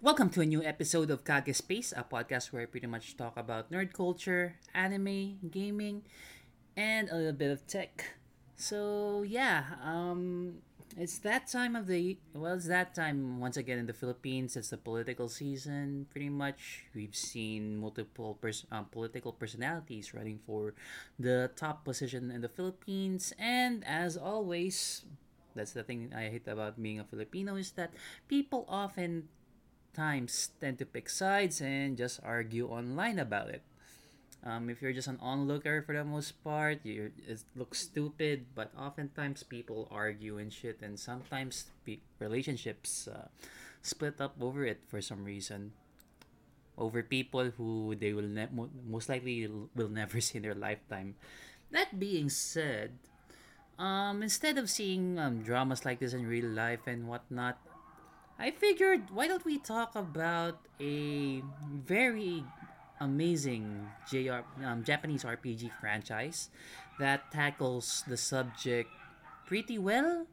Welcome to a new episode of Kage Space, a podcast where I pretty much talk about nerd culture, anime, gaming, and a little bit of tech. So yeah, um, it's that time of the well, it's that time once again in the Philippines. It's the political season. Pretty much, we've seen multiple pers- um, political personalities running for the top position in the Philippines, and as always, that's the thing I hate about being a Filipino is that people often times tend to pick sides and just argue online about it. Um, if you're just an onlooker for the most part, you it looks stupid. But oftentimes people argue and shit, and sometimes pe- relationships uh, split up over it for some reason. Over people who they will ne- mo- most likely will never see in their lifetime. That being said, um, instead of seeing um, dramas like this in real life and whatnot, I figured why don't we talk about a very amazing JR, um, Japanese RPG franchise that tackles the subject pretty well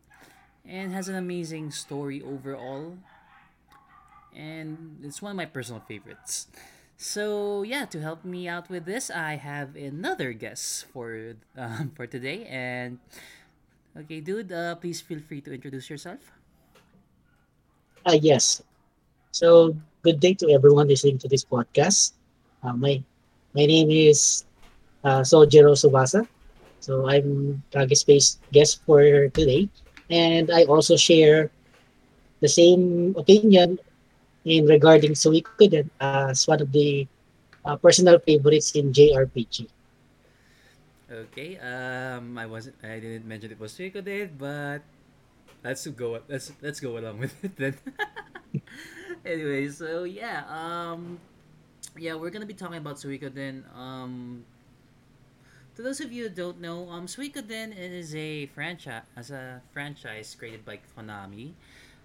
and has an amazing story overall. And it's one of my personal favorites. So yeah, to help me out with this, I have another guest for um, for today. And okay, dude, uh, please feel free to introduce yourself. Uh, yes. So, good day to everyone listening to this podcast. Uh, my my name is uh, Sojiro Subasa. So, I'm Kage Space guest for today. And I also share the same opinion in regarding Suikoden as one of the uh, personal favorites in JRPG. Okay, um, I wasn't, I didn't mention it was Suikoden, but let's go, let's let's go along with it then. anyway, so yeah, um, yeah, we're gonna be talking about Suikoden. Um, to those of you who don't know, um, Suikoden is a franchise, as a franchise created by Konami.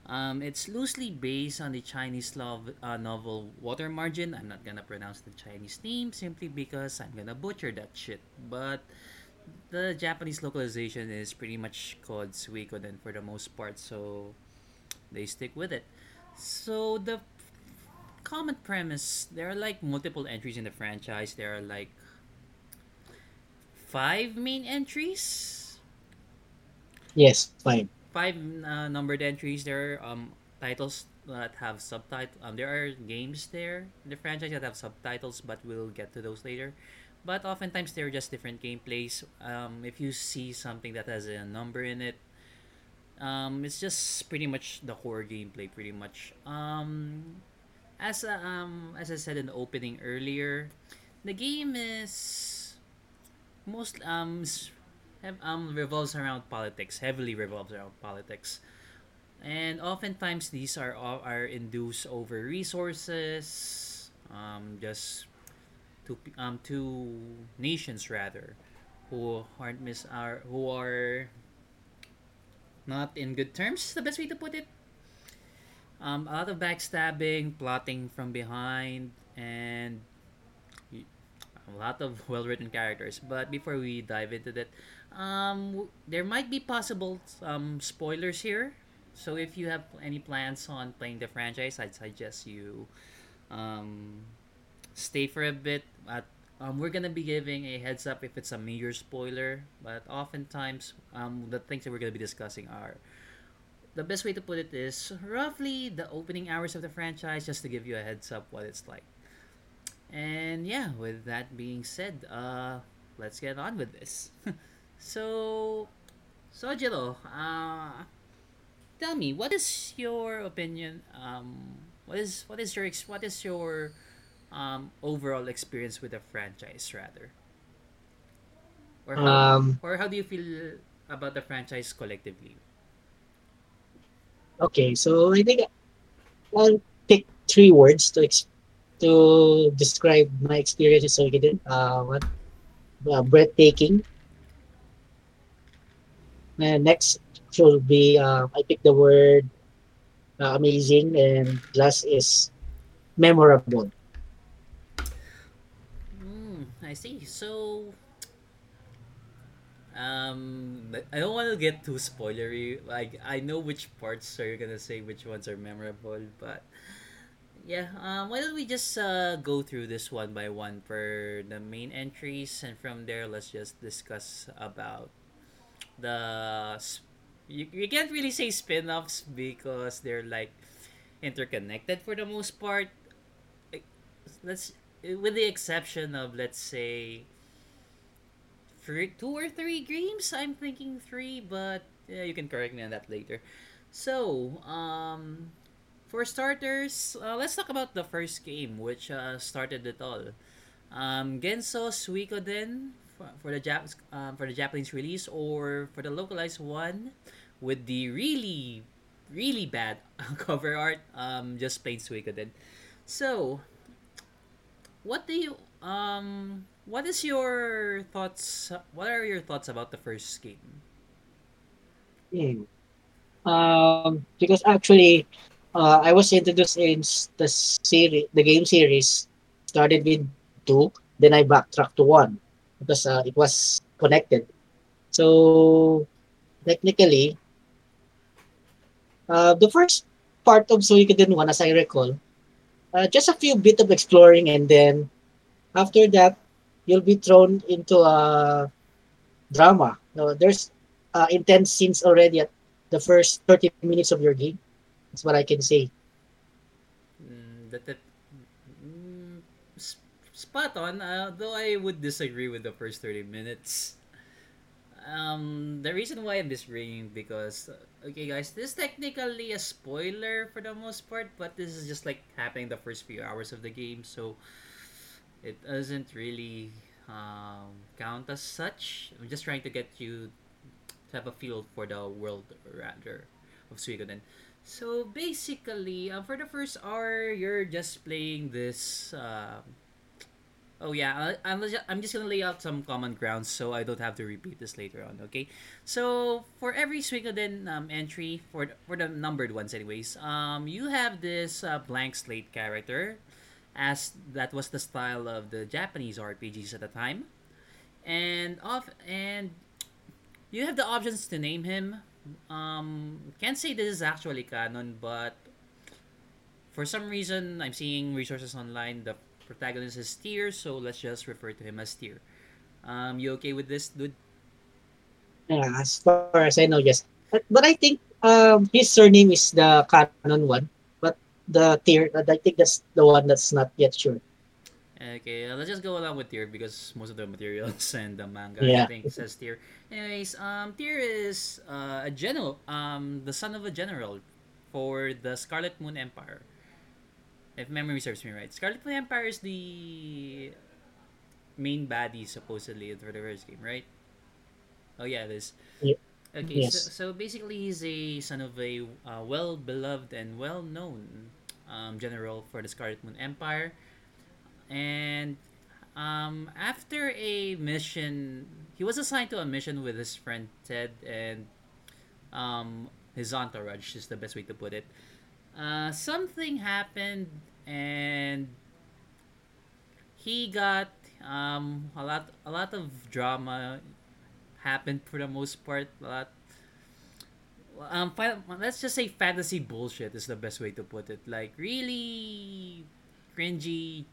Um, it's loosely based on the Chinese love, uh, novel Water Margin. I'm not gonna pronounce the Chinese name simply because I'm gonna butcher that shit. But the Japanese localization is pretty much called Suiko, Suikoden for the most part, so they stick with it. So the common premise, there are like multiple entries in the franchise. There are like five main entries, Yes, fine. five uh, numbered entries. There are um titles that have subtitles. Um, there are games there in the franchise that have subtitles, but we'll get to those later. But oftentimes they're just different gameplays. Um, if you see something that has a number in it, um, it's just pretty much the core gameplay. Pretty much. Um, as uh, um as I said in the opening earlier, the game is most um have, um revolves around politics. Heavily revolves around politics, and oftentimes these are are induced over resources. Um, just two um two nations rather, who aren't mis are who are not in good terms. The best way to put it. Um, a lot of backstabbing, plotting from behind, and a lot of well-written characters. But before we dive into that, um, there might be possible um, spoilers here. So if you have any plans on playing the franchise, I'd suggest you um, stay for a bit. At, um, we're gonna be giving a heads up if it's a major spoiler, but oftentimes um, the things that we're gonna be discussing are the best way to put it is roughly the opening hours of the franchise, just to give you a heads up what it's like. And yeah, with that being said, uh, let's get on with this. so, Sojiro, uh, tell me, what is your opinion? Um, what is what is your what is your um, overall experience with the franchise, rather, or how Um, or how do you feel about the franchise collectively? okay, so I think I'll pick three words to ex- to describe my experience with Suikoden. Uh, what uh, breathtaking. And next should be uh, I pick the word uh, amazing, and last is memorable. I see. So, um, I don't want to get too spoilery. Like, I know which parts are you gonna say, which ones are memorable, but Yeah, um, why don't we just uh, go through this one by one for the main entries, and from there, let's just discuss about the. You, you can't really say spin offs because they're like interconnected for the most part. Let's, with the exception of, let's say, three, two or three games. I'm thinking three, but yeah, you can correct me on that later. So, um, for starters, uh, let's talk about the first game, which uh, started it all. Um, Genso Suikoden for, for the Jap- um, for the Japanese release, or for the localized one, with the really, really bad cover art. Um, just plain Suikoden. So, what do you um, what is your thoughts? What are your thoughts about the first game? Hmm. Um, because actually, uh, I was introduced in the series, the game series. Started with two, then I backtracked to one because uh, it was connected. So technically, uh, the first part of Suikoden one, as I recall, uh, just a few bit of exploring, and then after that, you'll be thrown into a drama. No, there's uh, intense scenes already at the first 30 minutes of your game. That's what I can say. Mm, mm, spot on. Uh, though I would disagree with the first thirty minutes. Um, the reason why I'm disagreeing because okay, guys, this is technically a spoiler for the most part, but this is just like happening the first few hours of the game, so it doesn't really um, count as such. I'm just trying to get you to have a feel for the world rather of Suikoden. So basically, uh, for the first hour, you're just playing this. Uh, oh yeah, I'm I'm just gonna lay out some common grounds so I don't have to repeat this later on. Okay, so for every Suikoden um, entry for for the numbered ones, anyways, um, you have this uh, blank slate character, as that was the style of the Japanese RPGs at the time, and off and you have the options to name him. Um, can't say this is actually canon, but for some reason, I'm seeing resources online. The protagonist is Tyr, so let's just refer to him as Tyr. Um, you okay with this, dude? Yeah, as far as I know, yes. But, but I think um, his surname is the canon one, but the Tyr, I think that's the one that's not yet sure. Okay, uh, let's just go along with Tyr because most of the materials and the manga I think says Tyr. Anyways, um, Tyr is uh, a general, um, the son of a general for the Scarlet Moon Empire. If memory serves me right, Scarlet Moon Empire is the main baddie supposedly for the first game, right? Oh yeah, it is. Ye- Okay, so, so basically he's a son of a uh, well beloved and well known um, general for the Scarlet Moon Empire, and um, after a mission, he was assigned to a mission with his friend Ted and um, his entourage is the best way to put it. Uh, something happened and he got um, a lot a lot of drama happened for the most part. A lot um let's just say fantasy bullshit is the best way to put it. Like really cringy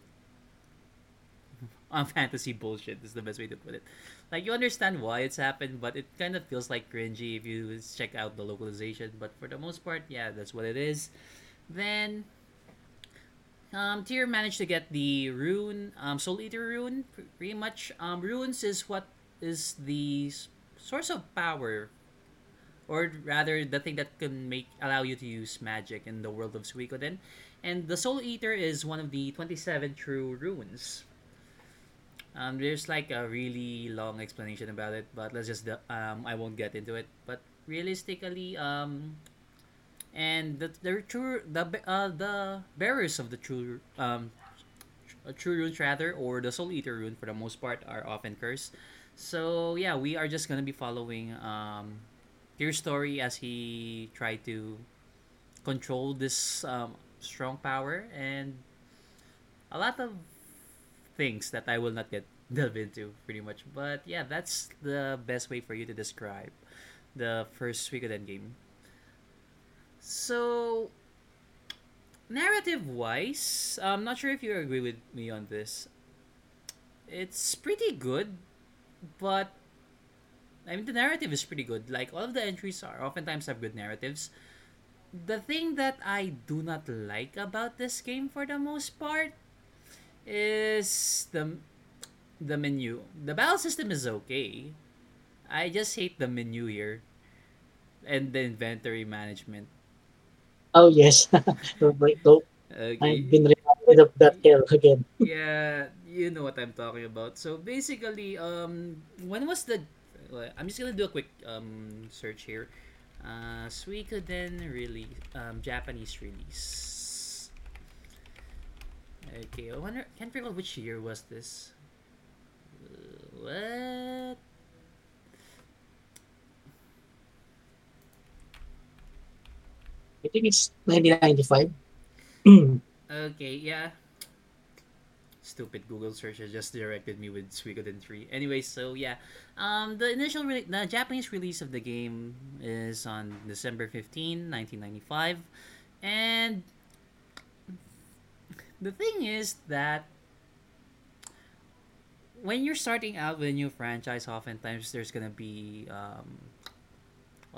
um, fantasy bullshit is the best way to put it. Like you understand why it's happened, but it kind of feels like cringy if you check out the localization. But for the most part, yeah, that's what it is. Then um, Tyr managed to get the rune, um, Soul Eater rune. Pretty much, um, runes is what is the source of power, or rather, the thing that can make allow you to use magic in the world of Suikoden. And the Soul Eater is one of the twenty-seven true runes. Um, there's like a really long explanation about it, but let's just um, I won't get into it. But realistically, um, and the the true the uh, the bearers of the true um true runes rather or the soul eater rune for the most part are often cursed. So yeah, we are just gonna be following um Tyr's story as he tried to control this um, strong power and a lot of things that I will not get delve into pretty much. But yeah, that's the best way for you to describe the first week Suikoden game. So narrative wise, I'm not sure if you agree with me on this. It's pretty good, but I mean the narrative is pretty good. Like all of the entries are oftentimes have good narratives. The thing that I do not like about this game for the most part is the the menu. The battle system is okay. I just hate the menu here and the inventory management. Oh yes. so I've been reminded of that hell again. Yeah, you know what I'm talking about. So basically, um, when was the? I'm just gonna do a quick um search here. Uh, Suikoden release, um, Japanese release. Okay, I wonder. Can't recall which year was this. Uh, what? I think it's 1995. mm, Okay, yeah. Stupid Google search has just directed me with Suikoden 3. Anyway, so yeah. Um, the initial re- the Japanese release of the game is on December 15, 1995. And the thing is that when you're starting out with a new franchise, oftentimes there's gonna be um,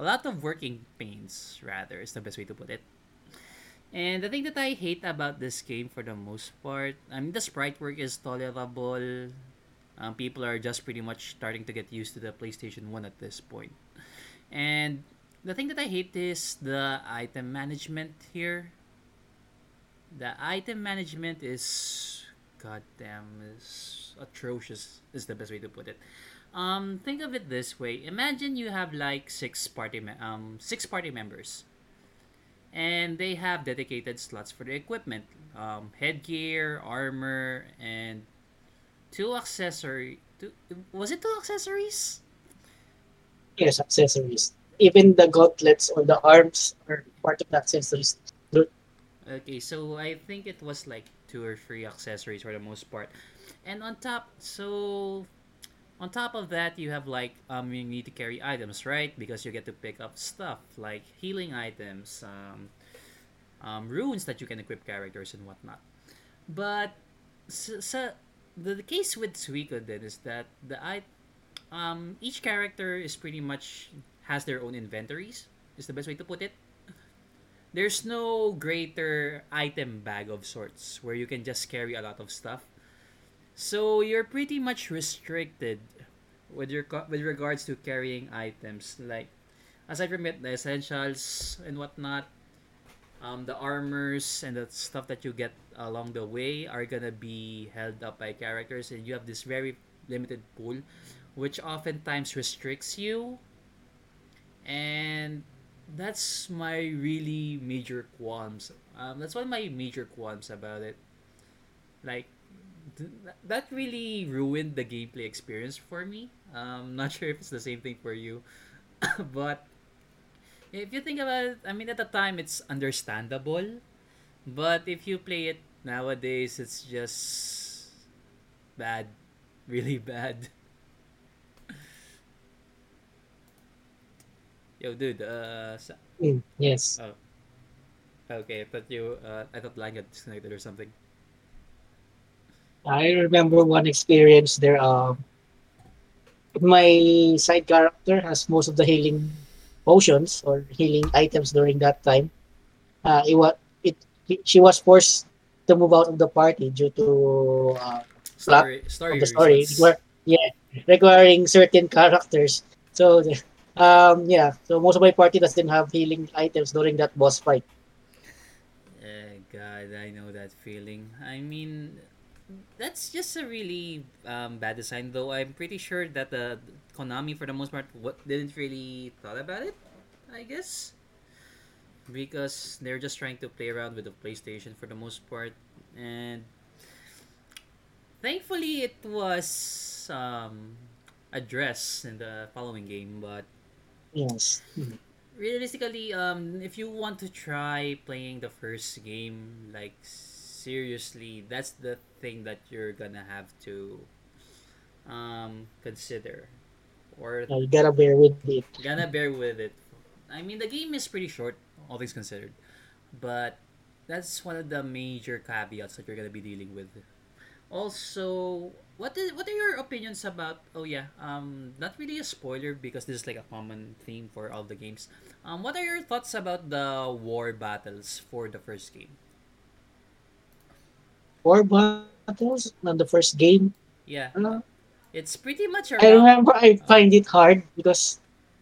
a lot of working pains, rather, is the best way to put it. And the thing that I hate about this game for the most part, I mean, the sprite work is tolerable. Um, people are just pretty much starting to get used to the PlayStation 1 at this point. And the thing that I hate is the item management here. The item management is goddamn is atrocious is the best way to put it. Um, think of it this way. Imagine you have like six party um six party members and they have dedicated slots for the equipment um, headgear armor and two accessory two, was it two accessories yes, accessories. Even the gauntlets or the arms are part of the accessories. Okay so i think it was like two or three accessories for the most part and on top so on top of that you have like um you need to carry items right? Because you get to pick up stuff like healing items um, um runes that you can equip characters and whatnot. But so, so the, the case with Suikoden is that the I um each character is pretty much has their own inventories is the best way to put it. There's no greater item bag of sorts where you can just carry a lot of stuff so you're pretty much restricted with your with regards to carrying items like aside from it the essentials and whatnot um, the armors and the stuff that you get along the way are gonna be held up by characters and you have this very limited pool which oftentimes restricts you. And that's my really major qualms um, that's one of my major qualms about it. Like that really ruined the gameplay experience for me. I'm um not sure if it's the same thing for you but if you think about it i mean at the time it's understandable but if you play it nowadays it's just bad really bad. Yo dude uh sa- mm, yes. oh. Okay i thought you uh i thought line got disconnected or something I remember one experience there. Um, my side character has most of the healing potions or healing items during that time. Uh, it was it, he- she was forced to move out of the party due to uh, story of story the story. reasons yeah, requiring certain characters. So, um, yeah. So most of my party doesn't have healing items during that boss fight. Eh, God, I know that feeling. I mean, that's just a really um, bad design, though. I'm pretty sure that the Konami, for the most part, what didn't really thought about it. I guess because they're just trying to play around with the PlayStation for the most part, and thankfully it was um, addressed in the following game. But Yes. Realistically, um, if you want to try playing the first game, like seriously, that's the thing that you're gonna have to um consider, or you gotta bear with it. gonna bear with it. I mean, the game is pretty short, all things considered, but that's one of the major caveats that you're gonna be dealing with. Also, what is what are your opinions about? Oh yeah, um, not really a spoiler because this is like a common theme for all the games. Um, what are your thoughts about the war battles for the first game? Four battles on the first game. Yeah, Uh, it's pretty much I remember I find it hard because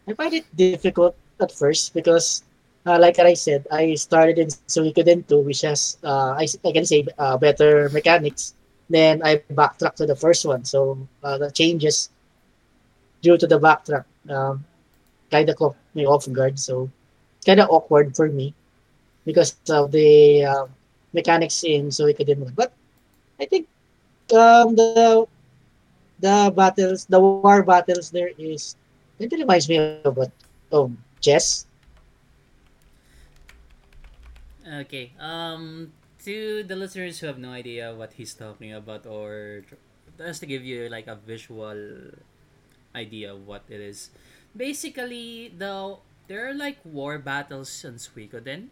I find it difficult at first because, uh, like I said, I started in Suikoden 2, which has, uh, I, I can say, uh, better mechanics. Then I backtrack to the first one. So uh, the changes due to the backtrack um, kind of caught me off guard. So kind of awkward for me because of the uh, mechanics in Suikoden 1. But I think um, the the battles, the war battles there is it reminds me of what of chess. Okay. Um, to the listeners who have no idea what he's talking about, or just to give you like a visual idea of what it is, basically the there are like war battles on Suikoden,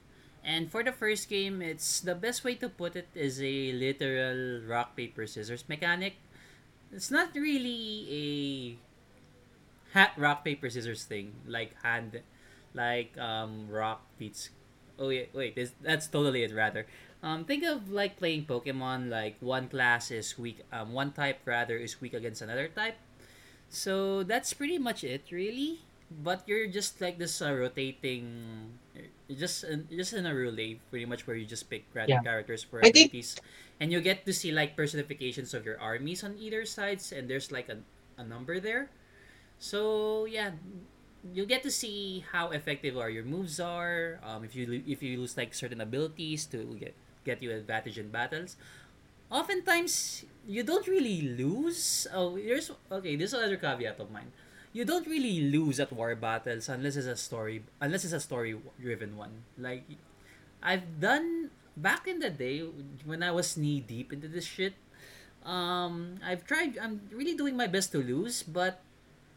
and for the first game, it's the best way to put it is a literal rock paper scissors mechanic. It's not really a hat rock paper scissors thing like hand like um rock beats oh yeah wait this, that's totally it rather. Um think of like playing pokemon like one class is weak um one type rather is weak against another type. So that's pretty much it really. But you're just like this uh, rotating just in, just in a relay pretty much where you just pick random Yeah, characters for I think abilities and you get to see like personifications of your armies on either sides and there's like a, a number there so yeah, you'll get to see how effective are your moves are. Um, if you if you lose like certain abilities to get get you advantage in battles. Oftentimes you don't really lose. Oh, here's okay. This is another caveat of mine. You don't really lose at war battles unless it's a story unless it's a story driven one. Like I've done back in the day when I was knee deep into this shit. Um, I've tried. I'm really doing my best to lose, but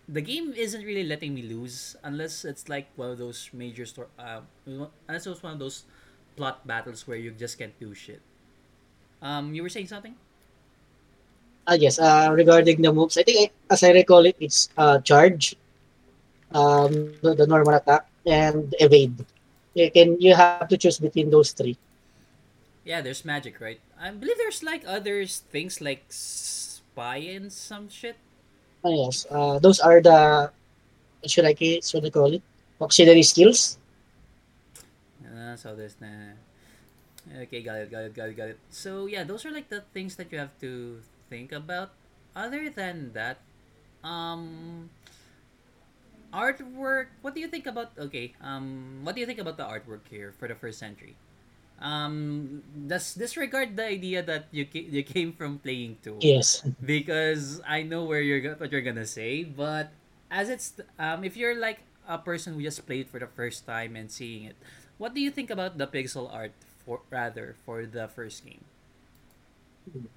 the game isn't really letting me lose unless it's like one of those major store uh unless it's one of those plot battles where you just can't do shit. Um, you were saying something? Uh, yes, uh, regarding the moves, I think I, as I recall it, it's uh, charge, um, the, the normal attack, and evade. You can you have to choose between those three. Yeah, there's magic, right? I believe there's like others things like spy and some shit. Uh, yes, uh, those are the should I should I call it auxiliary skills. Uh, so there's na. Okay, got it, got it, got it, got it. So yeah, those are like the things that you have to think about. Other than that, um, artwork. What do you think about? Okay, um, what do you think about the artwork here for the first century? Um, does disregard the idea that you ca- you came from playing two, Yes, because I know where you're go- what you're gonna say, but as it's um, if you're like a person who just played for the first time and seeing it, what do you think about the pixel art for rather for the first game?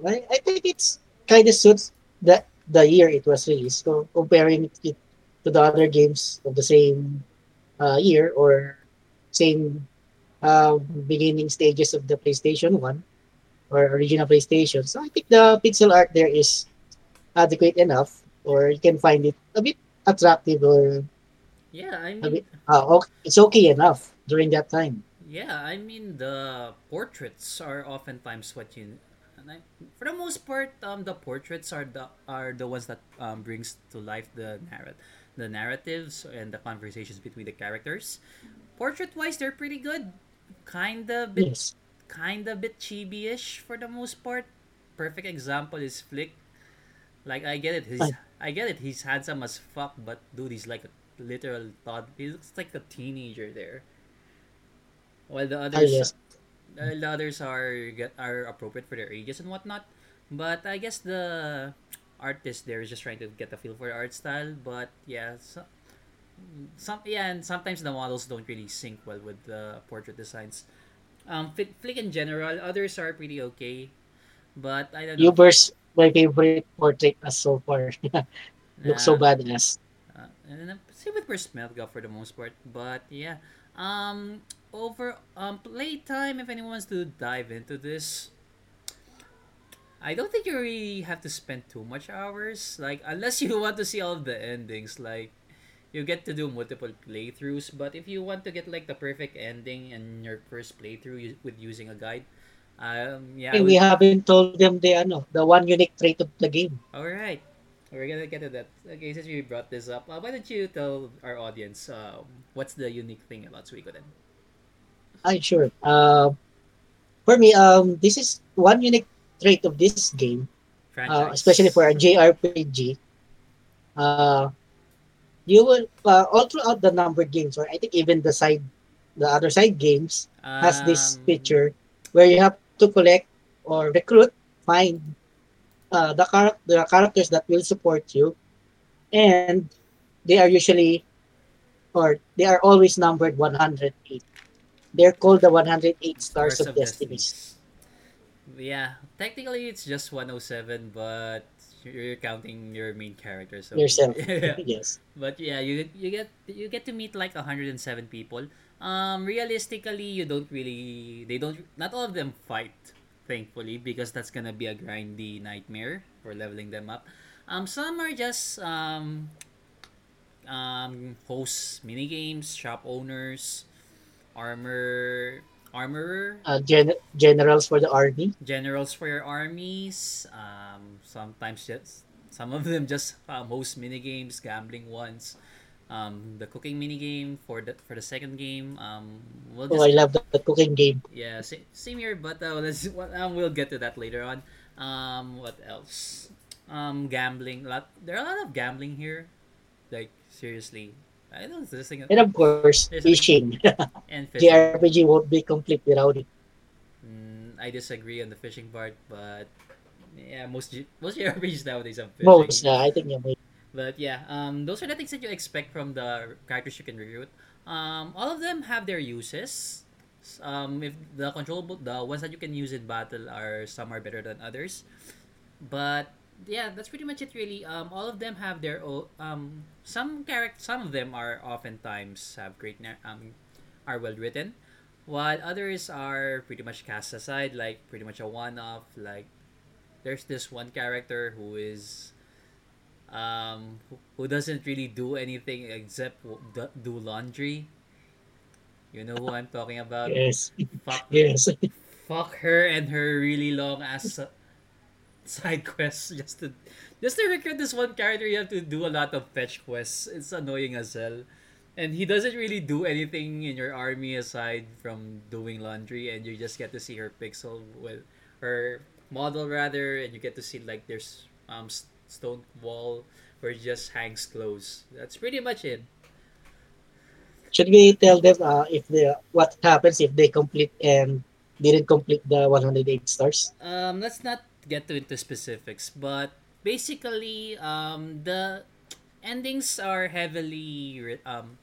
I, I think it's kind of suits the the year it was released. So comparing it to the other games of the same uh, year or same uh, beginning stages of the PlayStation One or original PlayStation. So I think the pixel art there is adequate enough, or you can find it a bit attractive or Yeah, I mean, bit. Uh, ok- it's okay enough during that time. yeah, I mean the portraits are oftentimes what you. And I, for the most part, um, the portraits are the are the ones that um brings to life the narrat the narratives and the conversations between the characters. Portrait wise, they're pretty good. Kinda bit Yes, kinda bit chibi-ish for the most part. Perfect example is Flik. Like I get it, he's I, get it, he's handsome as fuck, but dude, he's like a literal thought. He looks like a teenager there. While the others, yes, uh, the others are get are appropriate for their ages and whatnot. But I guess the artist there is just trying to get a feel for the art style. But yeah, so, some yeah, and sometimes the models don't really sync well with the portrait designs. Um, Flik, Flik in general, others are pretty okay, but I don't know. Yuber's my favorite portrait as so far. Looks so Uh, badass. uh, and then, same with Pesmerga for the most part, but yeah. Um, over um playtime, if anyone wants to dive into this, I don't think you really have to spend too much hours. Like unless you want to see all of the endings, like you get to do multiple playthroughs. But if you want to get like the perfect ending in your first playthrough with using a guide, um, yeah, Hey, we would. haven't told them the ano, the one unique trait of the game. All right, we're gonna get to that. Okay, since we brought this up, uh, why don't you tell our audience um, what's the unique thing about Suikoden I sure. Uh, for me, um, this is one unique trait of this game, uh, especially for a JRPG. Uh, you will uh, all throughout the numbered games, or I think even the side, the other side games has this Um, feature where you have to collect or recruit, find uh, the char- the characters that will support you, and they are usually or they are always numbered 108. They're called the 108 stars Stars of of destinies. Destinies. Yeah, technically it's just 107, but you're counting your main character, so Yourself, yeah. yes. But yeah, you you get you get to meet like 107 people. Um, realistically, you don't really they don't not all of them fight, thankfully, because that's gonna be a grindy nightmare for leveling them up. Um, some are just um um hosts, mini games, shop owners, armor armorer Uh, gen- generals for the army. generals for your armies. Um, sometimes just some of them just um, host mini games, gambling ones. Um, the cooking mini game for the for the second game. Um, we'll Oh, I love the, the cooking game. yeah same, same here, but uh, let's what um, we'll get to that later on. Um, what else? Um, gambling. Lot there are a lot of gambling here. Like seriously, I don't know. Thing And of course, fishing. and fishing. JRPG won't be complete without it. Mm, I disagree on the fishing part, but yeah, most G- most JRPGs nowadays Most, fishing. uh, I think, yeah, But yeah, um, those are the things that you expect from the characters you can recruit. Um, all of them have their uses. Um, if the controllable, the ones that you can use in battle are some are better than others. But yeah, that's pretty much it. Really, um, all of them have their own. Um, some character, some of them are oftentimes have great, na- um, are well written, while others are pretty much cast aside, like pretty much a one off. Like there's this one character who is um who, doesn't really do anything except do, laundry. You know who I'm talking about? yes, Fuck, yes. fuck her and her really long ass side quests just to just to recruit this one character. You have to do a lot of fetch quests. It's annoying as hell. And he doesn't really do anything in your army aside from doing laundry, and you just get to see her pixel with her model rather, and you get to see like there's um stone wall where it just hangs clothes. That's pretty much it. Should we tell them uh, if the what happens if they complete and didn't complete the 108 stars? Um, let's not get to into specifics, but basically, um, the endings are heavily um,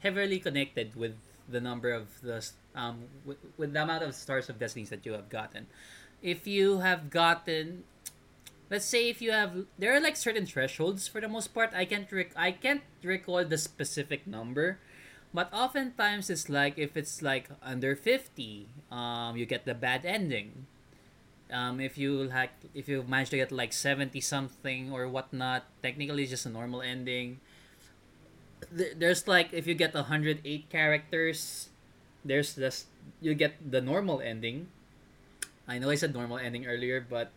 heavily connected with the number of the um with, with the amount of stars of destinies that you have gotten. If you have gotten, let's say, if you have, there are like certain thresholds for the most part. I can't rec- I can't recall the specific number. But oftentimes it's like if it's like under 50, um, you get the bad ending um, if you like if you manage to get like 70 something or whatnot technically it's just a normal ending. There's like if you get 108 characters there's this you get the normal ending. I know i said normal ending earlier but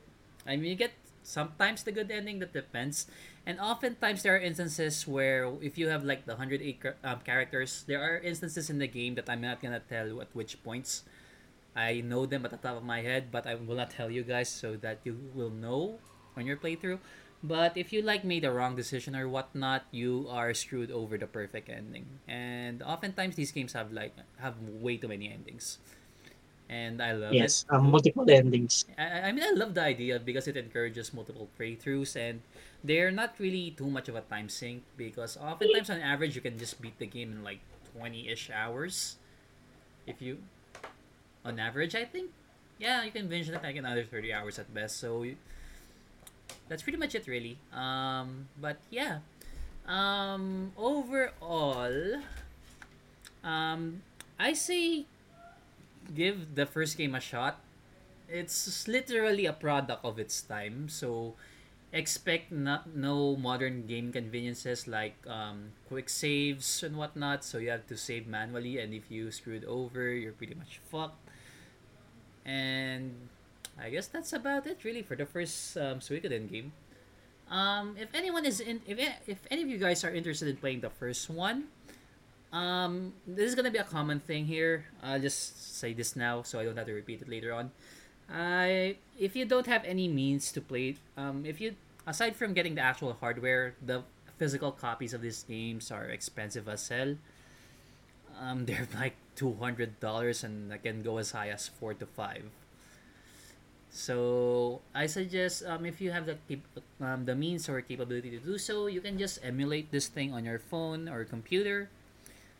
i mean you get sometimes the good ending that depends. And oftentimes there are instances where if you have like the 108 um, characters there are instances in the game that i'm not gonna tell at which points I know them at the top of my head, but I will not tell you guys so that you will know on your playthrough. But if you like made a wrong decision or whatnot, you are screwed over the perfect ending. And oftentimes these games have like have way too many endings, and I love it. Yes, um, multiple endings. I, I mean, I love the idea because it encourages multiple playthroughs, and they're not really too much of a time sink because oftentimes on average you can just beat the game in like twenty ish hours, if you on average, I think. Yeah, you can binge that like another 30 hours at best. So that's pretty much it really. Um but yeah. Um overall um I say give the first game a shot. It's literally a product of its time, so expect not no modern game conveniences like um, quick saves and whatnot. So you have to save manually, and if you screwed over, you're pretty much fucked. And I guess that's about it really for the first um, Suikoden game. Um, if anyone is in, if if any of you guys are interested in playing the first one, um, this is gonna be a common thing here. I'll just say this now so I don't have to repeat it later on. I if you don't have any means to play, um, if you aside from getting the actual hardware, the physical copies of these games are expensive as hell. Um, they're like two hundred dollars and I can go as high as four to five. So I suggest um, if you have the cap- um, the means or capability to do so, you can just emulate this thing on your phone or computer.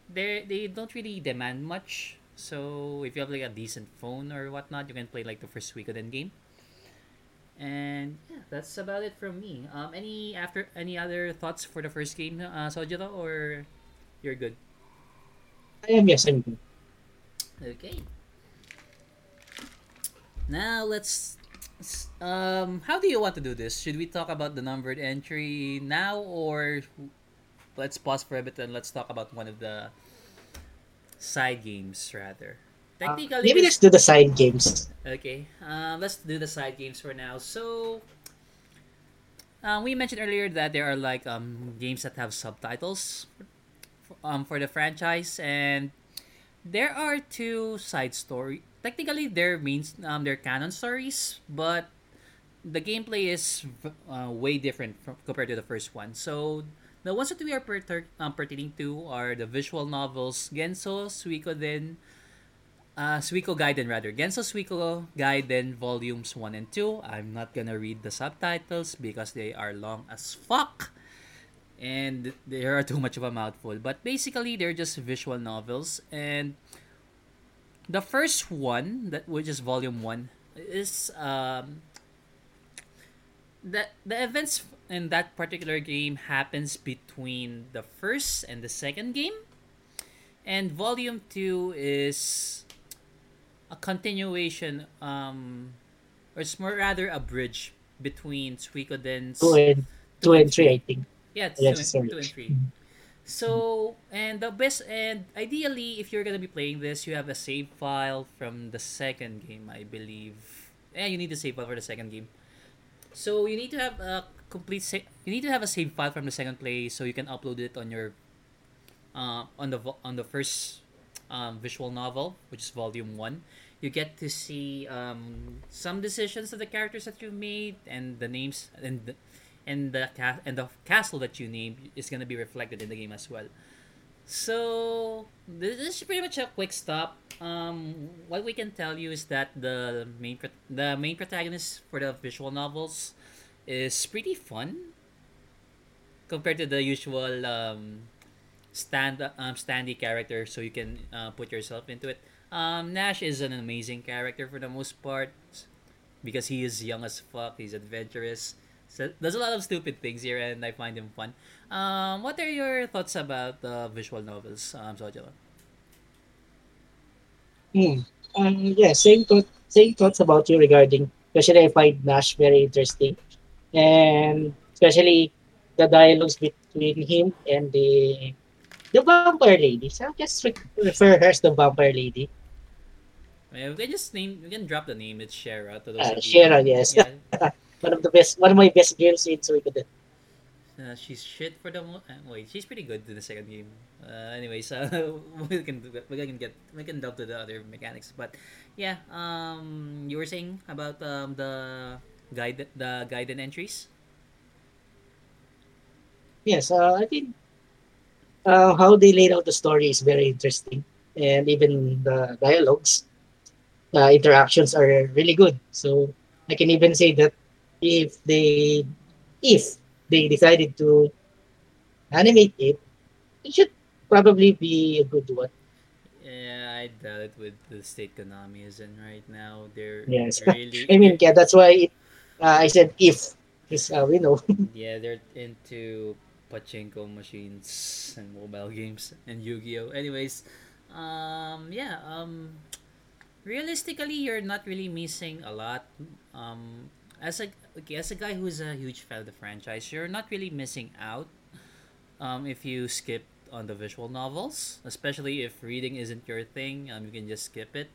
They they don't really demand much. So if you have like a decent phone or whatnot, you can play like the first week of the game. And yeah, that's about it from me. Um, any after any other thoughts for the first game, uh, Sojiro, or you're good? I am yes, I'm good. Okay. Now let's. Um, how do you want to do this? Should we talk about the numbered entry now, or let's pause for a bit and let's talk about one of the side games rather? Uh, Technically, maybe let's do the side games. Okay, um, let's do the side games for now. So, um, we mentioned earlier that there are like um, games that have subtitles um, for the franchise, and there are two side story. Technically, they're means um, they're canon stories, but the gameplay is uh, way different from, compared to the first one. So, the ones that we are perter- um, pertaining to are the visual novels Genso, Suikoden, uh, Suiko Gaiden rather. Genso Suiko Gaiden volumes 1 and 2. I'm not gonna read the subtitles because they are long as fuck. And they are too much of a mouthful. But basically, they're just visual novels. And the first one, that which is volume 1, is um, the, the events in that particular game happens between the first and the second game. And volume 2 is a continuation um or it's more rather a bridge between Two Suikoden's and two and three, 3. I think. Yeah, it's 2 and, 2 and 3. So, and the best and ideally if you're going to be playing this, you have a save file from the second game, I believe. Yeah, you need to save file for the second game. So, you need to have a complete sa- you need to have a save file from the second play so you can upload it on your uh, on the vo- on the first um, visual novel, which is volume one, you get to see um, some decisions of the characters that you made and the names and the, and the ca- and the castle that you name is gonna be reflected in the game as well. So this is pretty much a quick stop. Um, what we can tell you is that the main pro- the main protagonist for the visual novels is pretty fun compared to the usual um, stand um, standy character so you can uh, put yourself into it um, nash is an amazing character for the most part because he is young as fuck he's adventurous so there's a lot of stupid things here and i find them fun um, what are your thoughts about the visual novels um, Sojo? Hmm. Um, yeah, same thought, same thoughts about you regarding. Especially, I find Nash very interesting, and especially the dialogues between him and the the vampire lady. So I'll just re- refer her as the vampire lady. We can just name we can drop the name it's shara to those Uh, Shera, yes, yeah one of the best, one of my best games in Suikoden. Uh, she's shit for the mo- uh, wait. She's pretty good in the second game. Uh, anyways, uh, we can we can get we can delve to the other mechanics, but yeah. Um, you were saying about um the guide the guided entries. Yes, uh, I think uh, how they laid out the story is very interesting, and even the dialogues, the interactions are really good. So I can even say that if they if they decided to animate it, it should probably be a good one. Yeah, I doubt it with the state Konami is in right now. They're Yes, really I mean, yeah, that's why it, uh, I said if, because uh, we know. yeah they're into pachinko machines and mobile games and Yu-Gi-Oh. Anyways, Um, yeah. Um, realistically, you're not really missing a lot. Um, as a okay, as a guy who's a huge fan of the franchise, you're not really missing out. Um, if you skip on the visual novels, especially if reading isn't your thing, um, you can just skip it.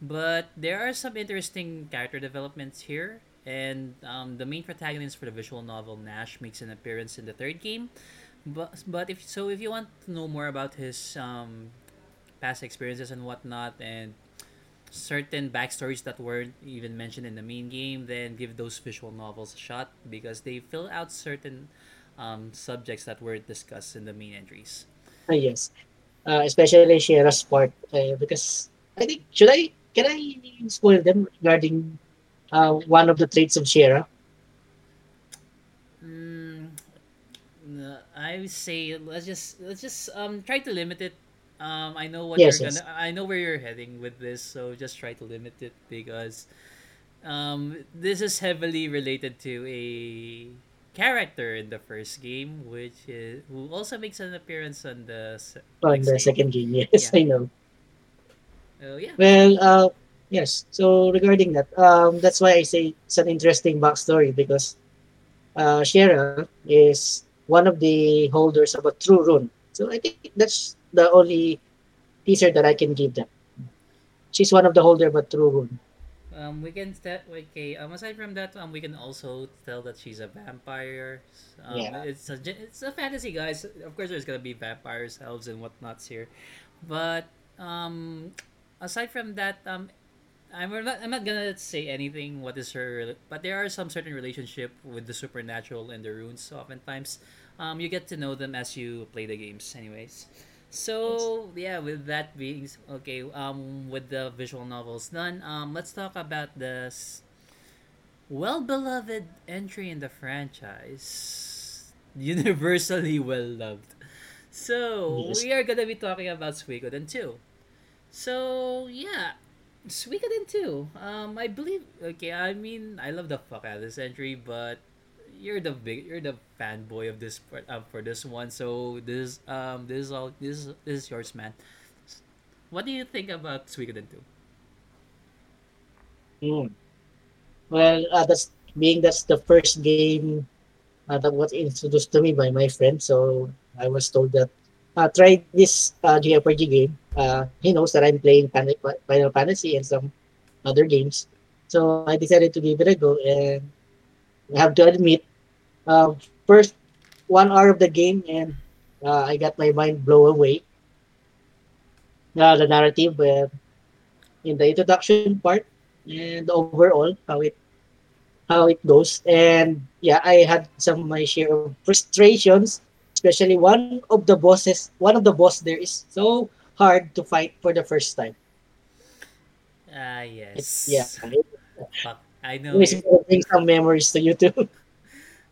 But there are some interesting character developments here, and um, the main protagonist for the visual novel Nash makes an appearance in the third game. But but if so, if you want to know more about his um, past experiences and whatnot, and certain backstories that weren't even mentioned in the main game, then give those visual novels a shot because they fill out certain um, subjects that weren't discussed in the main entries. Ah, yes. Uh, especially Shira's part uh, because I think should I can I spoil them regarding uh, one of the traits of Shira? Mm, I would say let's just let's just um try to limit it. Um, I know what you're Yes, gonna. yes. I know where you're heading with this, so just try to limit it because um this is heavily related to a character in the first game, which is who also makes an appearance on the On the game. second game, yes, Yeah. I know. Oh yeah. Well, uh, yes. So regarding that, um, that's why I say it's an interesting backstory because uh, Shira is one of the holders of a true rune. So I think that's the only teaser that I can give them. She's one of the holder but true rune. Um, we can tell. Okay. Um, aside from that, um, we can also tell that she's a vampire. Um, Yeah. it's a it's a fantasy, guys. Of course, there's gonna be vampires, elves, and whatnots here, but um, aside from that, um, I'm not I'm not gonna say anything. What is her? But there are some certain relationship with the supernatural and the runes. So oftentimes, um, you get to know them as you play the games. Anyways. So yeah, with that being okay, um, with the visual novels done, um, let's talk about this well beloved entry in the franchise, universally well loved. So Yes. we are gonna be talking about Suikoden two. So yeah, Suikoden two. Um, I believe. Okay, I mean, I love the fuck out of this entry, but you're the big, you're the fanboy of this part um, for this one. So this um this is all this is this is yours, man. What do you think about Suikoden two? Mm. Well, uh, that's being that's the first game uh, that was introduced to me by my friend. So I was told that uh, try this uh, JRPG game. Uh, he knows that I'm playing Pan- Final Fantasy and some other games. So I decided to give it a go, and I have to admit, uh, first one hour of the game, and uh, I got my mind blown away. Uh, the narrative uh, in the introduction part and overall how it how it goes. And yeah, I had some of my share of frustrations, especially one of the bosses. One of the boss there is so hard to fight for the first time. Ah It's yeah, yes. it Fuck. I know it's you. gonna bring some memories to you too.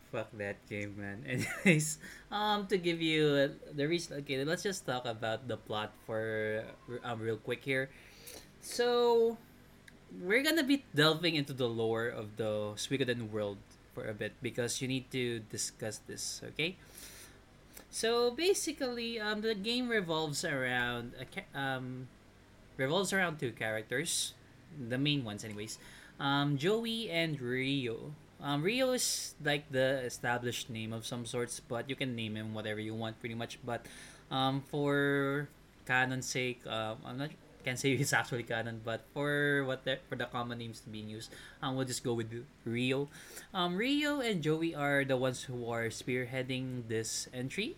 Fuck that game, man. Anyways, um, to give you the reason. Okay, let's just talk about the plot for um real quick here. So we're gonna be delving into the lore of the Suikoden world for a bit because you need to discuss this. Okay. So basically, um, the game revolves around a ca- um revolves around two characters, the main ones, anyways. Um, Jowy and Riou. Um, Riou is like the established name of some sorts, but you can name him whatever you want, pretty much. But um, for canon's sake, um, I'm not can't say it's actually canon, but for what the, for the common names to be used, um, we'll just go with Riou. Um, Riou and Jowy are the ones who are spearheading this entry.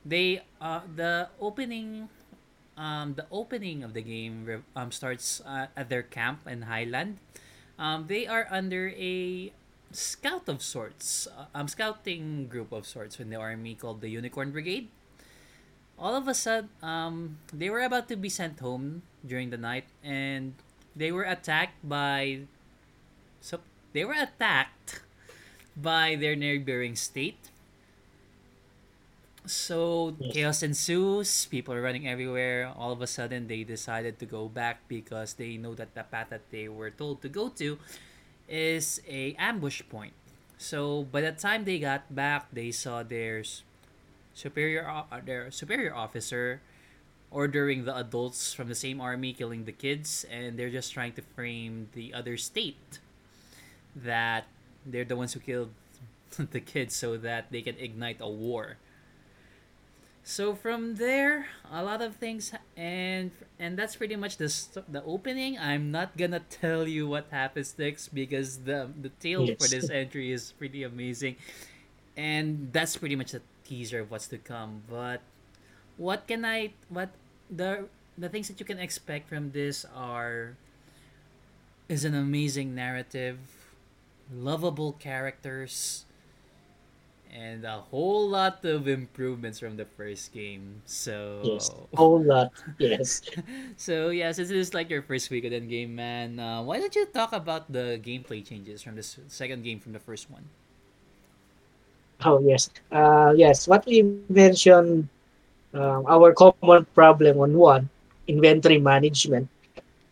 They uh the opening um, the opening of the game um, starts uh, at their camp in Highland. Um, they are under a scout of sorts, uh, um, scouting group of sorts in the army called the Unicorn Brigade. All of a sudden, um, they were about to be sent home during the night, and they were attacked by. So they were attacked by their neighboring state so chaos ensues. People are running everywhere. All of a sudden, they decided to go back because they know that the path that they were told to go to is a ambush point. So by the time they got back, they saw their superior uh, their superior officer ordering the adults from the same army killing the kids, and they're just trying to frame the other state that they're the ones who killed the kids so that they can ignite a war. So from there, a lot of things, and and that's pretty much the the opening. I'm not gonna tell you what happens next because the the tale for this entry is pretty amazing, and that's pretty much the teaser of what's to come. But what can I what the the things that you can expect from this are is an amazing narrative, lovable characters, and a whole lot of improvements from the first game. So, Yes. Whole lot. Yes. so yeah, since this is like your first week of the game, man, uh, why don't you talk about the gameplay changes from the second game from the first one? Oh yes. Uh, yes. What we mentioned, uh, our common problem on one, inventory management.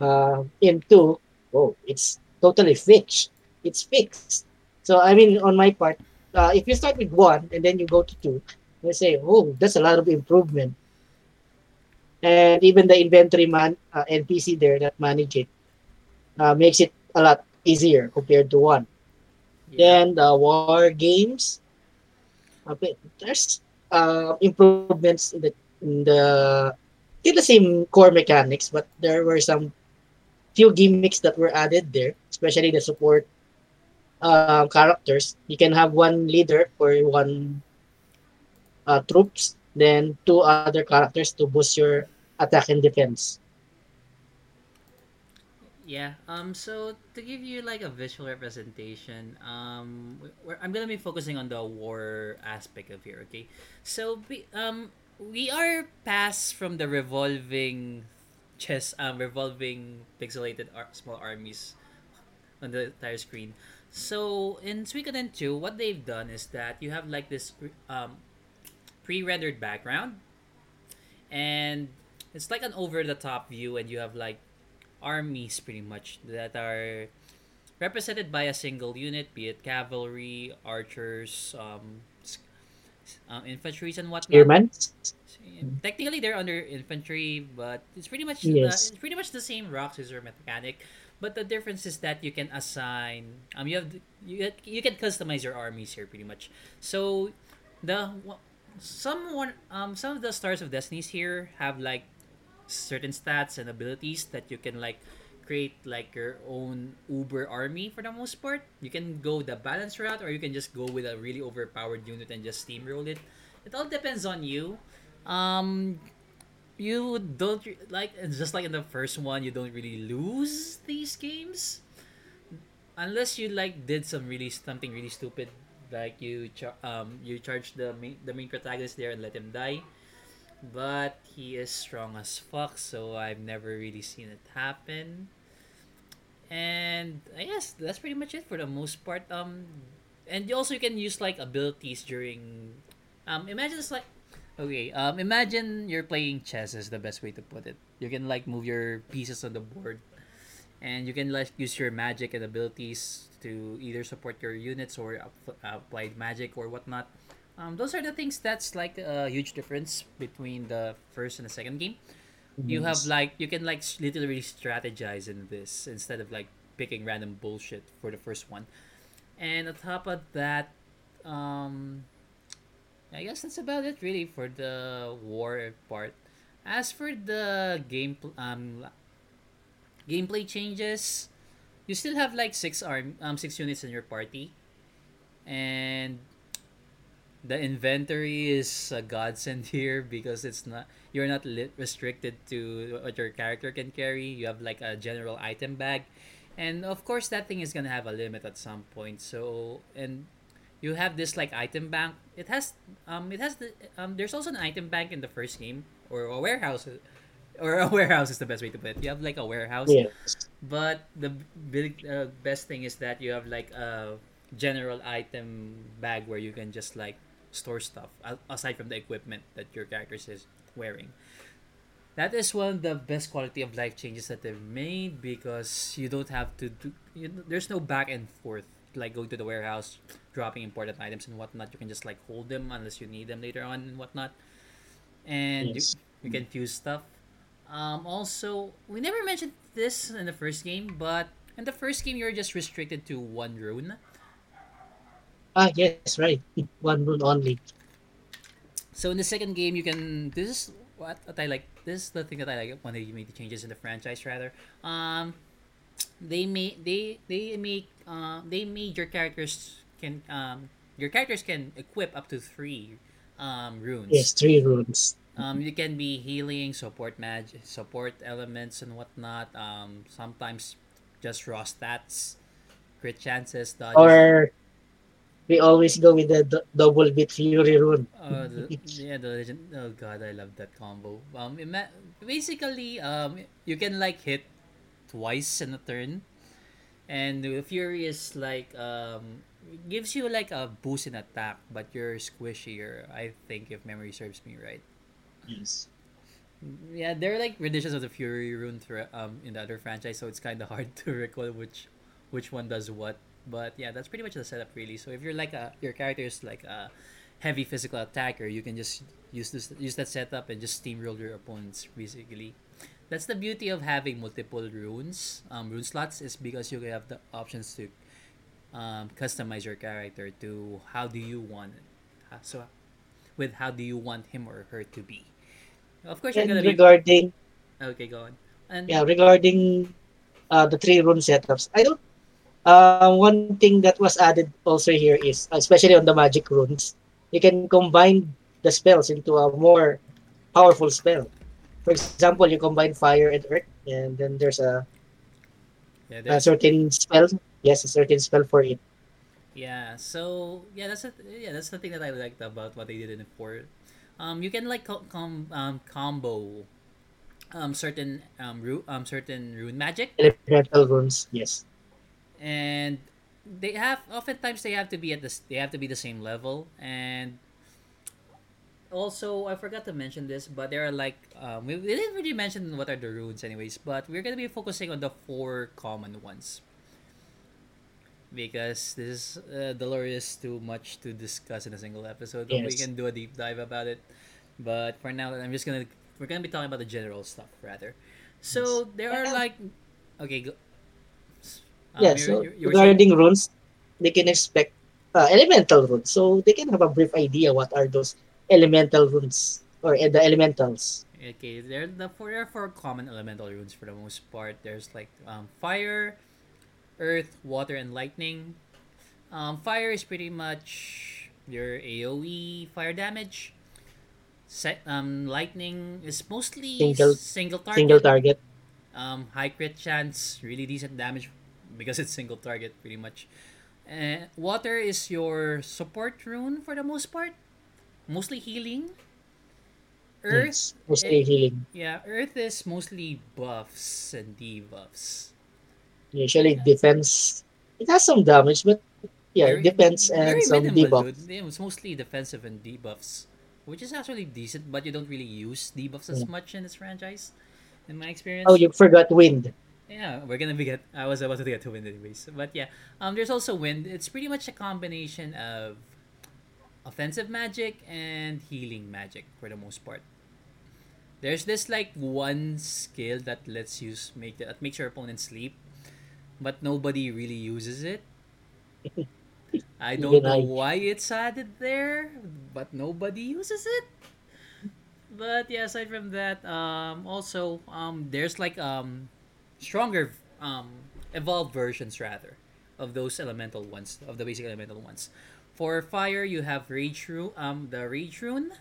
Uh, in two, oh, it's totally fixed. It's fixed. So I mean, on my part, uh, if you start with one and then you go to two, you say, oh, that's a lot of improvement. And even the inventory man uh, NPC there that manage it uh, makes it a lot easier compared to one. Yeah. Then the war games, a bit, there's uh, improvements in the in the still the same core mechanics, but there were some few gimmicks that were added there, especially the support uh, characters. You can have one leader for one uh, troops, then two other characters to boost your attack and defense. Yeah. Um. So to give you like a visual representation, um, I'm gonna be focusing on the war aspect of here. Okay. So we um we are past from the revolving chess um revolving pixelated ar- small armies on the entire screen. So in Suikoden 2, what they've done is that you have like this um pre-rendered background and it's like an over the top view and you have like armies pretty much that are represented by a single unit be it cavalry archers um, um infantries and whatnot Spearman? technically they're under infantry but it's pretty much the, it's pretty much the same rock scissor mechanic but the difference is that you can assign um you have you, you can customize your armies here pretty much. So the some one um some of the stars of destinies here have like certain stats and abilities that you can like create like your own uber army for the most part. You can go the balance route or you can just go with a really overpowered unit and just steamroll it. It all depends on you. Um you don't like just like in the first one you don't really lose these games? Unless you like did some really something really stupid like you char- um you charge the main the main protagonist there and let him die. But he is strong as fuck so i've never really seen it happen. And i guess that's pretty much it for the most part um and also you can use like abilities during um imagine it's like okay um imagine you're playing chess is the best way to put it you can like move your pieces on the board and you can like use your magic and abilities to either support your units or app- applied magic or whatnot. Um, those are the things that's like a huge difference between the first and the second game. You have like you can like literally strategize in this instead of like picking random bullshit for the first one. And on top of that, um, I guess that's about it really for the war part. As for the game, um, gameplay changes, you still have like six arm um six units in your party, and the inventory is a godsend here because it's not you're not li- restricted to what your character can carry. You have like a general item bag, and of course that thing is gonna have a limit at some point. So and you have this like item bank. It has um it has the um there's also an item bank in the first game or a warehouse or a warehouse is the best way to put it. You have like a warehouse Yes. but the big uh, best thing is that you have like a general item bag where you can just like store stuff aside from the equipment that your character is wearing. That is one of the best quality of life changes that they've made because you don't have to do. You, there's no back and forth like going to the warehouse, dropping important items and whatnot. You can just like hold them unless you need them later on and whatnot. And you, Yes. You can fuse stuff. Um, also, we never mentioned this in the first game, but in the first game you're just restricted to one rune. Ah, yes, right. One rune only. So in the second game, you can. This is what, what I like. This is the thing that I like when they made the changes in the franchise. Rather, um, they made they they make uh they made your characters can um your characters can equip up to three um runes. Yes, three runes. Um, you can be healing, support mag, support elements and whatnot. Um, sometimes just raw stats, crit chances, dodges. Or we always go with the d- double beat fury rune. Uh, the, yeah, the legend. Oh god, I love that combo. Um, ima- basically, um, you can like hit twice in a turn, and the fury is like um gives you like a boost in attack, but you're squishier. I think if memory serves me right. Yes. Yeah, they're like renditions of the Fury rune um in the other franchise, so it's kind of hard to recall which which one does what. But yeah, that's pretty much the setup really. So if you're like a your character is like a heavy physical attacker, you can just use this use that setup and just steamroll your opponents basically. That's the beauty of having multiple runes, um, rune slots, is because you have the options to um, customize your character to how do you want it. So with how do you want him or her to be. Of course, you're gonna be regarding okay. Go on. And yeah, regarding uh, the three rune setups, I don't. Uh, one thing that was added also here is, especially on the magic runes, you can combine the spells into a more powerful spell. For example, you combine fire and earth, and then there's a, yeah, a certain spell. Yes, a certain spell for it. yeah. So yeah, that's the yeah that's the thing that I liked about what they did in the four. Um, you can like co- com- um, combo um certain um ru- um certain rune magic Elemental runes. Yes. and they have oftentimes they have to be at this they have to be the same level and also I forgot to mention this but there are like um, we, we didn't really mention what are the runes anyways but we're gonna be focusing on the four common ones. Because this is uh, Dolores too much to discuss in a single episode but we can do a deep dive about it. But for now I'm just gonna we're gonna be talking about the general stuff rather. So there are like okay go, um, yeah. you're- So you're- you were saying- regarding runes, they can expect uh, elemental runes, so they can have a brief idea what are those elemental runes or uh, the elementals. Okay, there the four there are four common elemental runes for the most part. There's like um, fire, earth, water, and lightning. Um, fire is pretty much your AOE fire damage. Set, um, lightning is mostly Single- single target. Single target. Um, high crit chance, really decent damage because it's single target pretty much. Uh, water is your support rune for the most part, mostly healing. Earth Yes, mostly healing. yeah, Earth is mostly buffs and debuffs. Usually defense. It has some damage, but yeah, Very- defense and very some minimal, debuff. dude. It's mostly defensive and debuffs, which is actually decent, but you don't really use debuffs as Yeah. much in this franchise, in my experience. Oh, you forgot wind. Yeah, we're gonna be get. I was about to get to wind anyways, but yeah. Um, there's also wind. It's pretty much a combination of offensive magic and healing magic for the most part. There's this like one skill that lets you make that makes your opponent sleep, but nobody really uses it. I don't know why it's added there, but nobody uses it. But yeah, aside from that, um, also um, there's like um, stronger um, evolved versions rather of those elemental ones of the basic elemental ones. For fire, you have rage rune. Um, the rage rune,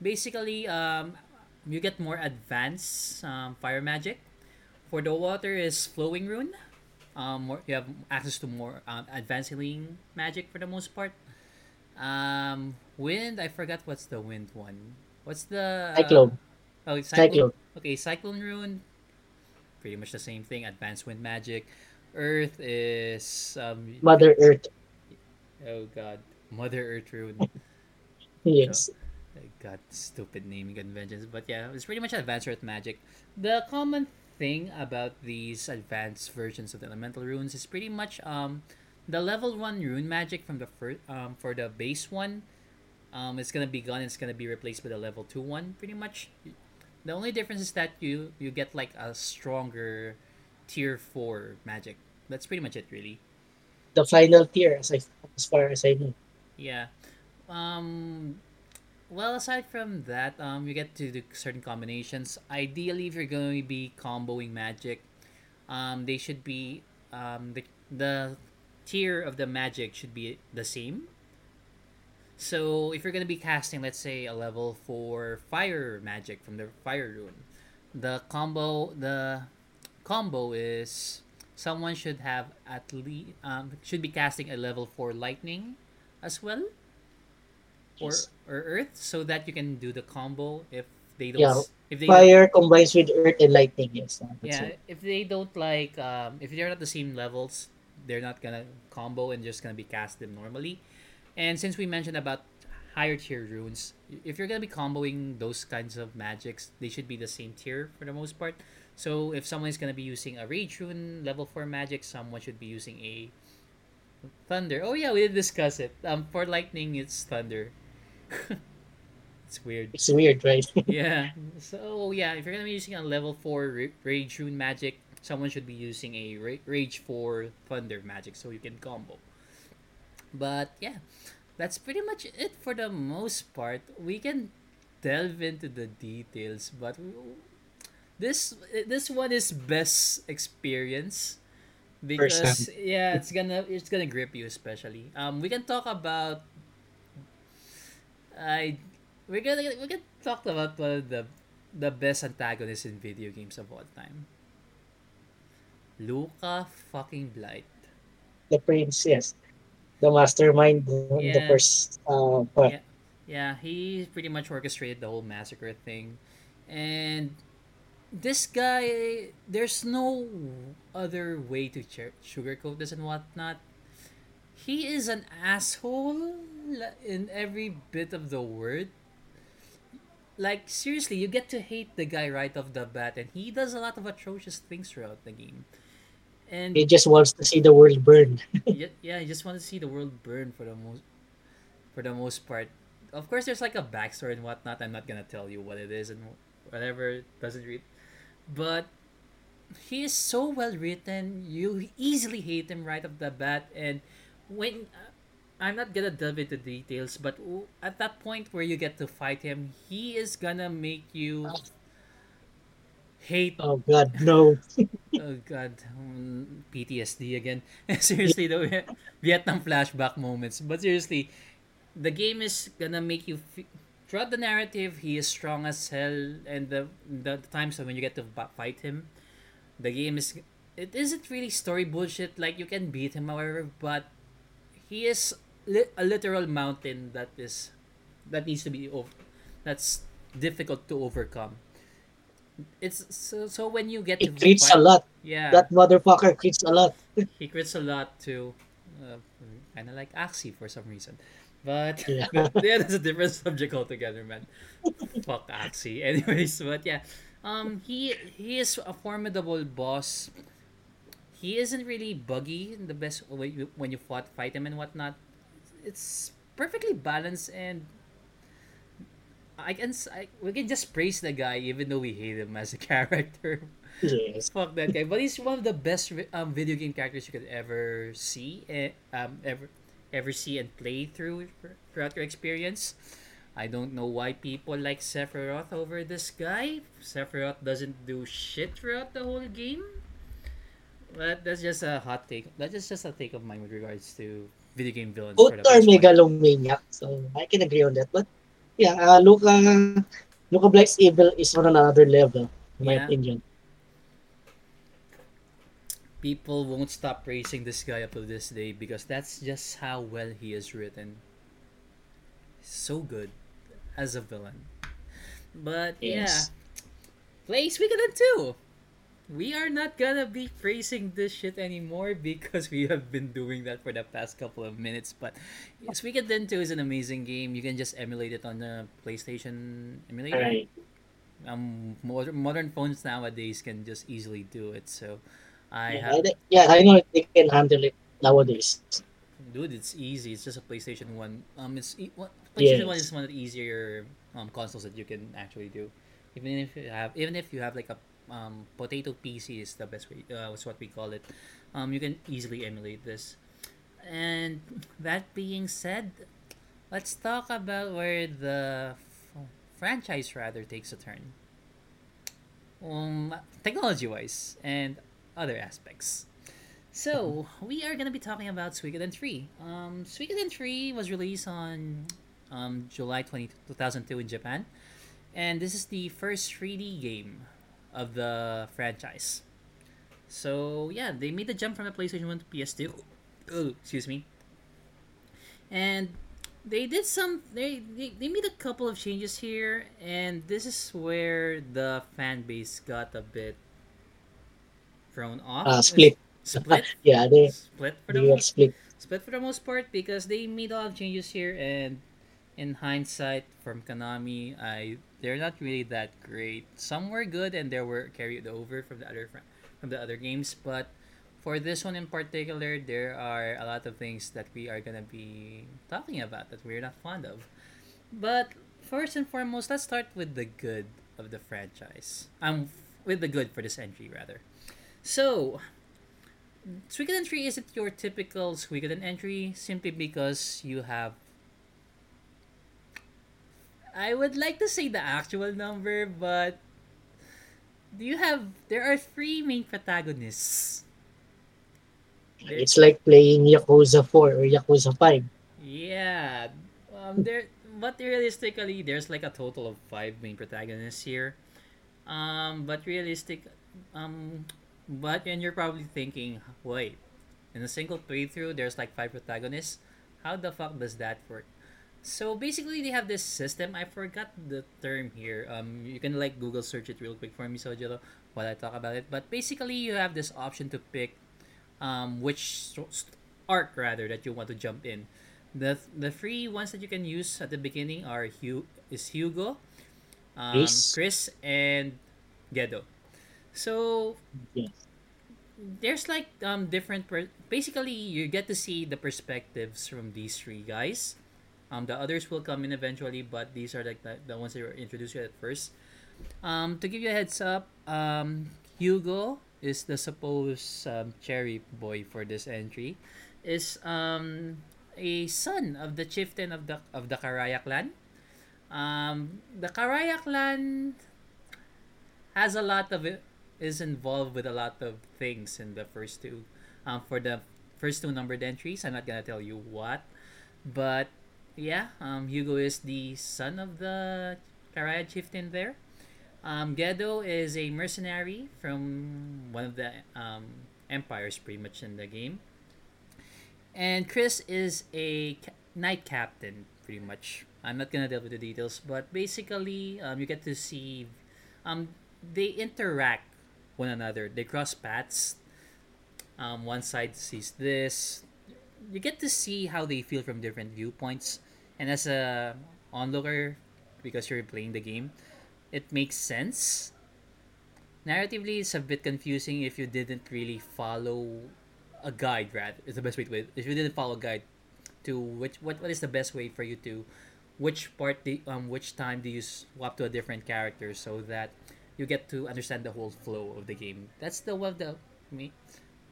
basically, um, you get more advanced um, fire magic. For the water is flowing rune. Um, more, you have access to more um, advanced healing magic for the most part. Um, wind, I forgot what's the wind one. What's the Cyclone. Oh, cyclone. Cyclone. Okay, cyclone rune. Pretty much the same thing. Advanced wind magic. Earth is um. Mother Earth. Oh God, Mother Earth rune. Yes. I got stupid naming conventions, but yeah, it's pretty much advanced earth magic. The common thing about these advanced versions of the elemental runes is pretty much um the level one rune magic from the first um for the base one um it's gonna be gone. It's gonna be replaced with a level two one pretty much. The only difference is that you you get like a stronger tier four magic. That's pretty much it, really. The final tier, as I as far as I know. Yeah. Um. Well, aside from that, um, you get to do certain combinations. Ideally, if you're going to be comboing magic, um, they should be um the the tier of the magic should be the same. So if you're gonna be casting, let's say a level for fire magic from the fire rune, the combo the combo is someone should have at least um, should be casting a level for lightning as well or Yes. or earth so that you can do the combo if they don't Yeah, if they fire combines with earth and lightning. Yes, yeah it. if they don't like um, if they're not the same levels they're not gonna combo and just gonna be cast them normally and since we mentioned about higher tier runes if you're gonna be comboing those kinds of magics they should be the same tier for the most part so if someone is gonna be using a rage rune level 4 magic someone should be using a thunder oh yeah we did discuss it um for lightning it's thunder it's weird It's weird, right? yeah. So yeah, if you're gonna be using a level four ra- rage rune magic, someone should be using a ra- rage four thunder magic so you can combo. But yeah, that's pretty much it for the most part. We can delve into the details, but this this one is best experience because yeah, it's gonna it's gonna grip you especially. Um, we can talk about I we're gonna we're gonna talk about one of the the best antagonists in video games of all time. Luca fucking Blight. the prince, yes, the mastermind in the first uh, part. Yeah. Yeah, he pretty much orchestrated the whole massacre thing. And this guy, there's no other way to sugarcoat this and whatnot. He is an asshole in every bit of the word. Like, seriously, you get to hate the guy right off the bat, and he does a lot of atrocious things throughout the game. And He just wants to see the world burn. yeah, yeah, I just wants to see the world burn for the most for the most part. Of course, there's like a backstory and whatnot. I'm not gonna tell you what it is and whatever doesn't read, but he is so well written. You easily hate him right off the bat, and when uh, I'm not gonna delve into details, but at that point where you get to fight him, he is gonna make you hate Oh God, no! Oh God, um, PTSD again. seriously, though, Vietnam flashback moments. But seriously, the game is gonna make you f- throughout the narrative. He is strong as hell, and the the times when you get to fight him, the game is it isn't really story bullshit. Like you can beat him, however, but he is li- a literal mountain that is that needs to be over. That's difficult to overcome. It's so so when you get to crits fight, a lot. yeah, That motherfucker crits a lot. he crits a lot too. Uh, kind of like Axie for some reason. But Yeah. yeah, that's a different subject altogether, man. Fuck Axie. Anyways, but yeah. Um he he is a formidable boss. He isn't really buggy in the best way you- when you fought fight him and whatnot. It's perfectly balanced and I can I, we can just praise the guy even though we hate him as a character. Yes. Fuck that guy. But he's one of the best um, video game characters you could ever see, eh, um, ever, ever see and play through throughout your experience. I don't know why people like Sephiroth over this guy. Sephiroth doesn't do shit throughout the whole game. But that's just a hot take. That's just, just a take of mine with regards to video game villains. Both are megalomaniac, so I can agree on that. But yeah, uh, Luca, Luca Black's evil is on another level, in my Yeah. opinion. People won't stop praising this guy up to this day because that's just how well he is written. So good as a villain. But Yes. yeah, play Suikoden 2. We are not gonna be praising this shit anymore because we have been doing that for the past couple of minutes. But Suikoden 2 is an amazing game. You can just emulate it on the PlayStation emulator. Right. Um, modern, modern phones nowadays can just easily do it. So I Yeah, have I, yeah, I know they can handle it nowadays. Dude, it's easy. It's just a PlayStation One. Um, it's what PlayStation One is one of the easier um consoles that you can actually do. Even if you have, even if you have like a um, potato PC is the best way. Uh, was what we call it. Um, you can easily emulate this. And that being said, let's talk about where the f- franchise rather takes a turn. Um, technology wise and other aspects. So we are gonna be talking about Suikoden 3. Um, Suikoden 3 was released on um, July 20, 2002 in Japan, and this is the first 3D game of the franchise. So yeah, they made the jump from the PlayStation 1 to PS2. Oh, excuse me. And they did some they, they they made a couple of changes here and this is where the fan base got a bit thrown off. Uh, split. split yeah, they split for the most split. split for the most part because they made a lot of changes here and in hindsight from Konami I they're not really that great. Some were good and they were carried over from the other from the other games, but for this one in particular, there are a lot of things that we are gonna be talking about that we're not fond of. But first and foremost, let's start with the good of the franchise. Um, with the good for this entry rather. So, Suikoden 3 isn't your typical Suikoden entry simply because you have I would like to say the actual number, but do you have there are three main protagonists. There, It's like playing Yakuza 4 or Yakuza 5. yeah. Um there but realistically there's like a total of five main protagonists here. Um but realistic um but and you're probably thinking, wait, in a single playthrough there's like five protagonists? How the fuck does that work? So basically, they have this system. I forgot the term here. Um, you can like Google search it real quick for me, Sojiro, while I talk about it. But basically, you have this option to pick um which arc rather that you want to jump in. The the three ones that you can use at the beginning are Hu is Hugo, um, Chris. Chris, and Geddoe. So Yes. there's like um different per- basically you get to see the perspectives from these three guys. Um the others will come in eventually but these are like the, the ones that were introduced you at first. Um to give you a heads up um hugo is the supposed um, cherry boy for this entry. Is um a son of the chieftain of the of the karaya clan. Um the karaya clan has a lot of it is involved with a lot of things in the first two um for the first two numbered entries. I'm not gonna tell you what but yeah um hugo is the son of the karaya chieftain there. Um geddoe is a mercenary from one of the um empires pretty much in the game. And chris is a ca- knight captain pretty much. I'm not gonna delve into the details but basically um you get to see um they interact one another. They cross paths. Um, one side sees this. You get to see how they feel from different viewpoints, and as a onlooker, because you're playing the game, it makes sense. Narratively, it's a bit confusing if you didn't really follow a guide. Rather, is the best way to. If you didn't follow a guide to which what, what is the best way for you to which part the um which time do you swap to a different character so that you get to understand the whole flow of the game. That's the one the me.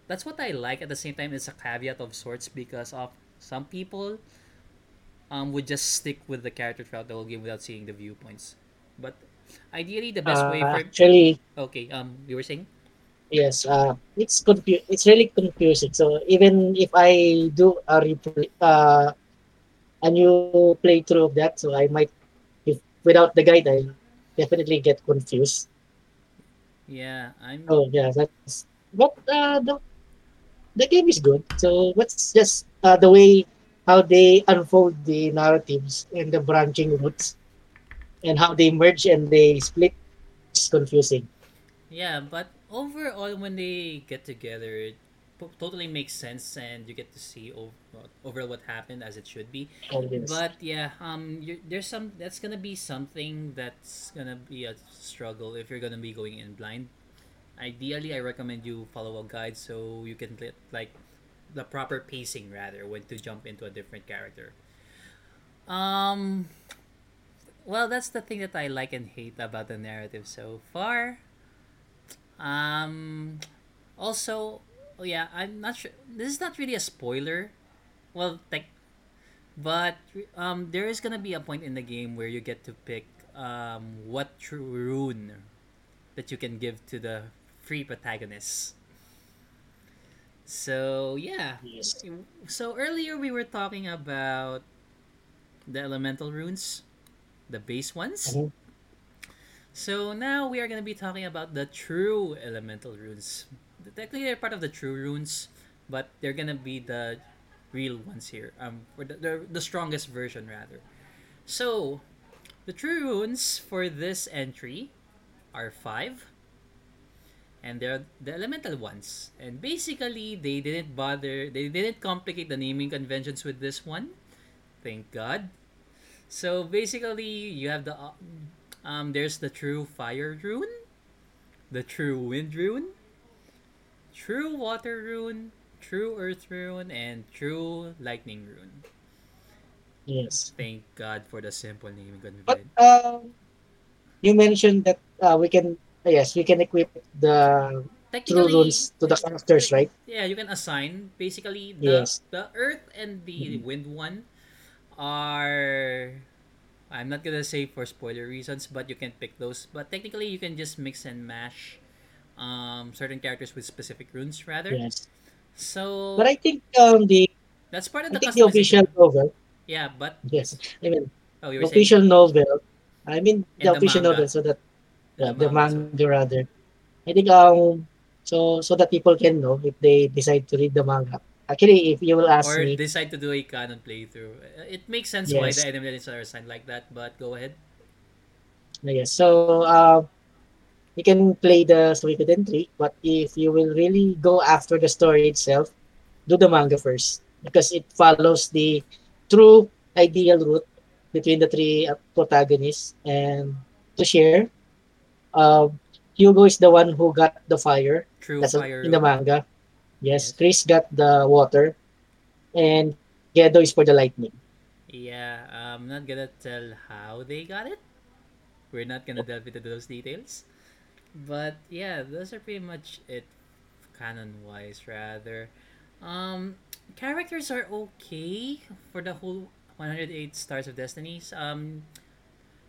That's what I like. At the same time, it's a caveat of sorts because of some people um would just stick with the character throughout the whole game without seeing the viewpoints. But ideally, the best way Uh, for actually, okay um you were saying yes. Uh, it's confu- It's really confusing. So even if I do a replay, uh, a new playthrough of that, so I might, if without the guide, I definitely get confused. Yeah I'm Oh yeah, that's. But uh, the the game is good. So what's just uh, the way how they unfold the narratives and the branching routes and how they merge and they split is confusing. Yeah, but overall, when they get together, it po- totally makes sense, and you get to see over, overall what happened as it should be. Oh, yes. But yeah, um, there's some that's gonna be something that's gonna be a struggle if you're gonna be going in blind. Ideally, I recommend you follow a guide so you can get like the proper pacing rather when to jump into a different character. Um, well, that's the thing that I like and hate about the narrative so far. Um, also, oh yeah, I'm not sure. This is not really a spoiler. Well, like, but um, there is gonna be a point in the game where you get to pick um what true rune that you can give to the free protagonists. So yeah, Yes. so earlier we were talking about the elemental runes, the base ones. Mhm. So now we are going to be talking about the true elemental runes. Technically, they're part of the true runes, but they're to be the real ones here. Um, or the, the, the strongest version rather. So, the true runes for this entry are five, and they're the elemental ones. And basically, they didn't bother. They didn't complicate the naming conventions with this one. Thank God. So basically, you have the um, there's the true fire rune, the true wind rune, true water rune, true earth rune, and true lightning rune. Yes. Thank God for the simple naming convention. But um, you mentioned that uh, we can yes we can equip the true runes to the characters, right? yeah, you can assign basically the Yes. the earth and the Mhm. wind one are I'm not gonna say for spoiler reasons, but you can pick those. But technically, you can just mix and mash um, certain characters with specific runes, rather. Yes. So But I think um the that's part of I the think the official novel Yeah, but yes I mean oh, you were saying official novel I mean the the official novel so that yeah, the the manga manga rather I think um so so that people can know if they decide to read the manga. Actually, if you will ask or me, decide to do a canon playthrough. It makes sense why the yes, enemies are assigned like that. But go ahead. yes. So uh, you can play the Suikoden 3, but if you will really go after the story itself, do the manga first because it follows the true ideal route between the three uh, protagonists. And to share, uh, Hugo is the one who got the fire. True That's fire in the manga. Yes, Yes. Chris got the water, and Geddoe is for the lightning. Yeah, I'm not gonna tell how they got it. We're not gonna delve into those details. But yeah, those are pretty much it canon wise rather. Um characters are okay for the whole 108 Stars of Destinies. Um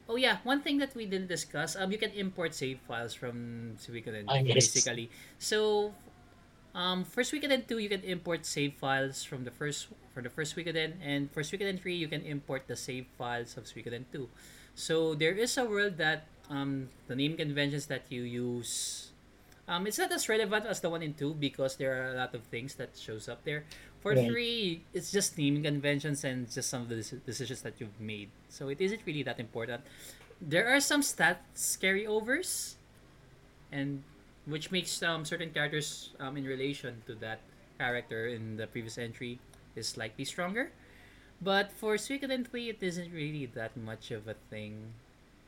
oh yeah, one thing that we didn't discuss, um you can import save files from Suikoden Ah, yes. basically. So um, for Suikoden 2, you can import save files from the first for the first Suikoden, and for Suikoden 3, you can import the save files of Suikoden 2. So there is a world that um, the name conventions that you use um, it's not as relevant as the one in 2 because there are a lot of things that shows up there. For Right. 3, it's just naming conventions and just some of the decisions that you've made. So it isn't really that important. There are some stats carryovers and which makes um, certain characters um, in relation to that character in the previous entry is slightly stronger. But for Suikoden 3, it isn't really that much of a thing.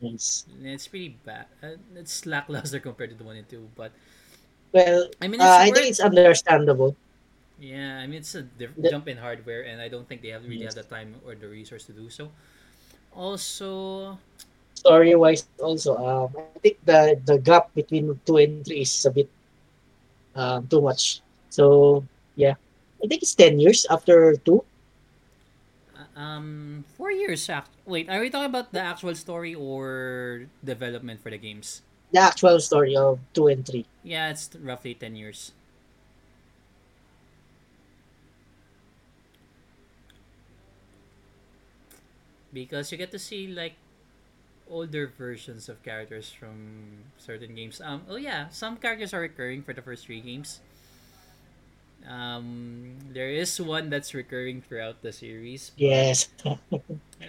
Yes. It's pretty bad. Uh, it's lackluster compared to the one and two. But Well, I mean, uh, I think it's understandable. Yeah, I mean, it's a diff- The, jump in hardware, and I don't think they have really have the time or the resource to do so. Also, Story wise, also, um, I think the the gap between two and three is a bit um, too much. So yeah, I think it's ten years after two. Um, four years. Act- Wait, are we talking about the actual story or development for the games? The actual story of two and three. Yeah, it's roughly ten years. because you get to see like older versions of characters from certain games. Um, oh yeah, some characters are recurring for the first three games. Um, there is one that's recurring throughout the series, Yes,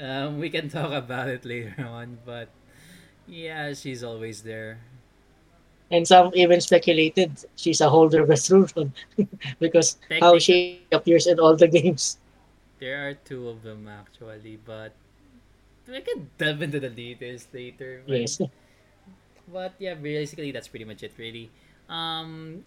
um, we can talk about it later on. But yeah, she's always there. and some even speculated she's a holder of the because how she appears in all the games. there are two of them actually, but we can delve into the details later. But Yes, But yeah, basically that's pretty much it, really. Um,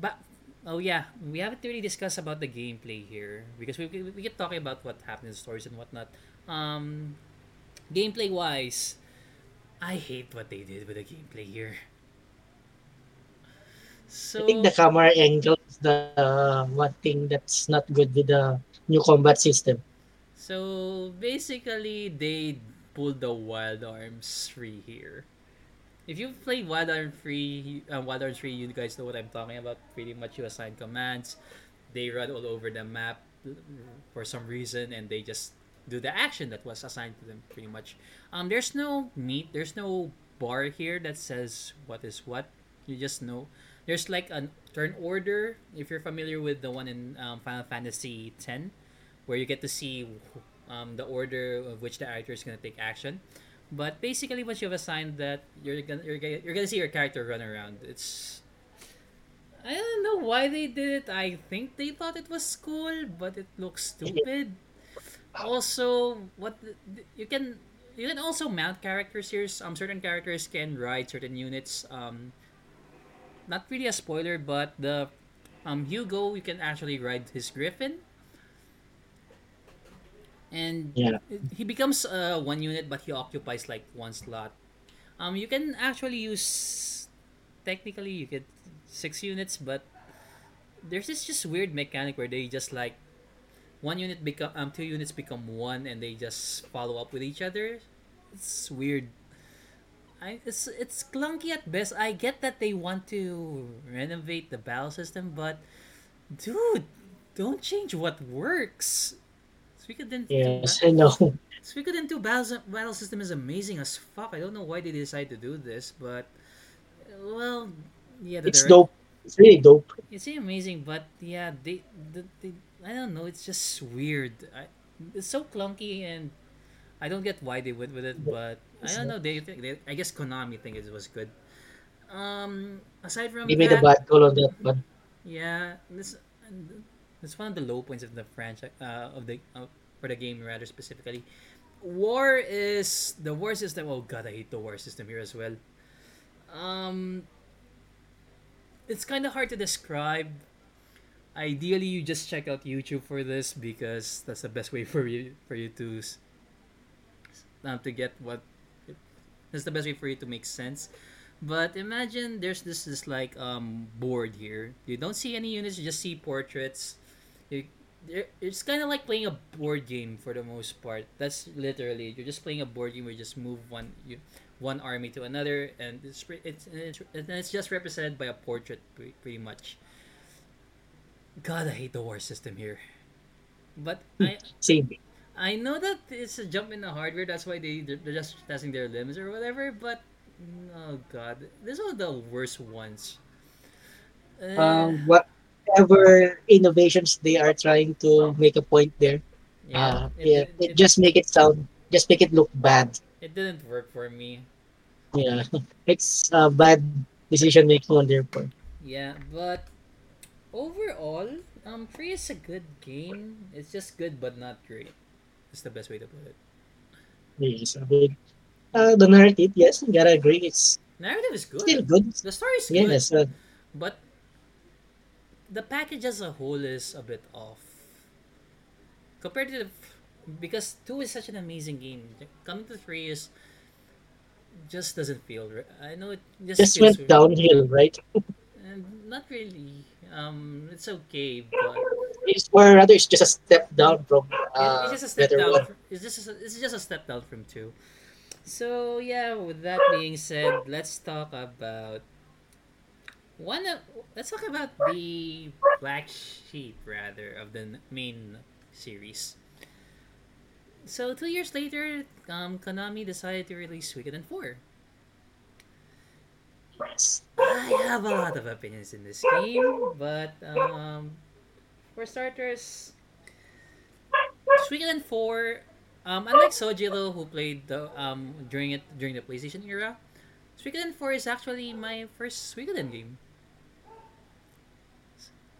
but oh yeah, we haven't really discussed about the gameplay here because we we, we keep talking about what happened in stories and whatnot. Um, Gameplay wise, I hate what they did with the gameplay here. I think So the camera angle is the uh, one thing that's not good with the new combat system. so basically they pulled the Wild Arms free here. If you've played Wild Arms free, uh, Wild Arms free, you guys know what I'm talking about. Pretty much, you assign commands, they run all over the map for some reason, and they just do the action that was assigned to them. Pretty much, um, there's no meat, there's no bar here that says what is what. You just know there's like a turn order. If you're familiar with the one in um, Final Fantasy X, where you get to see um, the order of which the actor is gonna take action. But basically, once you've assigned that, you're gonna you're gonna, you're gonna see your character run around. It's I don't know why they did it. I think they thought it was cool, but it looks stupid. Also, what you can you can also mount characters here. Um, certain characters can ride certain units. Um, not really a spoiler, but the um Hugo you can actually ride his Griffin, and Yeah. he becomes uh one unit, but he occupies like one slot. Um, you can actually use technically you get six units, but there's this just weird mechanic where they just like one unit become um two units become one and they just follow up with each other. It's weird. I it's it's clunky at best. I get that they want to renovate the battle system, but dude, don't change what works. Suikoden 2 ba- Yes, I know. Suikoden 2 battle, battle system is amazing as fuck. I don't know why they decide to do this, but well, yeah, the It's direct dope. It's really dope. it's amazing, but yeah, they, the, they I don't know, it's just weird. I, it's so clunky and I don't get why they went with it, but I don't know. They, think they I guess Konami think it was good. Um, aside from They made a bad call on that one. yeah, this this one of the low points of the franchise uh, of the uh, for the game rather specifically. War is the war system. Oh god, I hate the war system here as well. Um, it's kind of hard to describe. Ideally, you just check out YouTube for this because that's the best way for you for you to um, to get what that's the best way for you to make sense. But imagine there's this this like um board here. You don't see any units, you just see portraits. You, it's kind of like playing a board game for the most part. That's literally you're just playing a board game where you just move one you one army to another, and it's it's it's, and it's just represented by a portrait pre- pretty much. God, I hate the war system here. But I Same. I know that it's a jump in the hardware. That's why they they're just testing their limbs or whatever. But oh god, this is one of the worst ones. Uh, Um, whatever innovations they are trying to make a point there, yeah, uh, it, yeah, it, it just make it sound, just make it look bad. it didn't work for me. Yeah, it's a bad decision making on their part. Yeah, but overall, um, three is a good game. It's just good but not great. It's the best way to put it. Yes, a bit. Uh, the narrative, yes, gotta agree, it's Narrative is good. still good. good. The story is good, Yes, uh, but the package as a whole is a bit off compared to the because two is such an amazing game. Coming to three is just doesn't feel. I know it just just went downhill, right? not really. Um, it's okay, but It's or rather, it's just a step down from it, it's uh just a step down. one. It's just a, it's just a step down from two. So yeah, with that being said, let's talk about one. Of, let's talk about the black sheep rather of the main series. So two years later, um, Konami decided to release Suikoden Four. I have a lot of opinions in this game, but um, for starters, Suikoden 4, um, unlike Sojiro who played the um during it during the PlayStation era, Suikoden 4 is actually my first Suikoden game.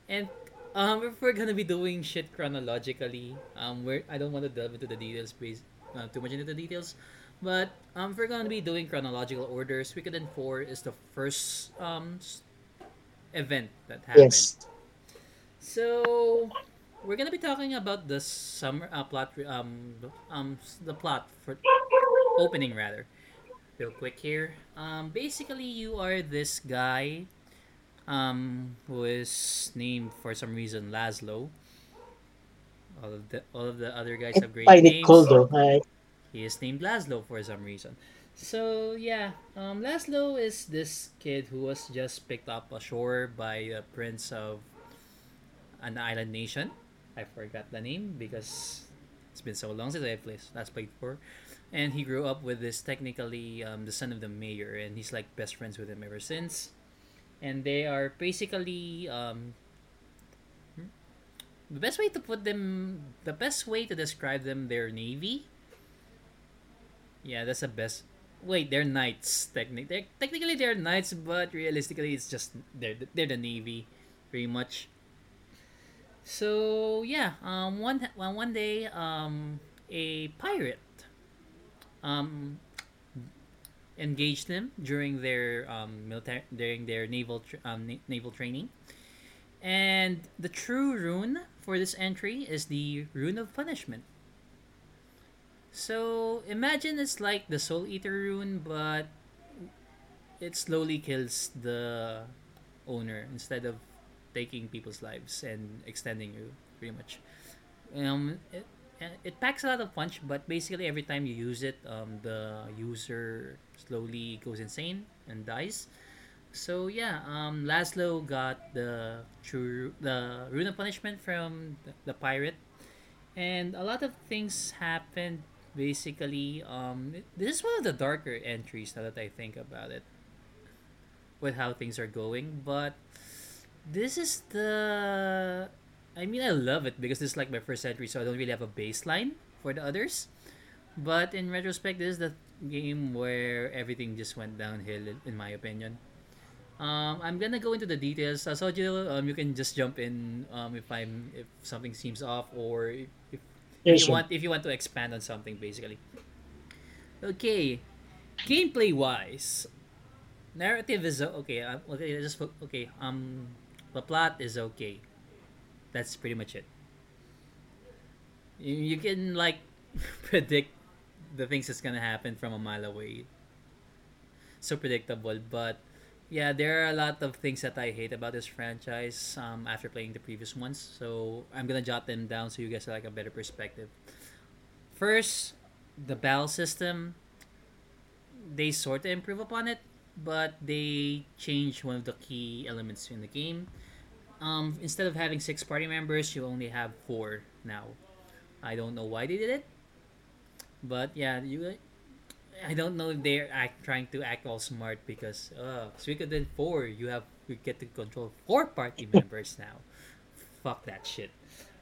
And um, if we're gonna be doing shit chronologically, um, we're I don't want to delve into the details, please, uh, too much into the details. But um, if we're gonna be doing chronological order, Suikoden 4 is the first um event that happened. Yes. So we're gonna be talking about the summer uh, plot um um the plot for opening rather. Real quick here. Um, basically, you are this guy um, who is named for some reason Laszlo. All of the all of the other guys I have great it names. cool though. I, He is named Laszlo for some reason. So yeah, um, Laszlo is this kid who was just picked up ashore by a prince of an island nation. I forgot the name because it's been so long since I played last played for. And he grew up with this technically um, the son of the mayor, and he's like best friends with him ever since. And they are basically um, the best way to put them, the best way to describe them, their navy yeah, that's the best. Wait, they're knights. Technically, they're, technically they're knights, but realistically, it's just they're they're the navy, pretty much. So yeah, um, one one one day, um, a pirate, um, engaged them during their um military during their naval tr- um na- naval training, and the true rune for this entry is the rune of punishment. So imagine it's like the Soul Eater rune, but it slowly kills the owner instead of taking people's lives and extending you pretty much. Um, it, it packs a lot of punch, but basically every time you use it, um, the user slowly goes insane and dies. So yeah, um, Laszlo got the true the rune of punishment from the, the pirate, and a lot of things happened basically um this is one of the darker entries now that i think about it with how things are going but this is the i mean i love it because this is like my first entry so i don't really have a baseline for the others. But in retrospect this is the game where everything just went downhill in, my opinion. Um, I'm gonna go into the details. So Jill, um, you can just jump in um, if I'm if something seems off or if, if yeah, you sure. want if you want to expand on something basically. Okay. Gameplay wise narrative is okay uh, okay just okay um the plot is okay that's pretty much it. You, can like predict the things that's gonna happen from a mile away. So predictable but yeah there are a lot of things that i hate about this franchise um, after playing the previous ones so i'm gonna jot them down so you guys have like a better perspective. First the battle system they sort of improve upon it but they change one of the key elements in the game um, instead of having six party members you only have four now i don't know why they did it but yeah you I don't know if they're act, trying to act all smart because uh Suikoden 4 you have you get to control four party members now. Fuck that shit.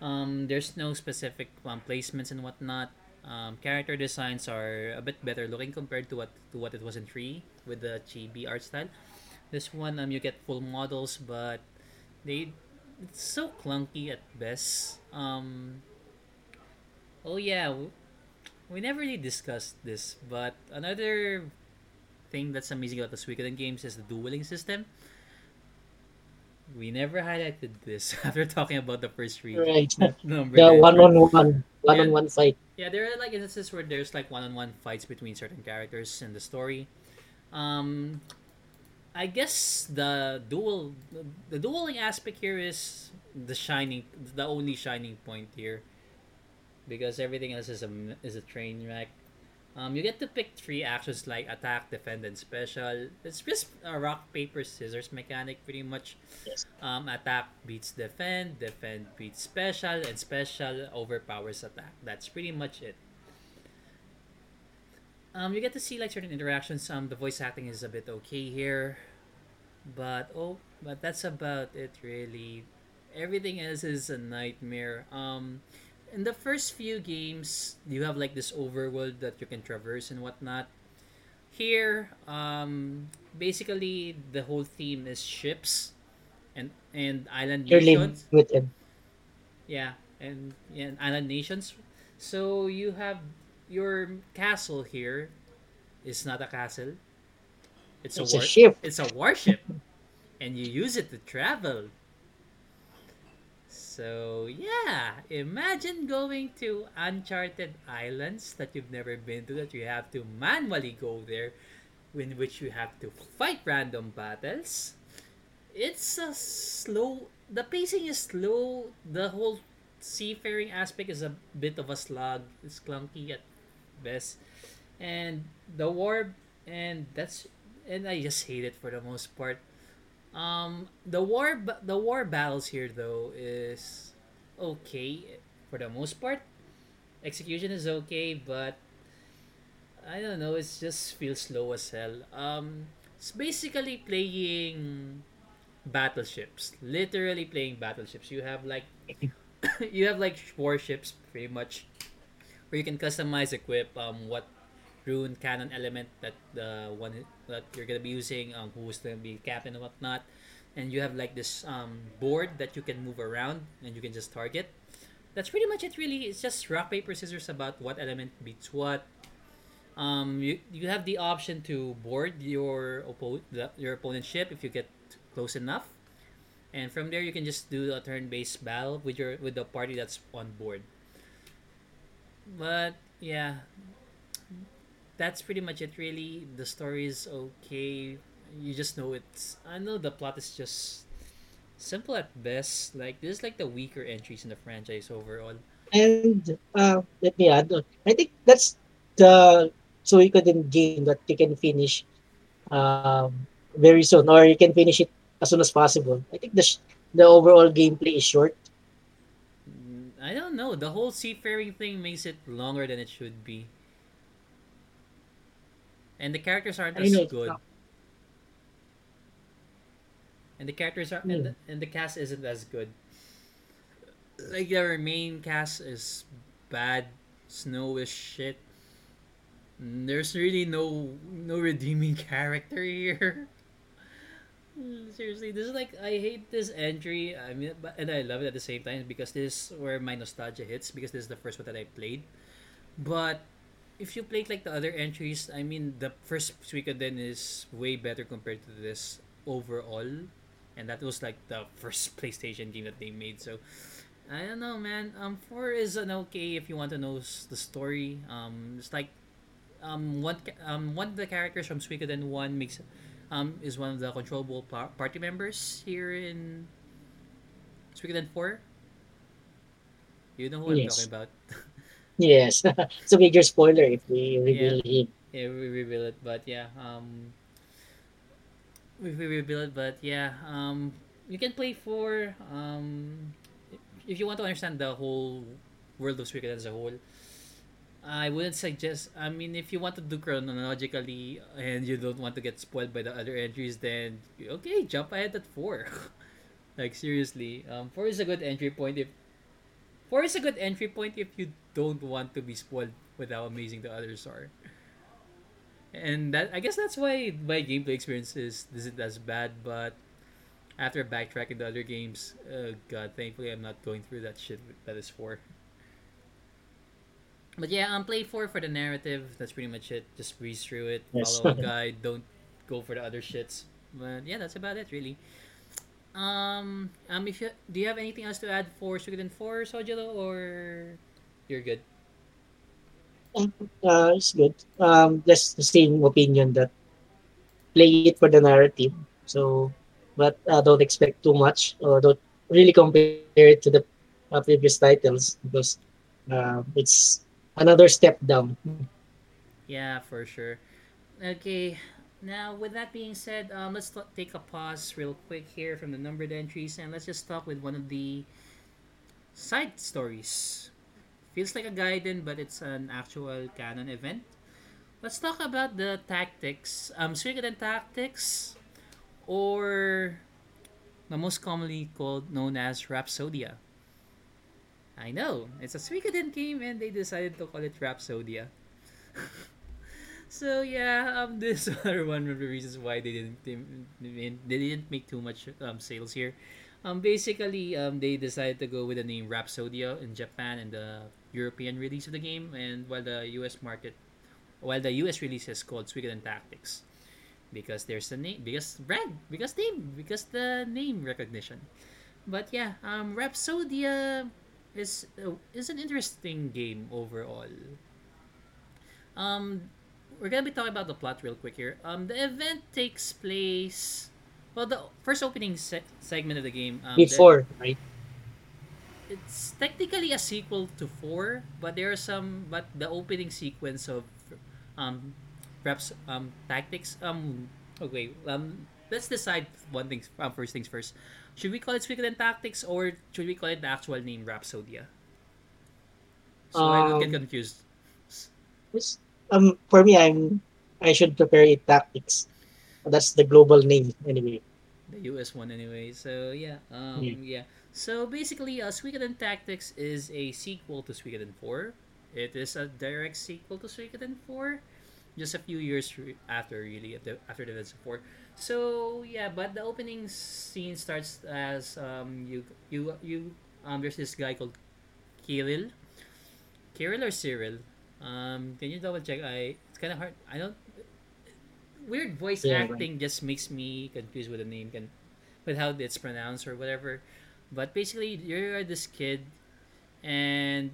Um there's no specific um, placements and whatnot. Um, character designs are a bit better looking compared to what to what it was in 3 with the chibi art style. This one um you get full models but they it's so clunky at best. Um oh yeah, we never really discussed this, but another thing that's amazing about the Suikoden games is the dueling system. We never highlighted this after talking about the first three Right. number. The then, one on one, one on one fight. Yeah, there are like instances where there's like one-on-one fights between certain characters in the story. Um, I guess the duel, the dueling aspect here is the shining, the only shining point here, because everything else is a is a train wreck. Um, you get to pick three actions like attack, defend, and special. It's just a rock paper scissors mechanic, pretty much. Yes. Um, attack beats defend, defend beats special, and special overpowers attack. That's pretty much it. Um, you get to see like certain interactions. Um, the voice acting is a bit okay here, but oh, but that's about it really. Everything else is a nightmare. Um, in the first few games, you have like this overworld that you can traverse and whatnot. Here, um, basically the whole theme is ships and and island You're nations. with. Yeah, and, yeah, and island nations. So you have your castle here is not a castle. It's, It's a a ship. It's a warship, and you use it to travel. So, yeah, imagine going to uncharted islands that you've never been to, that you have to manually go there, in which you have to fight random battles. It's a slow, the pacing is slow, the whole seafaring aspect is a bit of a slog, it's clunky at best. And the war, and that's, and I just hate it for the most part Um, the war the war battles here though is okay for the most part. Execution is okay, but I don't know. It just feels slow as hell. Um, it's basically playing battleships. Literally playing battleships. You have like you have like warships pretty much where you can customize equip um what rune cannon element that the one that you're gonna be using um who's gonna be captain and whatnot. And you have like this um board that you can move around and you can just target. That's pretty much it really. It's just rock paper scissors about what element beats what. Um you, you have the option to board your oppo- the, your opponent's ship if you get close enough. And from there you can just do a turn-based battle with your with the party that's on board but yeah. That's pretty much it really. The story is okay. You just know it's i know the plot is just simple at best. Like this is like the weaker entries in the franchise overall. And uh, let me add, uh, I think that's the so you can game that you can finish um, very soon, or you can finish it as soon as possible. I think the sh- the overall gameplay is short. Mm, i don't know. The whole seafaring thing makes it longer than it should be. And the characters aren't as good. and the characters are and hmm, the, and the cast isn't as good. Like their main cast is bad Snowe is shit. Mm, there's really no no redeeming character here. Mm, seriously this is like i hate this entry i mean but and i love it at the same time because this is where my nostalgia hits because this is the first one that i played but if you played like the other entries i mean the first suikoden is way better compared to this overall and that was like the first playstation game that they made so I don't know, man. Um, four is an okay if you want to know the story. Um, it's like um one um one of the characters from Suikoden one makes um is one of the controllable par- party members here in Suikoden four. You know who I'm talking about. yes. it's a major spoiler if we yeah, reveal him. yeah, we reveal it, but yeah, um, we we reveal it, but yeah, um, you can play for. Um, if you want to understand the whole world of Suikoden as a whole, I wouldn't suggest. I mean, if you want to do chronologically and you don't want to get spoiled by the other entries, then okay, jump ahead at four. like seriously, um, four is a good entry point. If four is a good entry point if you don't want to be spoiled with how amazing the others are. And that I guess that's why my gameplay experience is isn't as bad. But after backtracking the other games, uh, God, thankfully I'm not going through that shit that is four. But yeah, um, play four for the narrative. That's pretty much it. Just breeze through it, Yes. follow a guide. Don't go for the other shits. But yeah, that's about it really. Um, um, if you do you have anything else to add for Suikoden four, Sojiro, or you're good? uh, it's good. Um, just the same opinion that play it for the narrative. So, but uh, don't expect too much or don't really compare it to the uh, previous titles because uh, it's another step down. Yeah, for sure. Okay, now with that being said, um, let's t- take a pause real quick here from the numbered entries and let's just talk with one of the side stories. Feels like a Gaiden, but it's an actual canon event. Let's talk about the tactics. Um, Suikoden tactics, or the most commonly called known as Rhapsodia. I know it's a Suikoden game, and they decided to call it Rhapsodia. So yeah, um, this is another one of the reasons why they didn't they, they didn't make too much um sales here. Um, basically, um, they decided to go with the name Rhapsodia in Japan and the European release of the game, and while the U.S. market, while the U.S. release is called Suikoden Tactics, because there's the name, because brand, because name, because the name recognition. But yeah, um, Rhapsodia is uh, is an interesting game overall. Um, we're gonna be talking about the plot real quick here. Um, the event takes place. Well, the first opening se- segment of the game. Um, the, Before, right? it's technically a sequel to four, but there are some. But the opening sequence of, um, perhaps um tactics. Um, okay. Um, let's decide one thing. Um, first things first. Should we call it Suikoden Tactics or should we call it the actual name Rhapsodia? So I don't get Um, confused. um, for me, I'm I should prepare it tactics. That's the global name anyway. the US one anyway. So yeah, um, Yeah. yeah. So basically, uh, Suikoden Tactics is a sequel to Suikoden Four. It is a direct sequel to Suikoden Four, just a few years after really after, after the events of Four. So yeah, but the opening scene starts as um you you you um there's this guy called Kirill, Kirill or Cyril. Um, can you double check? I it's kind of hard. I don't weird voice Yeah, right. acting just makes me confused with the name and with how it's pronounced or whatever. But basically, you're this kid, and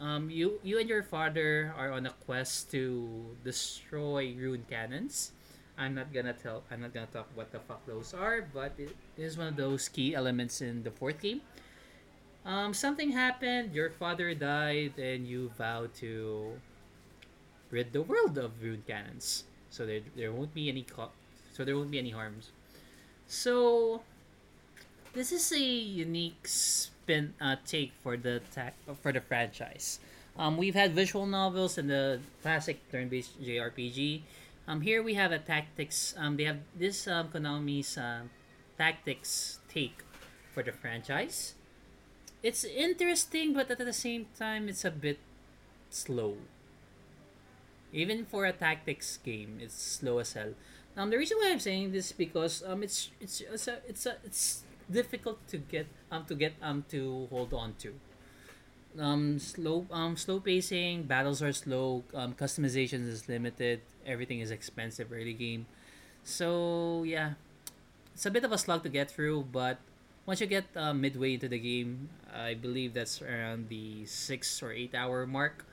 um, you you and your father are on a quest to destroy rune cannons. I'm not gonna tell. I'm not gonna talk what the fuck those are, but it is one of those key elements in the fourth game. Um, something happened. Your father died, and you vow to rid the world of rune cannons. So there, there won't be any co- so there won't be any harms. So this is a unique spin uh, take for the for the franchise. Um, we've had visual novels and the classic turn-based JRPG. Um, here we have a tactics. Um, they have this um, Konami's uh, tactics take for the franchise. It's interesting, but at the same time, it's a bit slow. Even for a tactics game, it's slow as hell. Um, the reason why I'm saying this is because um, it's it's it's a, it's a, it's difficult to get um to get um to hold on to. Um, slow um slow pacing, battles are slow, um, customizations is limited, everything is expensive early game. So yeah, it's a bit of a slug to get through, but once you get uh, midway into the game, I believe that's around the six or eight hour mark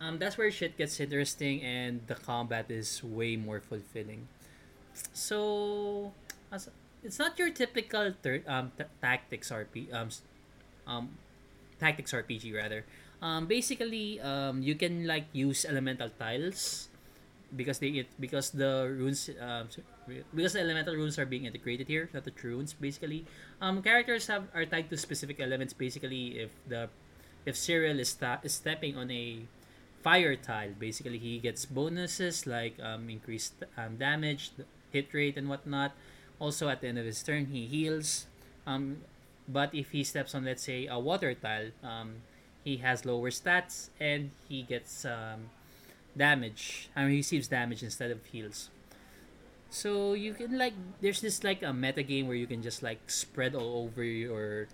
um, that's where shit gets interesting and the combat is way more fulfilling. So, it's not your typical third um t- tactics RP um um tactics RPG rather. Um, basically, um, you can like use elemental tiles because they it because the runes um because the elemental runes are being integrated here, not the runes. Basically, um, characters have are tied to specific elements. Basically, if the if Cyril is, sta- is stepping on a fire tile. Basically, he gets bonuses like um, increased um, damage, hit rate, and whatnot. Also, at the end of his turn, he heals. Um, but if he steps on, let's say, a water tile, um, he has lower stats and he gets um, damage. I mean, he receives damage instead of heals. So you can like, there's this like a meta game where you can just like spread all over your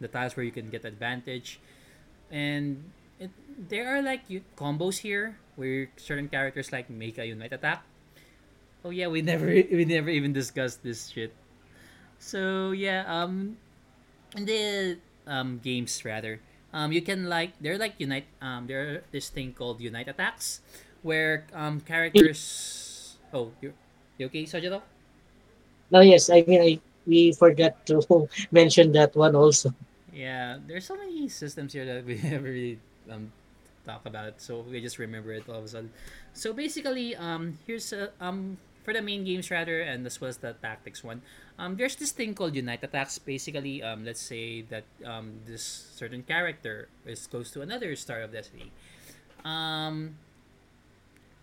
the tiles where you can get advantage, and it, there are like you, combos here where certain characters like make a unite attack. Oh yeah, we never we never even discussed this shit. So yeah, um, in the um games rather, um, you can like they're like unite um there this thing called unite attacks, where um characters. Oh, you you okay, Sajado? No, yes, I mean, I we forgot to mention that one also. Yeah, there's so many systems here that we never really um talk about it, so we just remember it all of a sudden. So basically, um, here's a, um for the main games rather, and as well as the tactics one. Um, there's this thing called unite attacks. Basically, um, let's say that um this certain character is close to another star of destiny. Um,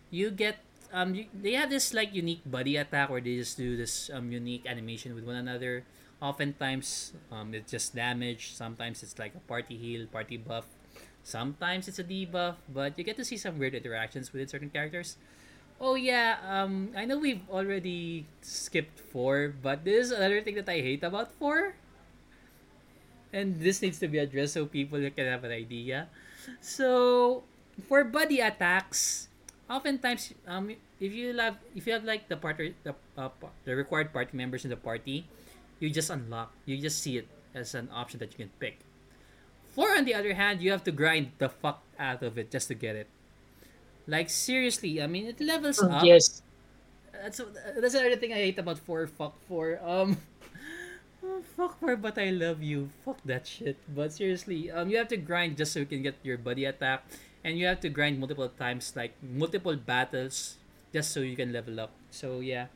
you get um you, they have this like unique buddy attack where they just do this um unique animation with one another oftentimes um it's just damage sometimes it's like a party heal party buff sometimes it's a debuff but you get to see some weird interactions with certain characters oh yeah um i know we've already skipped four but this is another thing that i hate about four and this needs to be addressed so people can have an idea so for buddy attacks oftentimes um if you have if you have like the part the uh, the required party members in the party you just unlock you just see it as an option that you can pick. Four, on the other hand, you have to grind the fuck out of it just to get it. Like seriously, I mean, it levels Mm, up. Yes. That's that's another thing I hate about four. Fuck four. Um, oh, fuck four, but I love you. Fuck that shit. But seriously, um, you have to grind just so you can get your buddy attack, and you have to grind multiple times, like multiple battles, just so you can level up. So yeah.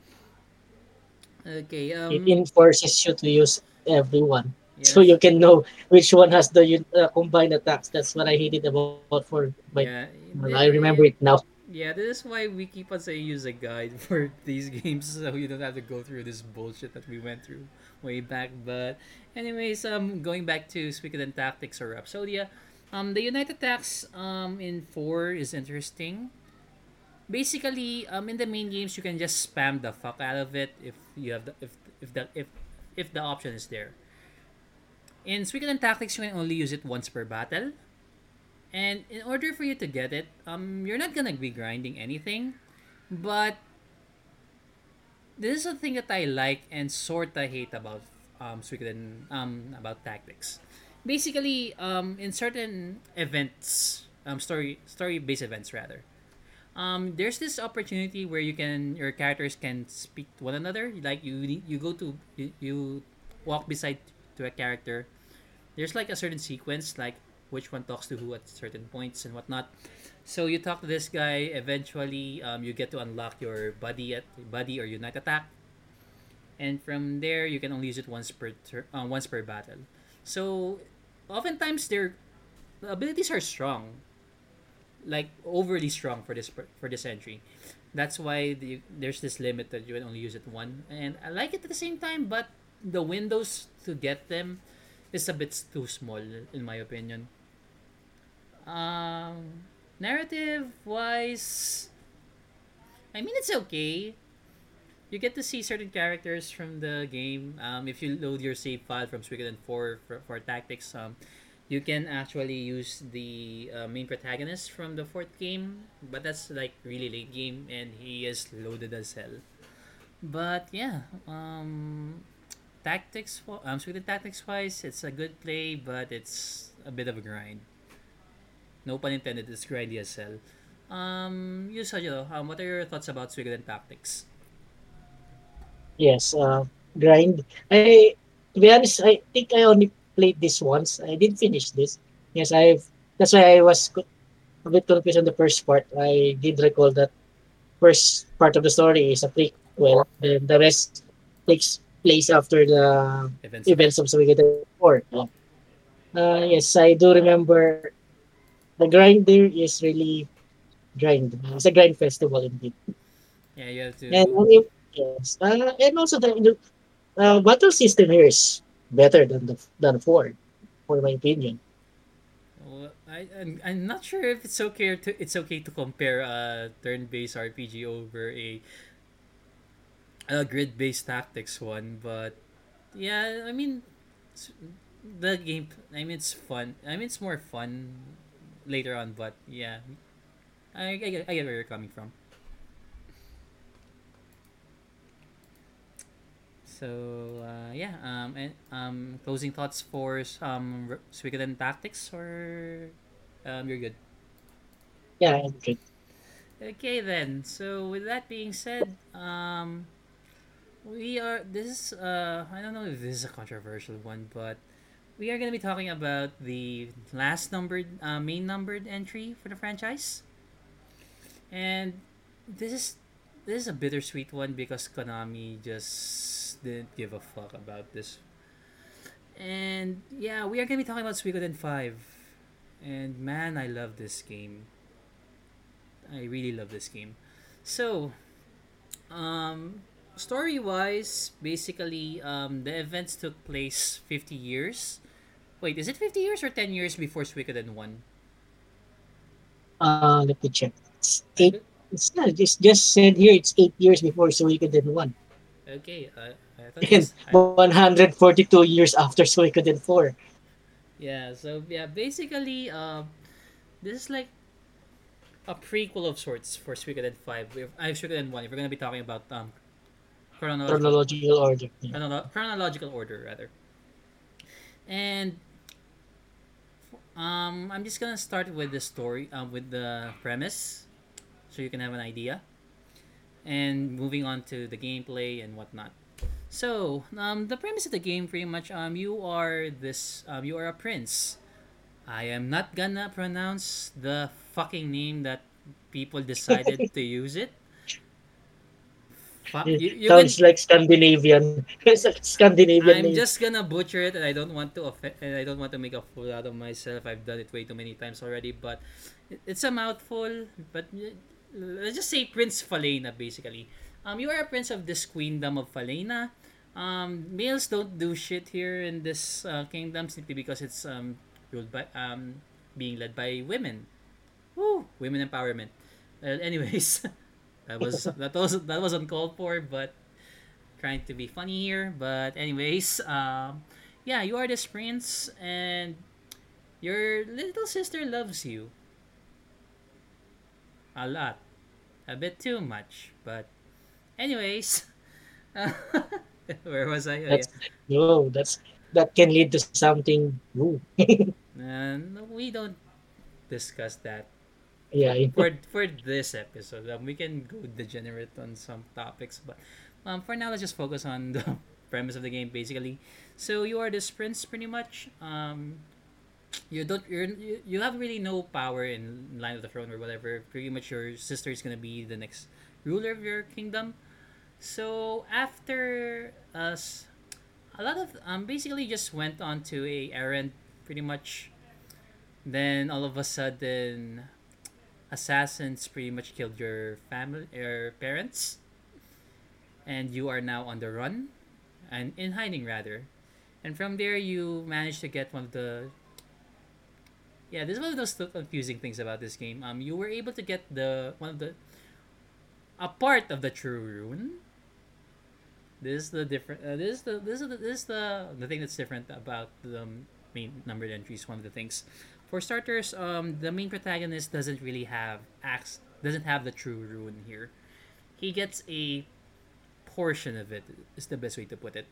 Okay. It Um. enforces you to use everyone. Yes. So you can know which one has the uh, combined attacks. That's what I hated about for my. yeah. I remember it now. Yeah, this is why we keep on saying use a guide for these games so you don't have to go through this bullshit that we went through way back. But anyways, um going back to Suikoden Tactics or Rhapsodia, um the United Attacks um in four is interesting. Basically, um in the main games you can just spam the fuck out of it if you have the if if the if if the option is there. In Suikoden Tactics you can only use it once per battle. And in order for you to get it, um, you're not gonna be grinding anything, but this is a thing that I like and sorta hate about um Suikoden um about tactics. Basically, um, in certain events, um, story story based events rather, um, there's this opportunity where you can your characters can speak to one another. Like you you go to you, you walk beside to a character. There's like a certain sequence like which one talks to who at certain points and whatnot. So you talk to this guy. Eventually, um, you get to unlock your buddy at buddy or unite attack, and from there you can only use it once per tur- uh, once per battle. So, oftentimes their the abilities are strong, like overly strong for this for this entry. That's why the, there's this limit that you can only use it one, and I like it at the same time. But the windows to get them is a bit too small, in my opinion. Um, narrative wise, I mean it's okay. You get to see certain characters from the game. Um, if you load your save file from Suikoden 4 for, for tactics, um, you can actually use the uh, main protagonist from the fourth game, but that's like really late game, and he is loaded as hell. But yeah, um, tactics. Um, Suikoden tactics wise, it's a good play, but it's a bit of a grind. No pun intended. It's grindy as hell. Um, you Sojiro, um, what are your thoughts about Suikoden tactics? Yes. Uh, grind. I to be honest, I think I only played this once. I didn't finish this. Yes, I've. That's why I was a bit confused on the first part. I did recall that first part of the story is a prequel, and the rest takes place after the Events. events of Suikoden 4. Uh, yes, I do remember the grind there is really grind. It's a grind festival indeed. Yeah, you have to. And only, yes, uh, and also the, uh, battle system here is better than the than 4, for my opinion. Well, I I'm, I'm not sure if it's okay to it's okay to compare a turn-based RPG over a a grid-based tactics one, but yeah, I mean the game. I mean it's fun. I mean it's more fun later on, but yeah, I, I, get, I get where you're coming from. So uh, yeah, um, and um, closing thoughts for um R- Suikoden tactics, or um, you're good. Yeah, I'm good. Okay then. So with that being said, um, we are. This is uh, I don't know if this is a controversial one, but we are gonna be talking about the last numbered, uh, main numbered entry for the franchise, and this is this is a bittersweet one because Konami just didn't give a fuck about this. And yeah, we are gonna be talking about Suikoden Five, and man, I love this game. I really love this game. So, um, story wise, basically, um, the events took place 50 years. Wait, is it 50 years or 10 years before Suikoden 1? Uh, let me check. It's eight. It's not just just said here. It's eight years before Suikoden one, Okay, I, I thought and was, I, one hundred forty two years after Suikoden four. yeah, so yeah, basically, um, this is like a prequel of sorts for Suikoden 5. If, I Suikoden 1, if we're gonna be talking about um, chronological Chronological order. Yeah. chronolo- chronological order rather. And um, I'm just gonna start with the story, um, with the premise, so you can have an idea, and moving on to the gameplay and whatnot. So, um, the premise of the game, pretty much, um, you are this, um, you are a prince. I am not gonna pronounce the fucking name that people decided to use it. You, you can sounds like Scandinavian. It's a Scandinavian I'm name. just gonna butcher it, and I don't want to offend, and I don't want to make a fool out of myself. I've done it way too many times already, but it's a mouthful. But let's just say Prince Falena, basically. Um, you are a prince of this queendom of Falena. Um, males don't do shit here in this uh, kingdom simply because it's um ruled by um being led by women. Woo, women empowerment. Well, anyways, that was that was that was uncalled for, but trying to be funny here. But anyways, um, yeah, you are this prince, and your little sister loves you a lot, a bit too much. But anyways, where was I? Oh, That's yeah. no, that's that can lead to something. Uh, no, we don't discuss that yeah, for for this episode. Um, we can go degenerate on some topics, but um, for now, let's just focus on the premise of the game. Basically, so you are this prince, pretty much. Um, you don't you're, you you have really no power in line of the throne or whatever. Pretty much, your sister is gonna be the next ruler of your kingdom. So after us, a lot of um basically just went on to a errand, pretty much. Then all of a sudden, assassins pretty much killed your family, your parents, and you are now on the run, and in hiding rather. And from there, you managed to get one of the yeah. This is one of those confusing things about this game. Um, you were able to get the one of the a part of the true rune. This is the different. Uh, this is the this is the this is the the thing that's different about the main numbered entries. One of the things. For starters, um, the main protagonist doesn't really have acts doesn't have the true rune here. He gets a portion of it. Is the best way to put it.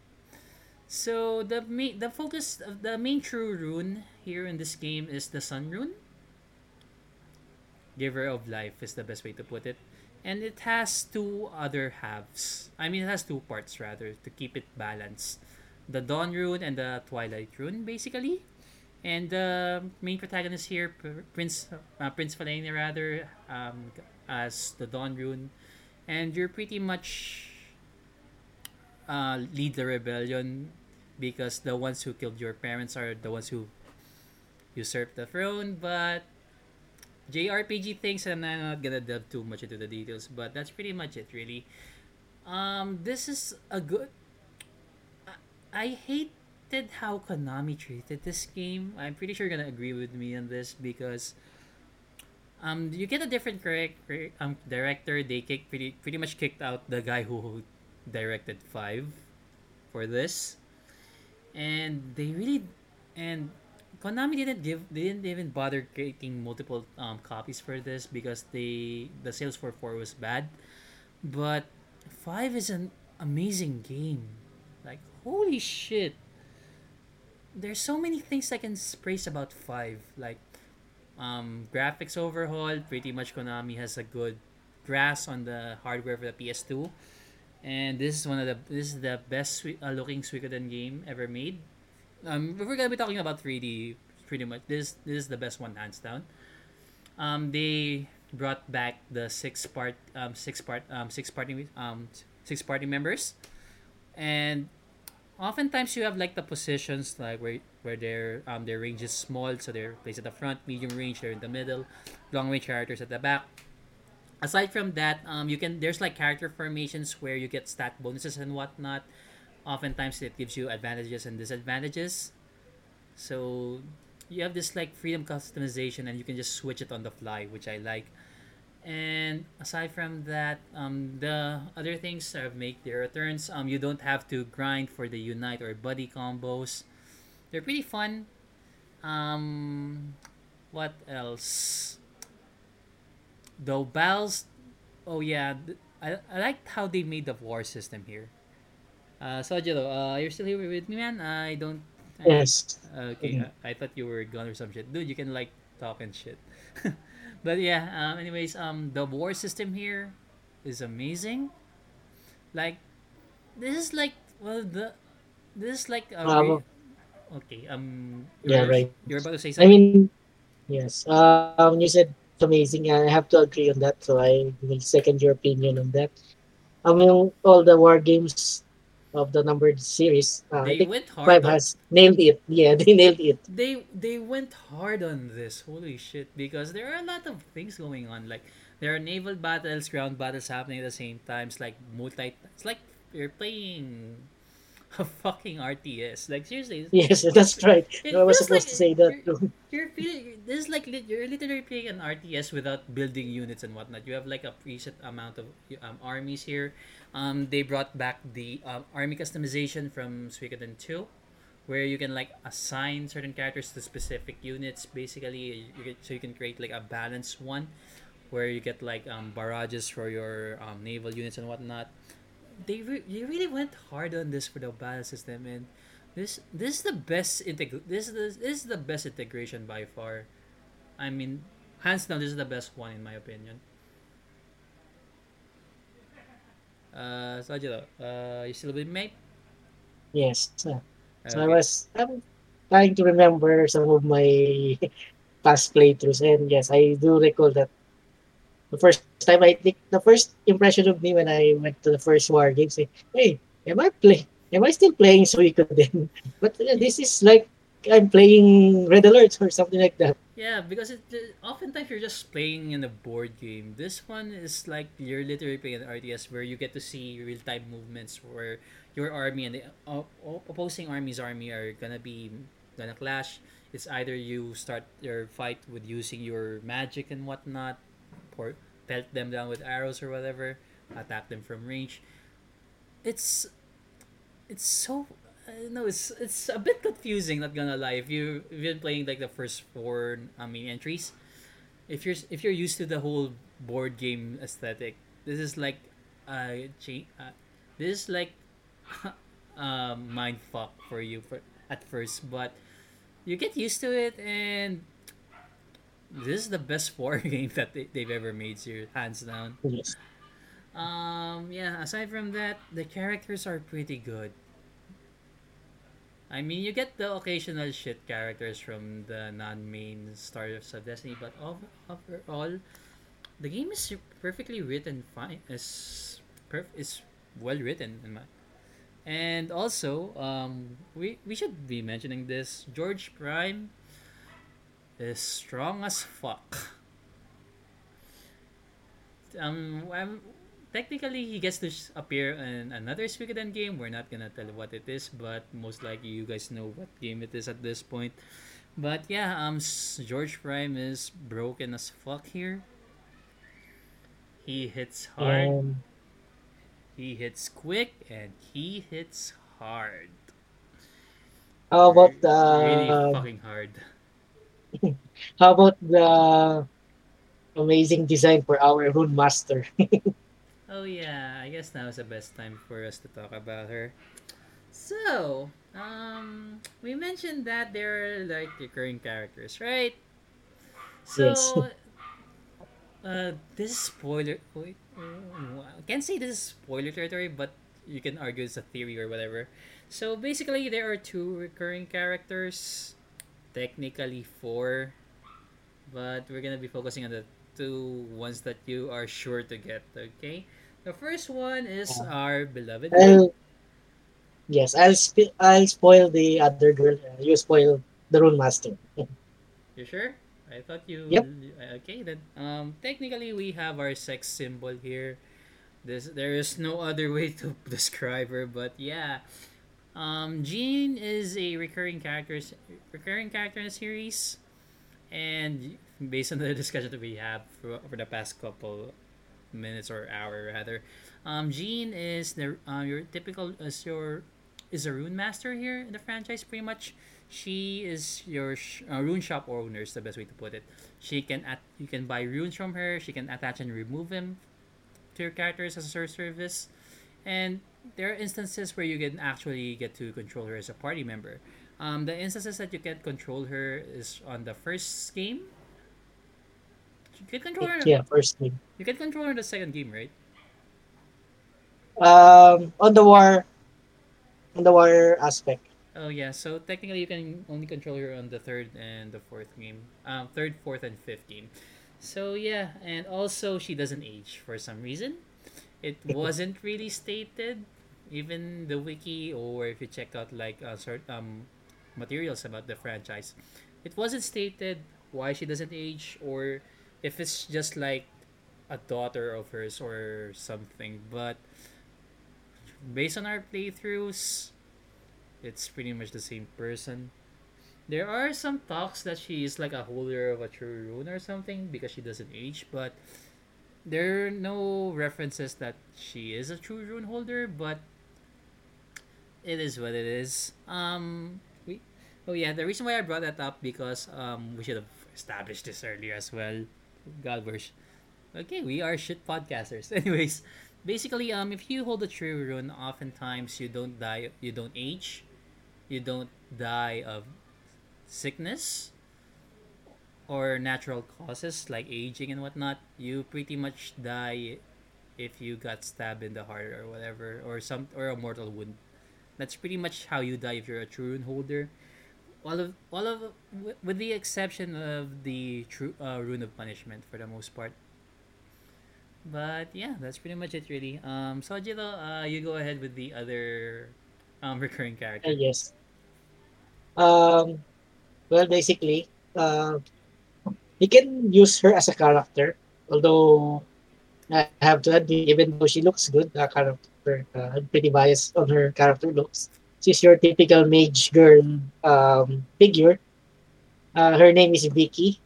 So the main the focus of the main true rune here in this game is the sun rune. Giver of life is the best way to put it. And it has two other halves. I mean, it has two parts rather to keep it balanced. The dawn rune and the twilight rune, basically. And the main protagonist here, Prince uh, Prince Falena, rather, um, as the dawn rune, and you're pretty much uh, lead the rebellion because the ones who killed your parents are the ones who usurped the throne. But JRPG things, and I'm not gonna delve too much into the details, but that's pretty much it, really. Um, this is a good. I, I hated how Konami treated this game. I'm pretty sure you're gonna agree with me on this because um, you get a different correct, um director. They kick pretty pretty much kicked out the guy who directed five for this, and they really and Konami didn't give they didn't even bother creating multiple um, copies for this because they the sales for four was bad, but five is an amazing game. Like holy shit! There's so many things I can praise about five. Like um, graphics overhaul. Pretty much Konami has a good grasp on the hardware for the PS2 and this is one of the this is the best uh, looking Suikoden game ever made. Um, we're gonna be talking about 3D, pretty much this this is the best one hands down. Um, they brought back the six part um six part um six party um six party members, and oftentimes you have like the positions like where where their um their range is small, so they're placed at the front, medium range they're in the middle, long range characters at the back aside from that, um, you can there's like character formations where you get stat bonuses and whatnot. Oftentimes, it gives you advantages and disadvantages. So you have this like freedom customization, and you can just switch it on the fly, which I like. And aside from that, um, the other things are make their returns. Um, you don't have to grind for the unite or buddy combos. They're pretty fun. Um, what else? Though battles, oh yeah, I, I liked how they made the war system here. Uh, Sojiro, uh, you're still here with me, man. I don't I, Yes. okay, Mhm. I, I thought you were gone or some shit. Dude, you can like talk and shit. but yeah, um, anyways, um, the war system here is amazing. Like, this is like, well, the this is like a Um, okay. Um, yeah, you're right. you're about to say something. I mean, yes. Um, you said it's amazing. I have to agree on that. So I will second your opinion on that. i mean all the war games of the numbered series, uh, I They think went hard five on has nailed it. Yeah, they nailed it. they they went hard on this. Holy shit! Because there are a lot of things going on. Like there are naval battles, ground battles happening at the same time. It's like multi. It's like you're playing a fucking RTS. Like seriously, Yes, that's right. I was feels like supposed to say that you're, too. you're feeling. This is like you're literally playing an RTS without building units and whatnot. You have like a preset amount of um, armies here. Um, they brought back the um, army customization from Suikoden two where you can like assign certain characters to specific units basically you get, so you can create like a balanced one where you get like um, barrages for your um, naval units and whatnot they, re- they really went hard on this for the battle system and this this is the best integ- this is the, this is the best integration by far. I mean hands down this is the best one in my opinion. Uh Sojiro, uh you still with me? Yes. So I was I'm trying to remember some of my past playthroughs, and yes, I do recall that the first time I think the first impression of me when I went to the first war game, say, "Hey, am I play? Am I still playing Suikoden?" But uh, this is like I'm playing Red Alert or something like that. Yeah, because it, oftentimes you're just playing in a board game. This one is like you're literally playing an RTS where you get to see real time movements where your army and the opposing army's army are gonna be gonna clash. It's either you start your fight with using your magic and whatnot, pelt them down with arrows or whatever, attack them from range. It's it's so don't know it's it's a bit confusing not gonna lie if you if you're playing like the first four I mean entries if you're if you're used to the whole board game aesthetic this is like uh, uh this is like um mind fuck for you for at first but you get used to it and this is the best war game that they, they've ever made hands down Yes. um yeah aside from that the characters are pretty good I mean, you get the occasional shit characters from the non-main Stars of Destiny, but ov- overall, the game is perfectly written. Fine, is perf- is well written in my. And also, um, we we should be mentioning this. Georg Prime is strong as fuck. Um, I'm, technically he gets to appear in another Suikoden game. We're not gonna tell what it is, but most likely you guys know what game it is at this point. But yeah, um, Georg Prime is broken as fuck here. He hits hard, And he hits quick, and he hits hard. how about R- really the fucking hard. How about the amazing design for our Rune Master? Oh yeah, I guess now is the best time for us to talk about her. So, um, we mentioned that there are like recurring characters, right? Yes. So, uh, this is spoiler. Wait, uh, I can't say this is spoiler territory, but you can argue it's a theory or whatever. So basically, there are two recurring characters, technically four, but we're gonna be focusing on the two ones that you are sure to get. Okay, the first one is Uh, our beloved I'll, yes, I'll sp- I'll spoil the other girl. Uh, you spoil the Rune Master. You sure? I thought you. Yep. Okay, then. Um, technically, we have our sex symbol here. This there is no other way to describe her, but yeah. Um, Jeane is a recurring character, recurring character in the series, and based on the discussion that we have for, for the past couple minutes or hour rather, um, Jeane is the uh, your typical is your is a rune master here in the franchise pretty much. She is your sh- uh, rune shop owner is the best way to put it. She can at you can buy runes from her. She can attach and remove them to your characters as a service, and there are instances where you can actually get to control her as a party member. Um, the instances that you can control her is on the first game. You can control her. Yeah, first game. You can control her in the second game, right? Um, on the war, on the war aspect. Oh yeah, so technically you can only control her on the third and the fourth game. Um, third, fourth, and fifth game. So yeah, and also she doesn't age for some reason. It wasn't really stated, even the wiki or if you check out like uh, sort um materials about the franchise, it wasn't stated why she doesn't age or if it's just like a daughter of hers or something. But based on our playthroughs, it's pretty much the same person. There are some talks that she is like a holder of a true rune or something because she doesn't age, but there are no references that she is a true rune holder, but it is what it is. Um, we, oh yeah, the reason why I brought that up because um we should have established this earlier as well. God, sh- okay. We are shit podcasters. Anyways, basically, um, if you hold a true rune, oftentimes you don't die. You don't age. You don't die of sickness or natural causes like aging and whatnot. You pretty much die if you got stabbed in the heart or whatever, or some or a mortal wound. That's pretty much how you die if you're a true rune holder. All of all of with the exception of the true uh, rune of punishment for the most part. But yeah, that's pretty much it really. Um, so Jilo, uh, you go ahead with the other um recurring Uh, character. yes. Um, well, basically, uh, you can use her as a character. Although I have to admit, even though she looks good, the character, uh, I'm pretty biased on her character looks. She's your typical mage girl um, figure. Uh, her name is Viki.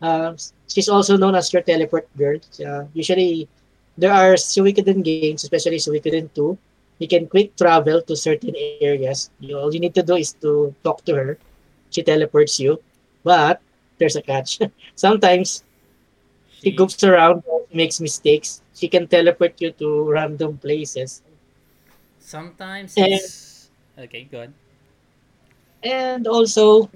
Uh, she's also known as your teleport girl. Uh, usually, there are Suikoden games, especially Suikoden 2. You can quick travel to certain areas. You, all you need to do is to talk to her. She teleports you. But there's a catch. Sometimes she goofs around, makes mistakes. She can teleport you to random places. sometimes And, it's okay. Good. and also,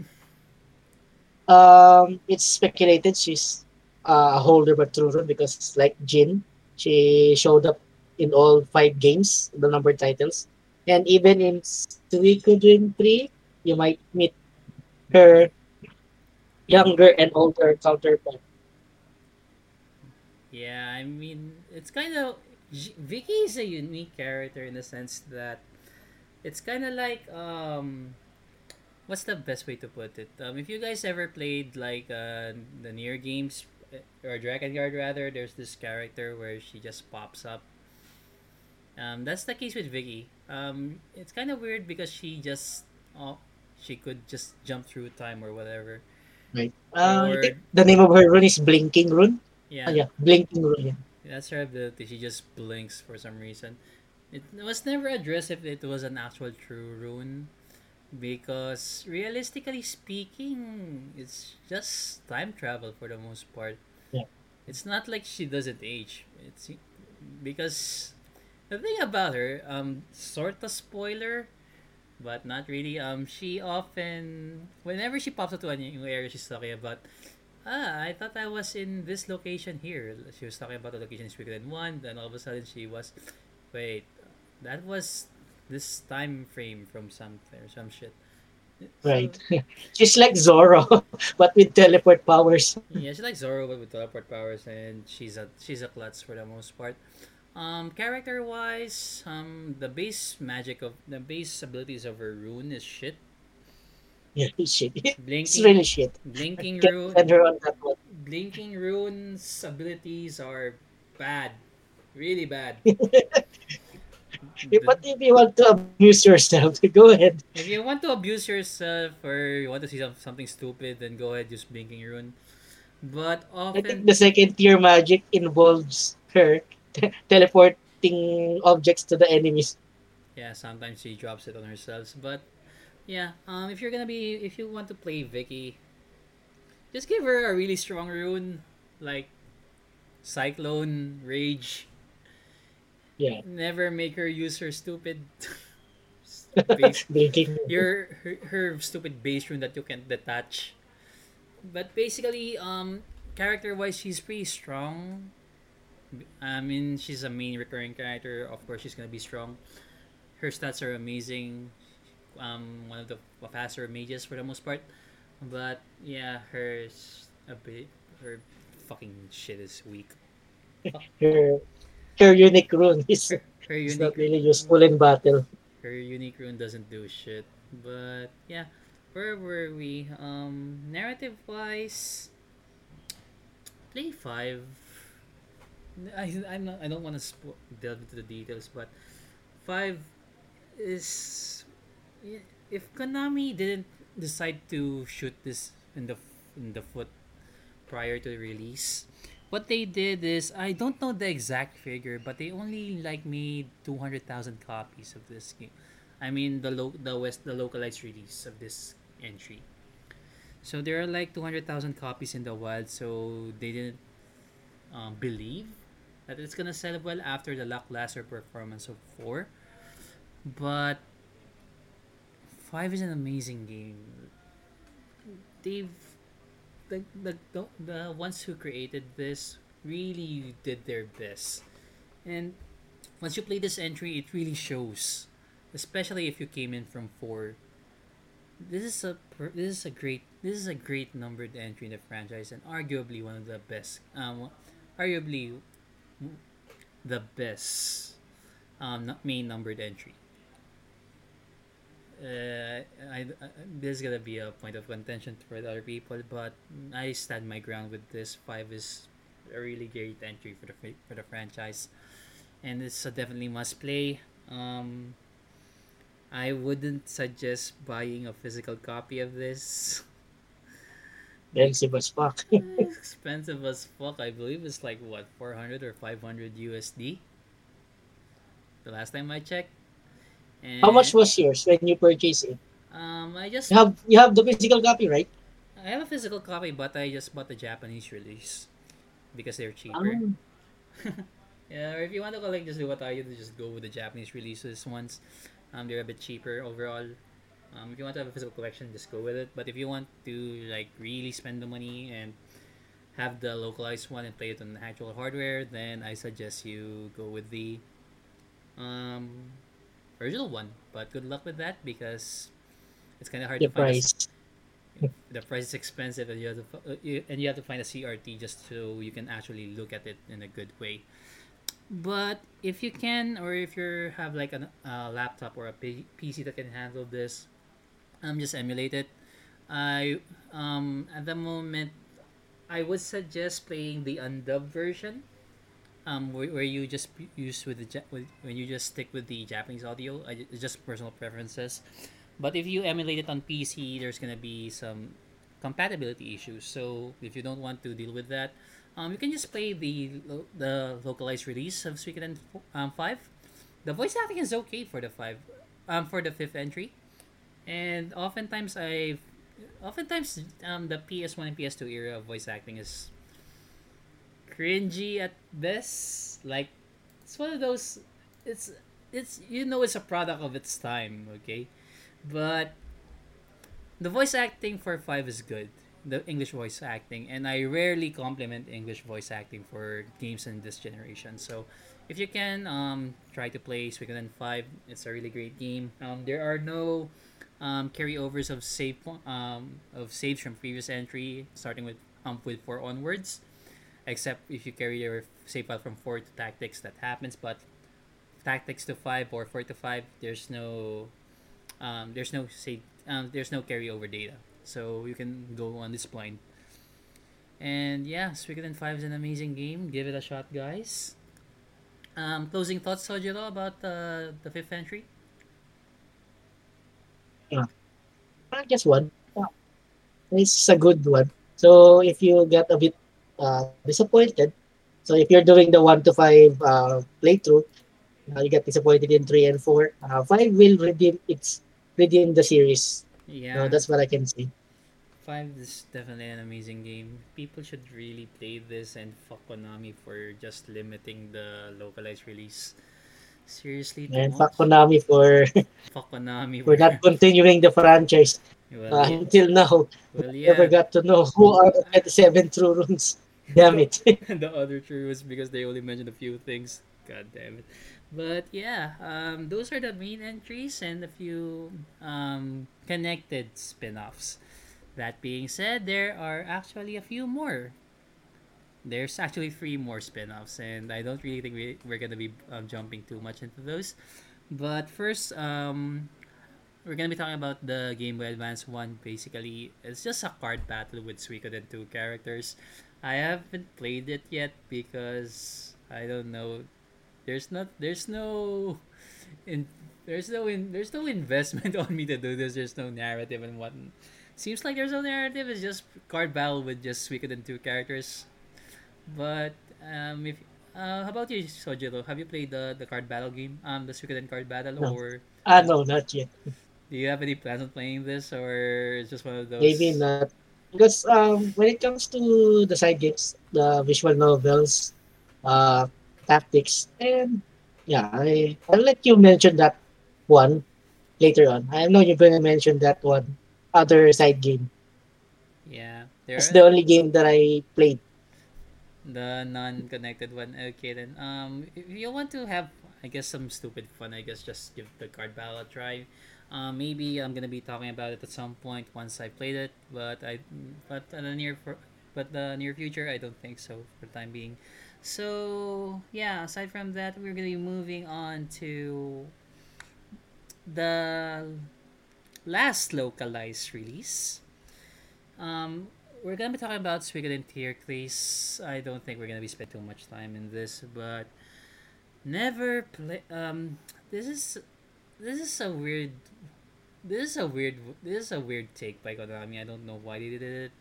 um, it's speculated she's uh, a holder true rune because, like Jeane, she showed up in all five games, the numbered titles. And even in Suikoden 3, you might meet her younger and older counterpart. Yeah, I mean, it's kind of Viki is a unique character in the sense that it's kind of like um what's the best way to put it? Um, if you guys ever played like uh, the NieR games uh, or Drakengard rather, there's this character where she just pops up. Um, that's the case with Viki. Um, it's kind of weird because she just oh, she could just jump through time or whatever. Right. Uh, I think the name of her rune is Blinking Rune. Ah, yeah, yeah, Blinking Rune. Yeah. that's her ability. She just blinks for some reason. It was never addressed if it was an actual true rune because realistically speaking, it's just time travel for the most part. Yeah. It's not like she doesn't age. It's because the thing about her, um, sort of spoiler, but not really. Um, she often, whenever she pops up to a new area, she's talking about, ah, I thought I was in this location here. She was talking about the location in Suikoden 1, then all of a sudden she was, wait, that was this time frame from something or some shit. Right. She's like Zoro, but with teleport powers. yeah, she's like Zoro but with teleport powers, and she's a she's a klutz for the most part. Um, character wise, um, the base magic of the base abilities of her rune is shit. Yeah, shit. It's Blinking, really shit. Blinking rune, her on that one. blinking runes abilities are bad, really bad. But The- if you want to abuse yourself, go ahead. If you want to abuse yourself or you want to see some, something stupid, then go ahead use blinking rune. But I think the second tier magic involves her teleporting objects to the enemies. yeah, sometimes she drops it on herself. But yeah, um, if you're gonna be, if you want to play Viki, just give her a really strong rune, like Cyclone, Rage. Yeah. Never make her use her stupid Base, your her, her stupid base rune that you can't detach. But basically, um, character wise, she's pretty strong. I mean, she's a main recurring character. Of course, she's gonna be strong. Her stats are amazing. Um, one of the faster mages for the most part. But yeah, her's a bit her fucking shit is weak. Her her unique rune is, Her, her unique not really useful in battle. her unique rune doesn't do shit. But yeah, where were we? Um, narrative wise, play five. I I'm not. I don't want to spo- delve into the details, but five is if Konami didn't decide to shoot this in the in the foot prior to the release, what they did is I don't know the exact figure, but they only like made two hundred thousand copies of this game. I mean the lo- the west the localized release of this entry. So there are like two hundred thousand copies in the wild. So they didn't um, believe that it's gonna sell well after the lackluster performance of four. But five is an amazing game. They've the the the, the ones who created this really did their best, and once you play this entry, it really shows. Especially if you came in from four. This is a this is a great this is a great numbered entry in the franchise and arguably one of the best um arguably the best um main numbered entry. Uh, I, I, this is gonna be a point of contention for the other people, but I stand my ground with this. Five is a really great entry for the for the franchise, and it's a definitely must play. Um, I wouldn't suggest buying a physical copy of this. Expensive as fuck. Expensive as fuck. I believe it's like what 400 or 500 USD. The last time I checked. And How much was yours when you purchased it? um I just You have you have the physical copy, right? I have a physical copy but I just bought the Japanese release because they're cheaper. Um, Yeah, or if you want to collect just do what I do, just go with the Japanese releases ones. Um, they're a bit cheaper overall. Um, if you want to have a physical collection, just go with it. But if you want to like really spend the money and have the localized one and play it on the actual hardware, then I suggest you go with the um, original one. But good luck with that because it's kind of hard the to find. A, price. the price is expensive, and you have to uh, you, and you have to find a CRT just so you can actually look at it in a good way. But if you can, or if you have like a uh, laptop or a P- PC that can handle this, um, just emulate it. I um at the moment, I would suggest playing the undubbed version. Um, where, where you just use with the with, when you just stick with the Japanese audio. I, it's just personal preferences. But if you emulate it on PC, there's gonna be some compatibility issues. So if you don't want to deal with that, um, you can just play the the localized release of Suikoden um, five. The voice acting is okay for the five, um, for the fifth entry, and oftentimes I, oftentimes um the PS one and PS two era of voice acting is cringy at best. Like it's one of those. It's it's you know it's a product of its time. Okay, but the voice acting for five is good. The English voice acting, and I rarely compliment English voice acting for games in this generation. So, if you can, um, try to play Suikoden Five. It's a really great game. Um, there are no um, carryovers of save um, of saves from previous entry, starting with um with four onwards, except if you carry your save file from four to tactics, that happens. But tactics to five or four to five, there's no um, there's no save um, there's no carryover data. So you can go on this point. And yeah Suikoden 5 is an amazing game. Give it a shot guys. Um, closing thoughts Sojiro about uh, the fifth entry Uh, just one. It's a good one. So if you get a bit uh, disappointed, so if you're doing the one to five uh, playthrough, uh, you get disappointed in three and four. Uh, five will redeem its redeem the series. yeah No, that's what I can say. 5 is definitely an amazing game people should really play this and fuck Konami for just limiting the localized release Seriously, too And fuck Konami for Fuck Konami. for not continuing the franchise well, uh, yeah. until now. well, Never got to know who are the 27 true runes. Damn it. the other true is because they only mentioned a few things. God damn it. But yeah, um, those are the main entries and a few um, connected spin offs. That being said, there are actually a few more. There's actually three more spin offs, and I don't really think we, we're to be um, jumping too much into those. But first, um, we're to be talking about the Game Boy Advance one. Basically, it's just a card battle with Suikoden 2 characters. I haven't played it yet because I don't know. There's not. There's no. In there's no in there's no investment on me to do this. There's no narrative and what. Seems like there's no narrative. It's just card battle with just Suikoden two characters. But um, if uh, how about you, Sojiro? Have you played the the card battle game? Um, the Suikoden card battle, No. or ah, no, not yet. do you have any plans on playing this, or it's just one of those? Maybe not. Because um, when it comes to the side games, the visual novels, uh, tactics, and yeah, I, I'll let you mention that one later on. I know you're going to mention that one other side game. Yeah. It's the only game that I played. The non-connected one. Okay, then. Um, if you want to have, I guess, some stupid fun, I guess just give the card battle a try. Um, maybe I'm gonna be talking about it at some point once I played it, but I, but in the near for, but the near future, I don't think so for the time being. So yeah, aside from that, we're gonna be moving on to the last localized release. Um, we're gonna be talking about Suikoden Tierkreis. I don't think we're gonna be spending too much time in this, but never play. Um, this is this is a weird. This is a weird. This is a weird take by Konami. I don't know why they did it,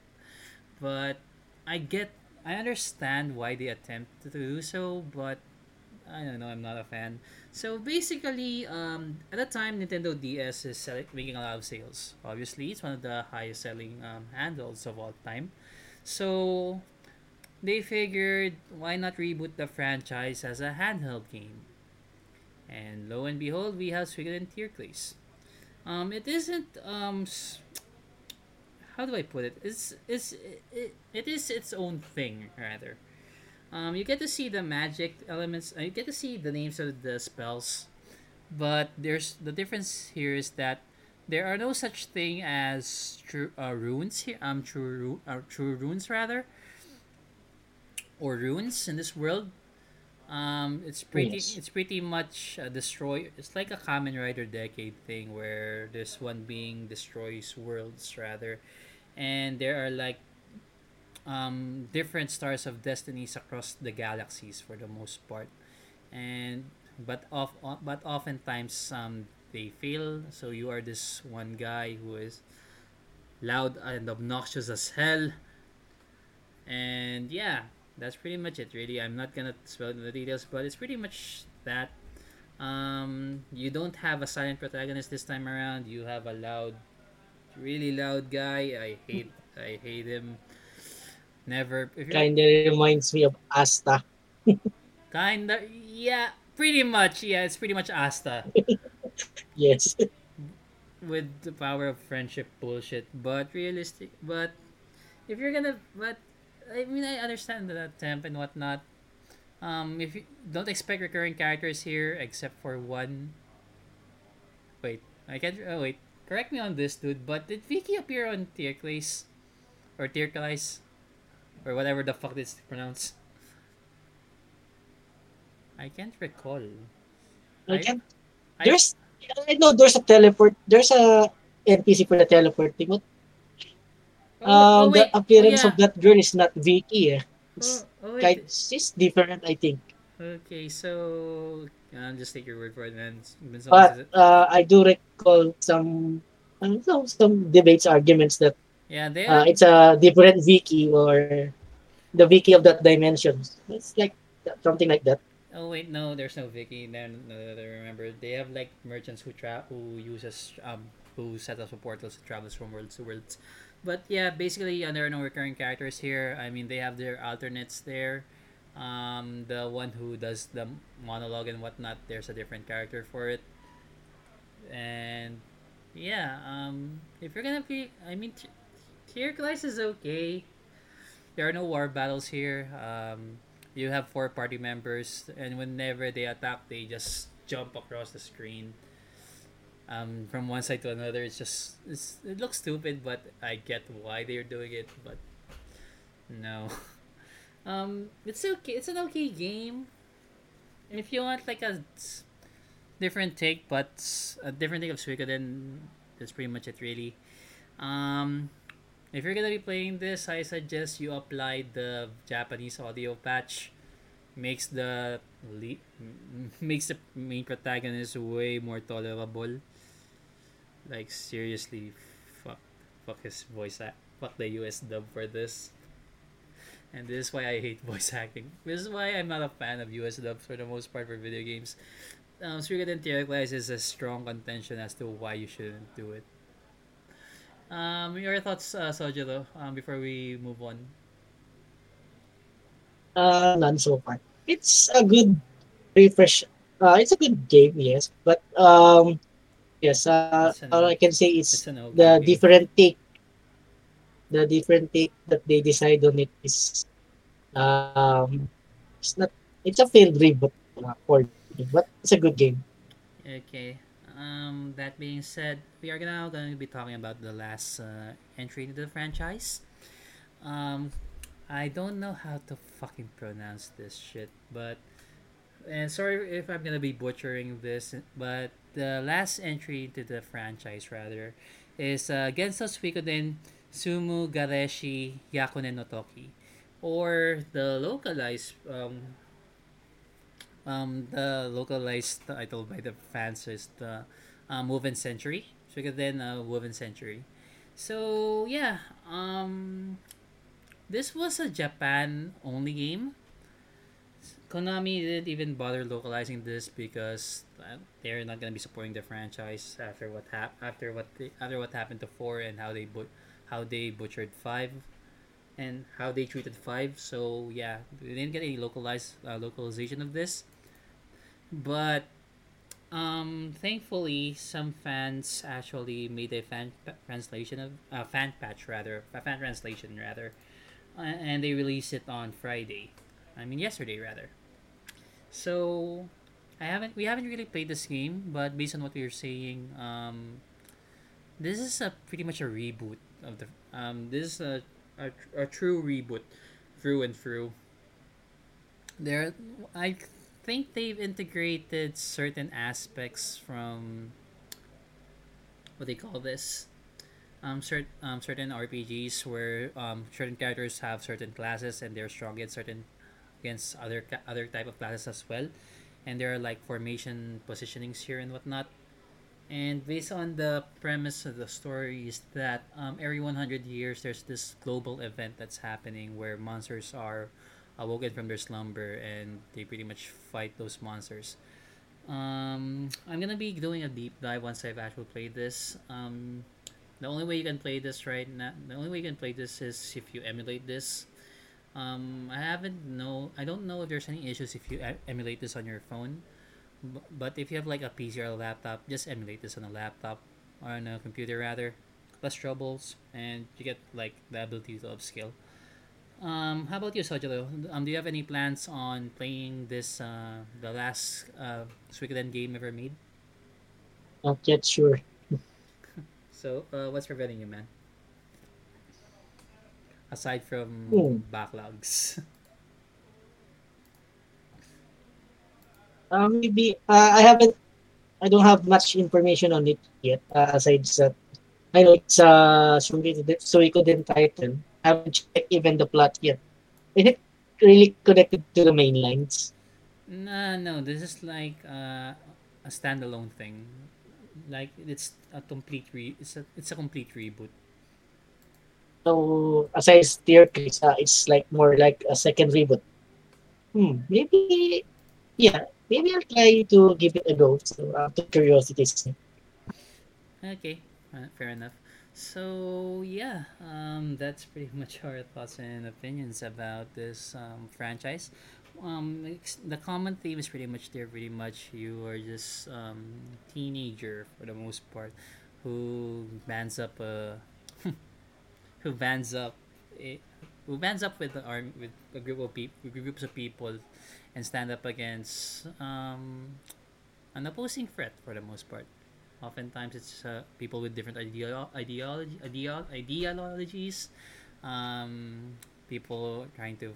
but I get. I understand why they attempt to do so, but I don't know. I'm not a fan. So basically, um, at the time, Nintendo DS is sell- making a lot of sales. Obviously, it's one of the highest selling um, handles of all time. So they figured, why not reboot the franchise as a handheld game? And lo and behold, we have Suikoden Tierkreis. Um, it isn't um, how do I put it? It's it's it, it is its own thing rather. Um, you get to see the magic elements. Uh, you get to see the names of the spells, but there's the difference here is that there are no such thing as true uh, runes here. Um, true uh, true runes rather, or runes in this world. Um, it's pretty. Yes. It's pretty much a destroy. It's like a Kamen Rider Decade thing where this one being destroys worlds rather, and there are like um, different stars of destinies across the galaxies for the most part, and but of but oftentimes um, they fail. So you are this one guy who is loud and obnoxious as hell, and yeah, that's pretty much it. Really, I'm not gonna spell the details, but it's pretty much that. Um, you don't have a silent protagonist this time around. You have a loud, really loud guy. I hate I hate him. Never. Kind of reminds me of Asta. kinda, yeah, pretty much. Yeah, it's pretty much Asta Yes. with the power of friendship bullshit. But realistic. But if you're gonna, but I mean, I understand the attempt and whatnot. Um, if you don't expect recurring characters here, except for one. Wait, I can't. Oh wait, correct me on this, dude. But did Viki appear on Tierkreis or Tierkreis or whatever the fuck this pronounced? I can't recall. I I- can I- There's, I know there's a teleport. There's a NPC for the teleporting. But Oh, oh, um, wait. the appearance oh, of that girl is not Viki. Eh. yeah. It's Oh, oh, kind, she's different, I think. Okay, so I'll just take your word for it, man. But uh, I do recall some, I don't know, some debates, arguments that yeah, they uh, it's a different Viki or the Viki of that dimension. It's like something like that. Oh wait, no, there's no Viki. Then no, no, no, remember they have like merchants who tra- who uses um who set up portals to travels from worlds to worlds. But yeah, basically, uh, there are no recurring characters here. I mean, they have their alternates there. Um, the one who does the monologue and whatnot, there's a different character for it. And yeah, um, if you're gonna be, I mean, Tierkreis is okay. There are no war battles here. Um, you have four party members, and whenever they attack, they just jump across the screen um, from one side to another. It's just it's, it looks stupid, but I get why they're doing it. But no, um, it's okay. It's an okay game. If you want like a different take, but a different take of Suikoden, that's pretty much it, really. Um, if you're gonna be playing this, I suggest you apply the Japanese audio patch. Makes the le- makes the main protagonist way more tolerable. Like seriously, fuck, fuck his voice act. Fuck the US dub for this. And this is why I hate voice acting. This is why I'm not a fan of US dubs for the most part for video games. Um, Suikoden Tierkreis is a strong contention as to why you shouldn't do it. Um, your thoughts, uh, Though, um, before we move on? Uh, none so far. It's a good refresh. Uh, it's a good game, yes, but um, yes. Uh, all I can say is the game. different take, the different take that they decide on it is um, it's not. It's a failed reboot uh, for me, but it's a good game. Okay. Um, that being said, we are now going to be talking about the last uh, entry into the franchise. Um, I don't know how to fucking pronounce this shit, but and sorry if I'm gonna be butchering this, but the last entry into the franchise rather is uh, Genso Suikoden Sumu Gareshi Yakunen no Toki, or the localized um, um, the localized title by the fans is the uh, Woven Century. Suikoden uh, Woven Century. So yeah, um, this was a Japan only game. Konami didn't even bother localizing this because uh, they're not gonna be supporting the franchise after what hap- after what after what happened to four and how they but- how they butchered five and how they treated five. So yeah, we didn't get any localized uh, localization of this, but um, thankfully some fans actually made a fan pa- translation of uh, fan patch rather a fan translation rather, uh, and they released it on Friday. I mean yesterday rather. So I haven't we haven't really played this game, but based on what we're saying, um, this is a pretty much a reboot of the um this is a a, a true reboot through and through. There, I think they've integrated certain aspects from what they call this um, cert, um certain RPGs where um certain characters have certain classes and they're strong against certain against other other type of classes as well, and there are like formation positionings here and whatnot. And based on the premise of the story is that um, every 100 years there's this global event that's happening where monsters are awoken from their slumber and they pretty much fight those monsters. Um, I'm gonna be doing a deep dive once I've actually played this. Um, the only way you can play this right now, the only way you can play this is if you emulate this. Um, I haven't know, I don't know if there's any issues if you emulate this on your phone. B- but if you have like a PC or a laptop, just emulate this on a laptop or on a computer rather. Less troubles, and you get like the ability to upskill. Um, how about you, Sojiro? Um, do you have any plans on playing this, uh, the last uh, Suikoden game ever made? Not yet sure. So, uh, what's preventing you, man? Aside Hmm. from backlogs. Uh, maybe uh, I haven't. I don't have much information on it yet. Uh, aside that, I know it's a Suikoden title. I haven't checked even the plot yet. Is it really connected to the main lines? no, no, this is like uh, a standalone thing. Like it's a complete re. It's a it's a complete reboot. So aside staircase, uh, it's like more like a second reboot. Hmm, maybe yeah, maybe I'll try to give it a go. So uh, to curiosity's sake. Okay, uh, fair enough. So yeah, um, that's pretty much our thoughts and opinions about this um, franchise. um the common theme is pretty much there. Pretty much, you are just um teenager for the most part, who bands up a who bands up a, who bands up with the arm with a group of people groups of people and stand up against um an opposing threat for the most part. Oftentimes, it's uh, people with different ideo- ideology, ideo- ideologies, um, people trying to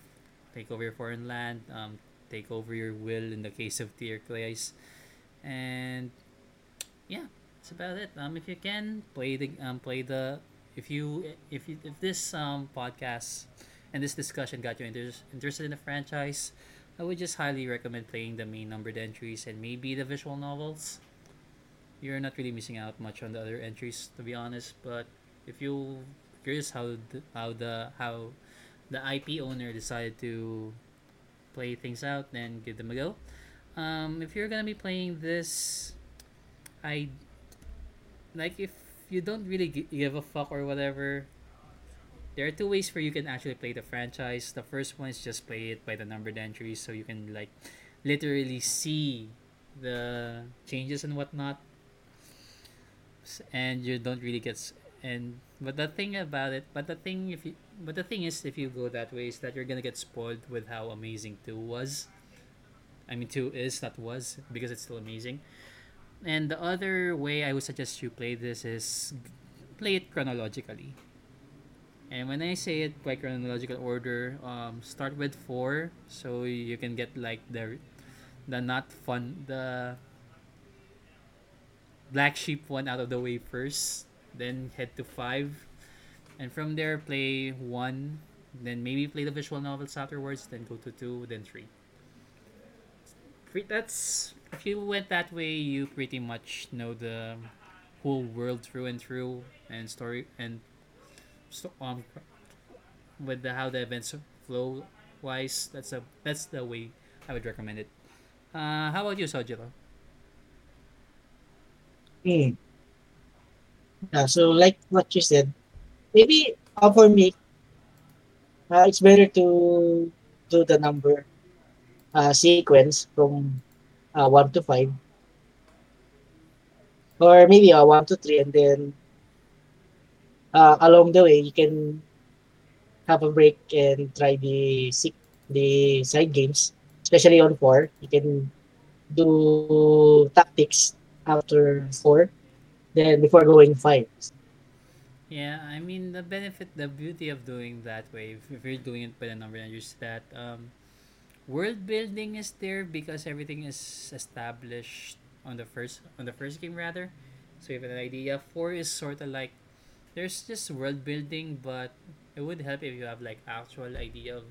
take over your foreign land, um, take over your will in the case of Tierkreis. And yeah, that's about it. Um, if you can play the um, play the if you if you if this um podcast and this discussion got you inter- interested in the franchise, I would just highly recommend playing the main numbered entries and maybe the visual novels. You're not really missing out much on the other entries, to be honest. But if you're curious how the, how the how the IP owner decided to play things out, then give them a go. Um, if you're gonna be playing this, I like if you don't really give a fuck or whatever. There are two ways where you can actually play the franchise. The first one is just play it by the numbered entries, so you can like literally see the changes and whatnot, and you don't really get and but the thing about it, but the thing if you but the thing is if you go that way is that you're gonna get spoiled with how amazing two was. I mean two is not was because it's still amazing. And the other way I would suggest you play this is play it chronologically. And when I say it by chronological order, um, start with four so you can get like the the not fun the black sheep one out of the way first, then head to five, and from there play one, then maybe play the visual novels afterwards, then go to two, then three. That's if you went that way, you pretty much know the whole world through and through, and story and um with the how the events flow wise. That's a that's the way I would recommend it. Uh, how about you, Sojiro? Hmm. Yeah, so like what you said, maybe uh, for me, uh, it's better to do the number uh, sequence from uh, one to five, or maybe uh, one to three, and then uh, along the way you can have a break and try the the side games, especially on four. You can do tactics after four, then before going five. Yeah, I mean the benefit, the beauty of doing that way, if, if you're doing it by the number just that um, world building is there because everything is established on the first on the first game rather. So you have an idea. Four is sort of like there's just world building, but it would help if you have like actual idea of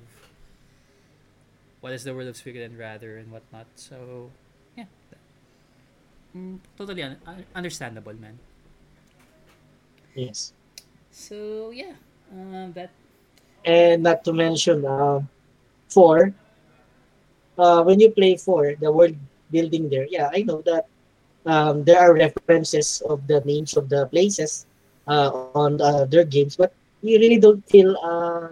what is the world of Suikoden rather and whatnot. So yeah, mm, totally un- un- understandable, man. Yes. So yeah, uh, that And not to mention, uh, four, uh, when you play four, the world building there, yeah, I know that um, there are references of the names of the places on uh, their games, but you really don't feel uh,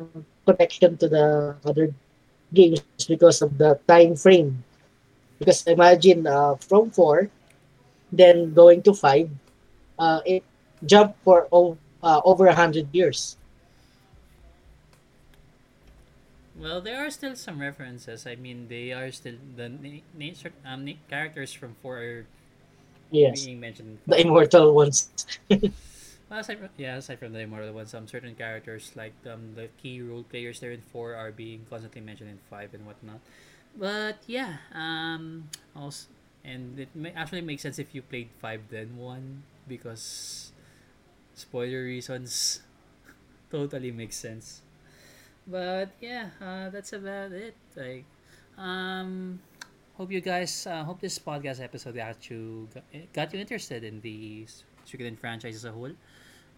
connection to the other games because of the time frame. Because imagine uh, from four, then going to five, uh, it jumped for o- uh, over a hundred years. Well, there are still some references. I mean, they are still the na- nature um na- characters from four are Yes, being mentioned the immortal ones. Well, aside from, yeah, aside from the immortal ones, some certain characters like um the key role players there in four are being constantly mentioned in five and whatnot. But yeah, um, also and it may actually makes sense if you played five then one because spoiler reasons totally makes sense. But yeah, uh, that's about it. Like, um, hope you guys, uh, hope this podcast episode got you got you interested in the Suikoden franchise as a whole.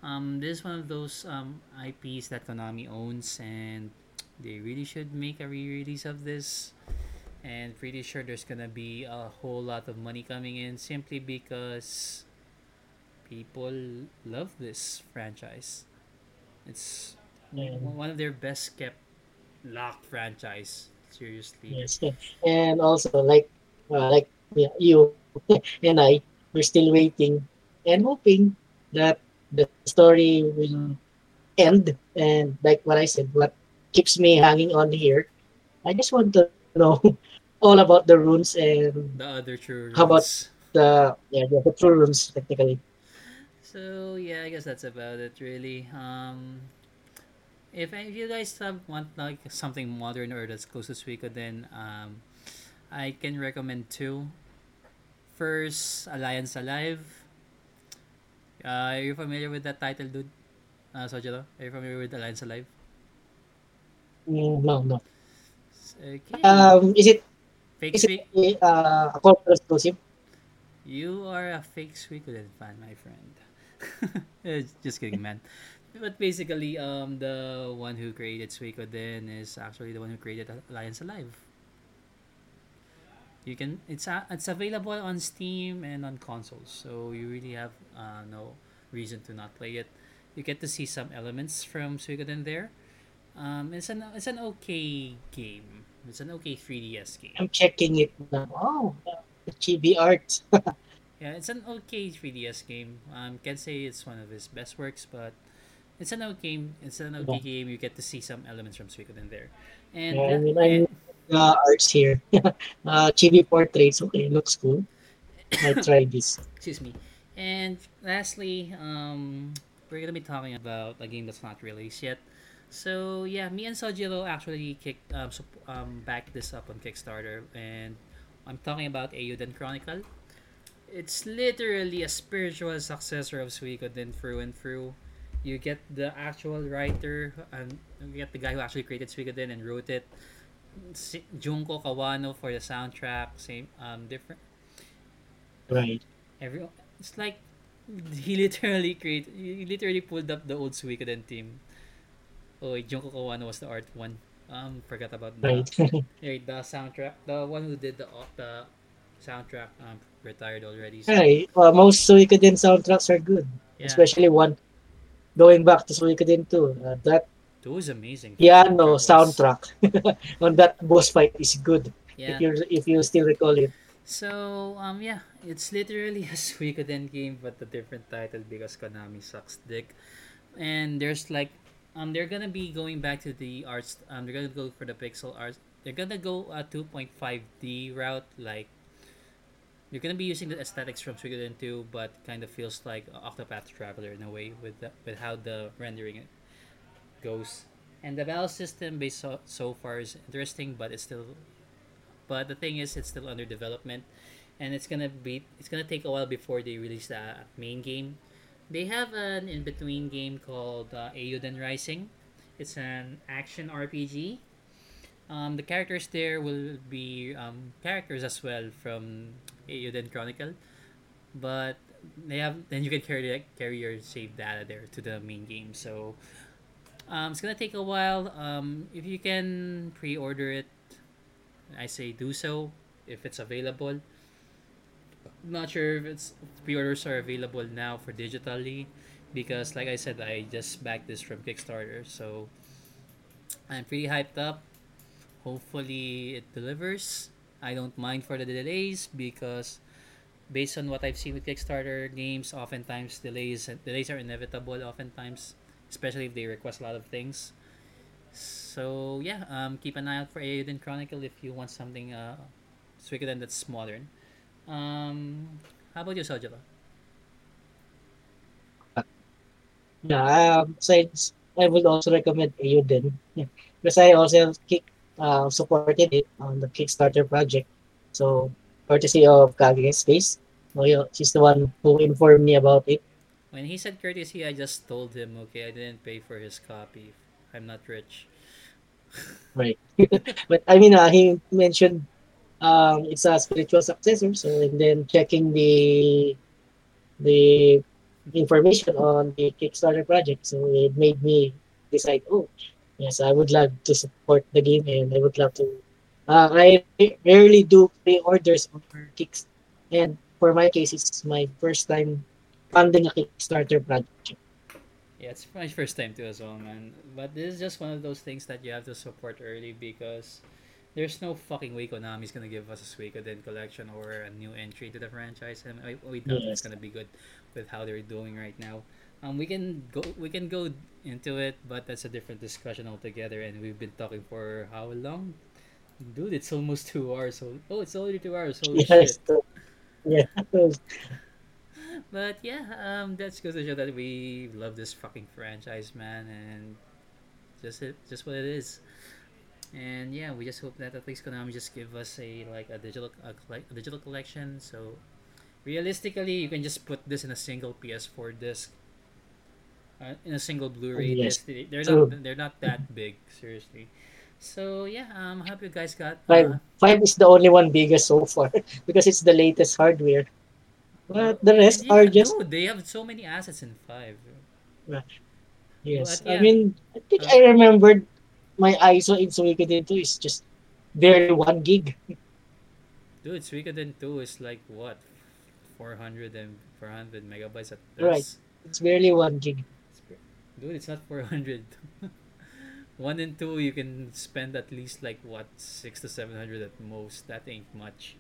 Um, this is one of those um, IPs that Konami owns, and they really should make a re-release of this. And pretty sure there's gonna be a whole lot of money coming in simply because people love this franchise. It's And one of their best kept locked franchise Seriously. Yes, and also like uh, like yeah, you and I, we're still waiting and hoping that the story will end. And like what I said, what keeps me hanging on here, I just want to know all about the runes and The other true how about the yeah the, the true runes technically. So yeah, I guess that's about it really. Um, if, if you guys have want like something modern or that's close to Suiko, then um, I can recommend two. First, Alliance Alive. Uh, are you familiar with that title, dude? Uh, Sojiro? Are you familiar with Alliance Alive? Mm, no, no. Okay. Um, is it Fake is it uh, a corporate exclusive? You are a fake Suikoden fan, my friend. Eh, Just kidding, man. But basically, um, the one who created Suikoden is actually the one who created Alliance Alive. You can it's a, it's available on Steam and on consoles, so you really have uh, no reason to not play it. You get to see some elements from Suikoden there. Um, it's an it's an okay game. It's an okay 3DS game. I'm checking it now. Oh, the chibi art. Yeah, it's an okay 3DS game. Um, can say it's one of his best works, but it's an okay game. It's an okay Yeah, game. You get to see some elements from Suikoden there, yeah, and I mean, I and the arts here. uh, chibi portraits. Okay, looks cool. I try this. excuse me. And lastly, um, we're gonna be talking about a game that's not released yet. So yeah, me and Sojiro actually kicked um, um backed this up on Kickstarter, and I'm talking about Eiyuden Chronicle. It's literally a spiritual successor of Suikoden through and through. You get the actual writer, and you get the guy who actually created Suikoden and wrote it. Si- Junko Kawano for the soundtrack. Same, um, different Right. every it's like he literally created he literally pulled up the old Suikoden team. Oh, Junko Kawano was the art one. Um, forgot about the Right. eh, the soundtrack. The one who did the au- the soundtrack um retired already. So Hey, uh, most Suikoden soundtracks are good, yeah, especially one going back to Suikoden 2. Uh, that it was amazing. Yeah, piano soundtrack on that boss fight is good. Yeah. If you if you still recall it. So um yeah, it's literally a Suikoden game but a different title because Konami sucks dick. and there's like um they're gonna be going back to the arts um they're gonna go for the pixel art they're gonna go a 2.5d route like you're gonna be using the aesthetics from Suikoden 2 but kind of feels like Octopath Traveler in a way with the, with how the rendering it goes and the battle system based so, so far is interesting but it's still but the thing is it's still under development and it's gonna be it's gonna take a while before they release the main game they have an in-between game called uh, Eiyuden Rising. It's an action RPG. Um, the characters there will be um, characters as well from Eiyuden Chronicle, but they have then you can carry carry your save data there to the main game. So um, it's gonna take a while. Um, if you can pre-order it, I say do so if it's available. Not sure if it's pre-orders are available now for digitally because like I said I just backed this from Kickstarter so I'm pretty hyped up. Hopefully it delivers. I don't mind for the delays because based on what I've seen with Kickstarter games oftentimes delays delays are inevitable oftentimes especially if they request a lot of things so yeah um, keep an eye out for Eiyuden Chronicle if you want something uh, Suikoden that's modern um, how about you, Sojiro? Yeah, um, besides, I would also recommend Eiyuden. Yeah. Because I also kick, uh, supported it on the Kickstarter project. So, courtesy of Kage Space. Yeah, she's the one who informed me about it. When he said courtesy, I just told him, okay, I didn't pay for his copy. I'm not rich. Right. but I mean, uh, he mentioned um, it's a spiritual successor. So, and then checking the the information on the Kickstarter project. So it made me decide, oh, yes, I would love to support the game and I would love to. Uh, I rarely do pre-orders on Kicks, and for my case, it's my first time funding a Kickstarter project. Yeah, it's my first time too as well, man. But this is just one of those things that you have to support early because There's no fucking way Konami's gonna give us a Suikoden collection or a new entry to the franchise, and I, we doubt it's gonna be good with how they're doing right now. Um, we can go we can go into it, but that's a different discussion altogether. And we've been talking for how long, dude? It's almost two hours. So oh, it's already two hours. Holy Yes. shit! Yeah. But yeah, um, that's goes to show that we love this fucking franchise, man, and just it, just what it is. And yeah, we just hope that at least Konami just give us a like a digital a, collect, a digital collection. So realistically, you can just put this in a single PS4 disc, uh, in a single Blu-ray Yes. disc. They- They're True. not they're not that big, seriously. So yeah, um, I hope you guys got. Uh, Five five is the only one bigger so far because it's the latest hardware. But the rest yeah, are just dude, they have so many assets in five. yes. But I mean, I think uh, I remembered my ISO in Suikoden 2 is just barely one gig. Dude, Suikoden 2 is like what? 400 and 400 megabytes at Right. It's barely one gig. Dude, it's not 400. 1 and 2, you can spend at least like what? 6 to 700 at most. That ain't much.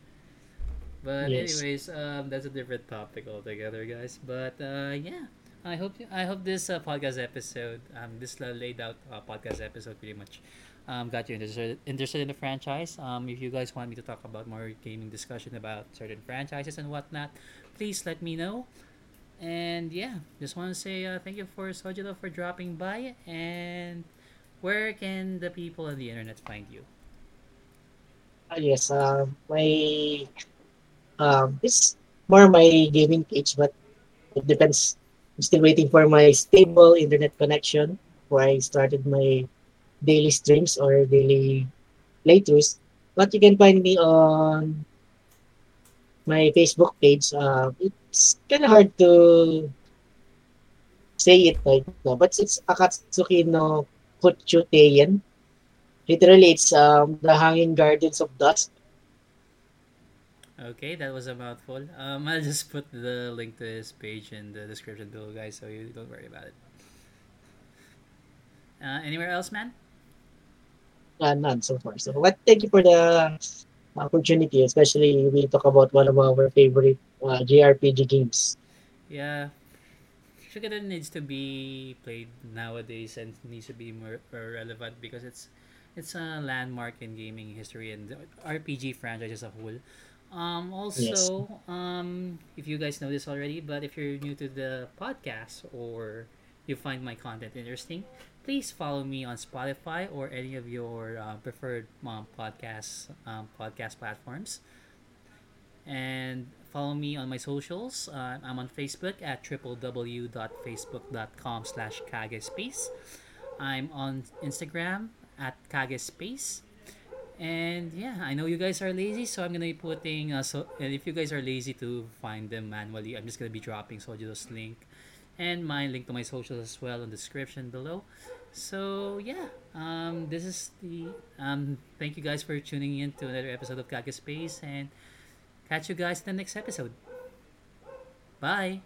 But Yes. anyways, um, that's a different topic altogether, guys. But uh, yeah, I hope I hope this uh, podcast episode, um, this uh, laid out uh, podcast episode, pretty much, um, got you interested interested in the franchise. Um, if you guys want me to talk about more gaming discussion about certain franchises and whatnot, please let me know. And yeah, just want to say uh, thank you for Sojiro for dropping by. And where can the people on the internet find you? Ah, yes, um, my um, it's more my gaming page, but it depends. I'm still waiting for my stable internet connection where I started my daily streams or daily playthroughs. But you can find me on my Facebook page. Uh, it's kind of hard to say it right now, but it's Akatsuki no Kuchuteien. Literally, it's um, the Hanging Gardens of Dusk. Okay, that was a mouthful. Um, I'll just put the link to his page in the description below, guys, so you don't worry about it. Uh, anywhere else, man? Uh, none so far. So, but thank you for the opportunity, especially we talk about one of our favorite uh, JRPG games. Yeah, Suikoden needs to be played nowadays and needs to be more more relevant because it's it's a landmark in gaming history and RPG franchise as a whole. Um, Yes. also, um, if you guys know this already, but if you're new to the podcast or you find my content interesting, please follow me on Spotify or any of your uh, preferred um, podcast um, podcast platforms and follow me on my socials. Uh, I'm on Facebook at www.facebook.com slash kagespace. I'm on Instagram at kagespace. And yeah, I know you guys are lazy, so I'm gonna be putting. Uh, so, and if you guys are lazy to find them manually, I'm just gonna be dropping Sojiro's link and my link to my socials as well in the description below. So yeah, um, this is the um. Thank you guys for tuning in to another episode of Kage Space, and Catch you guys in the next episode. Bye.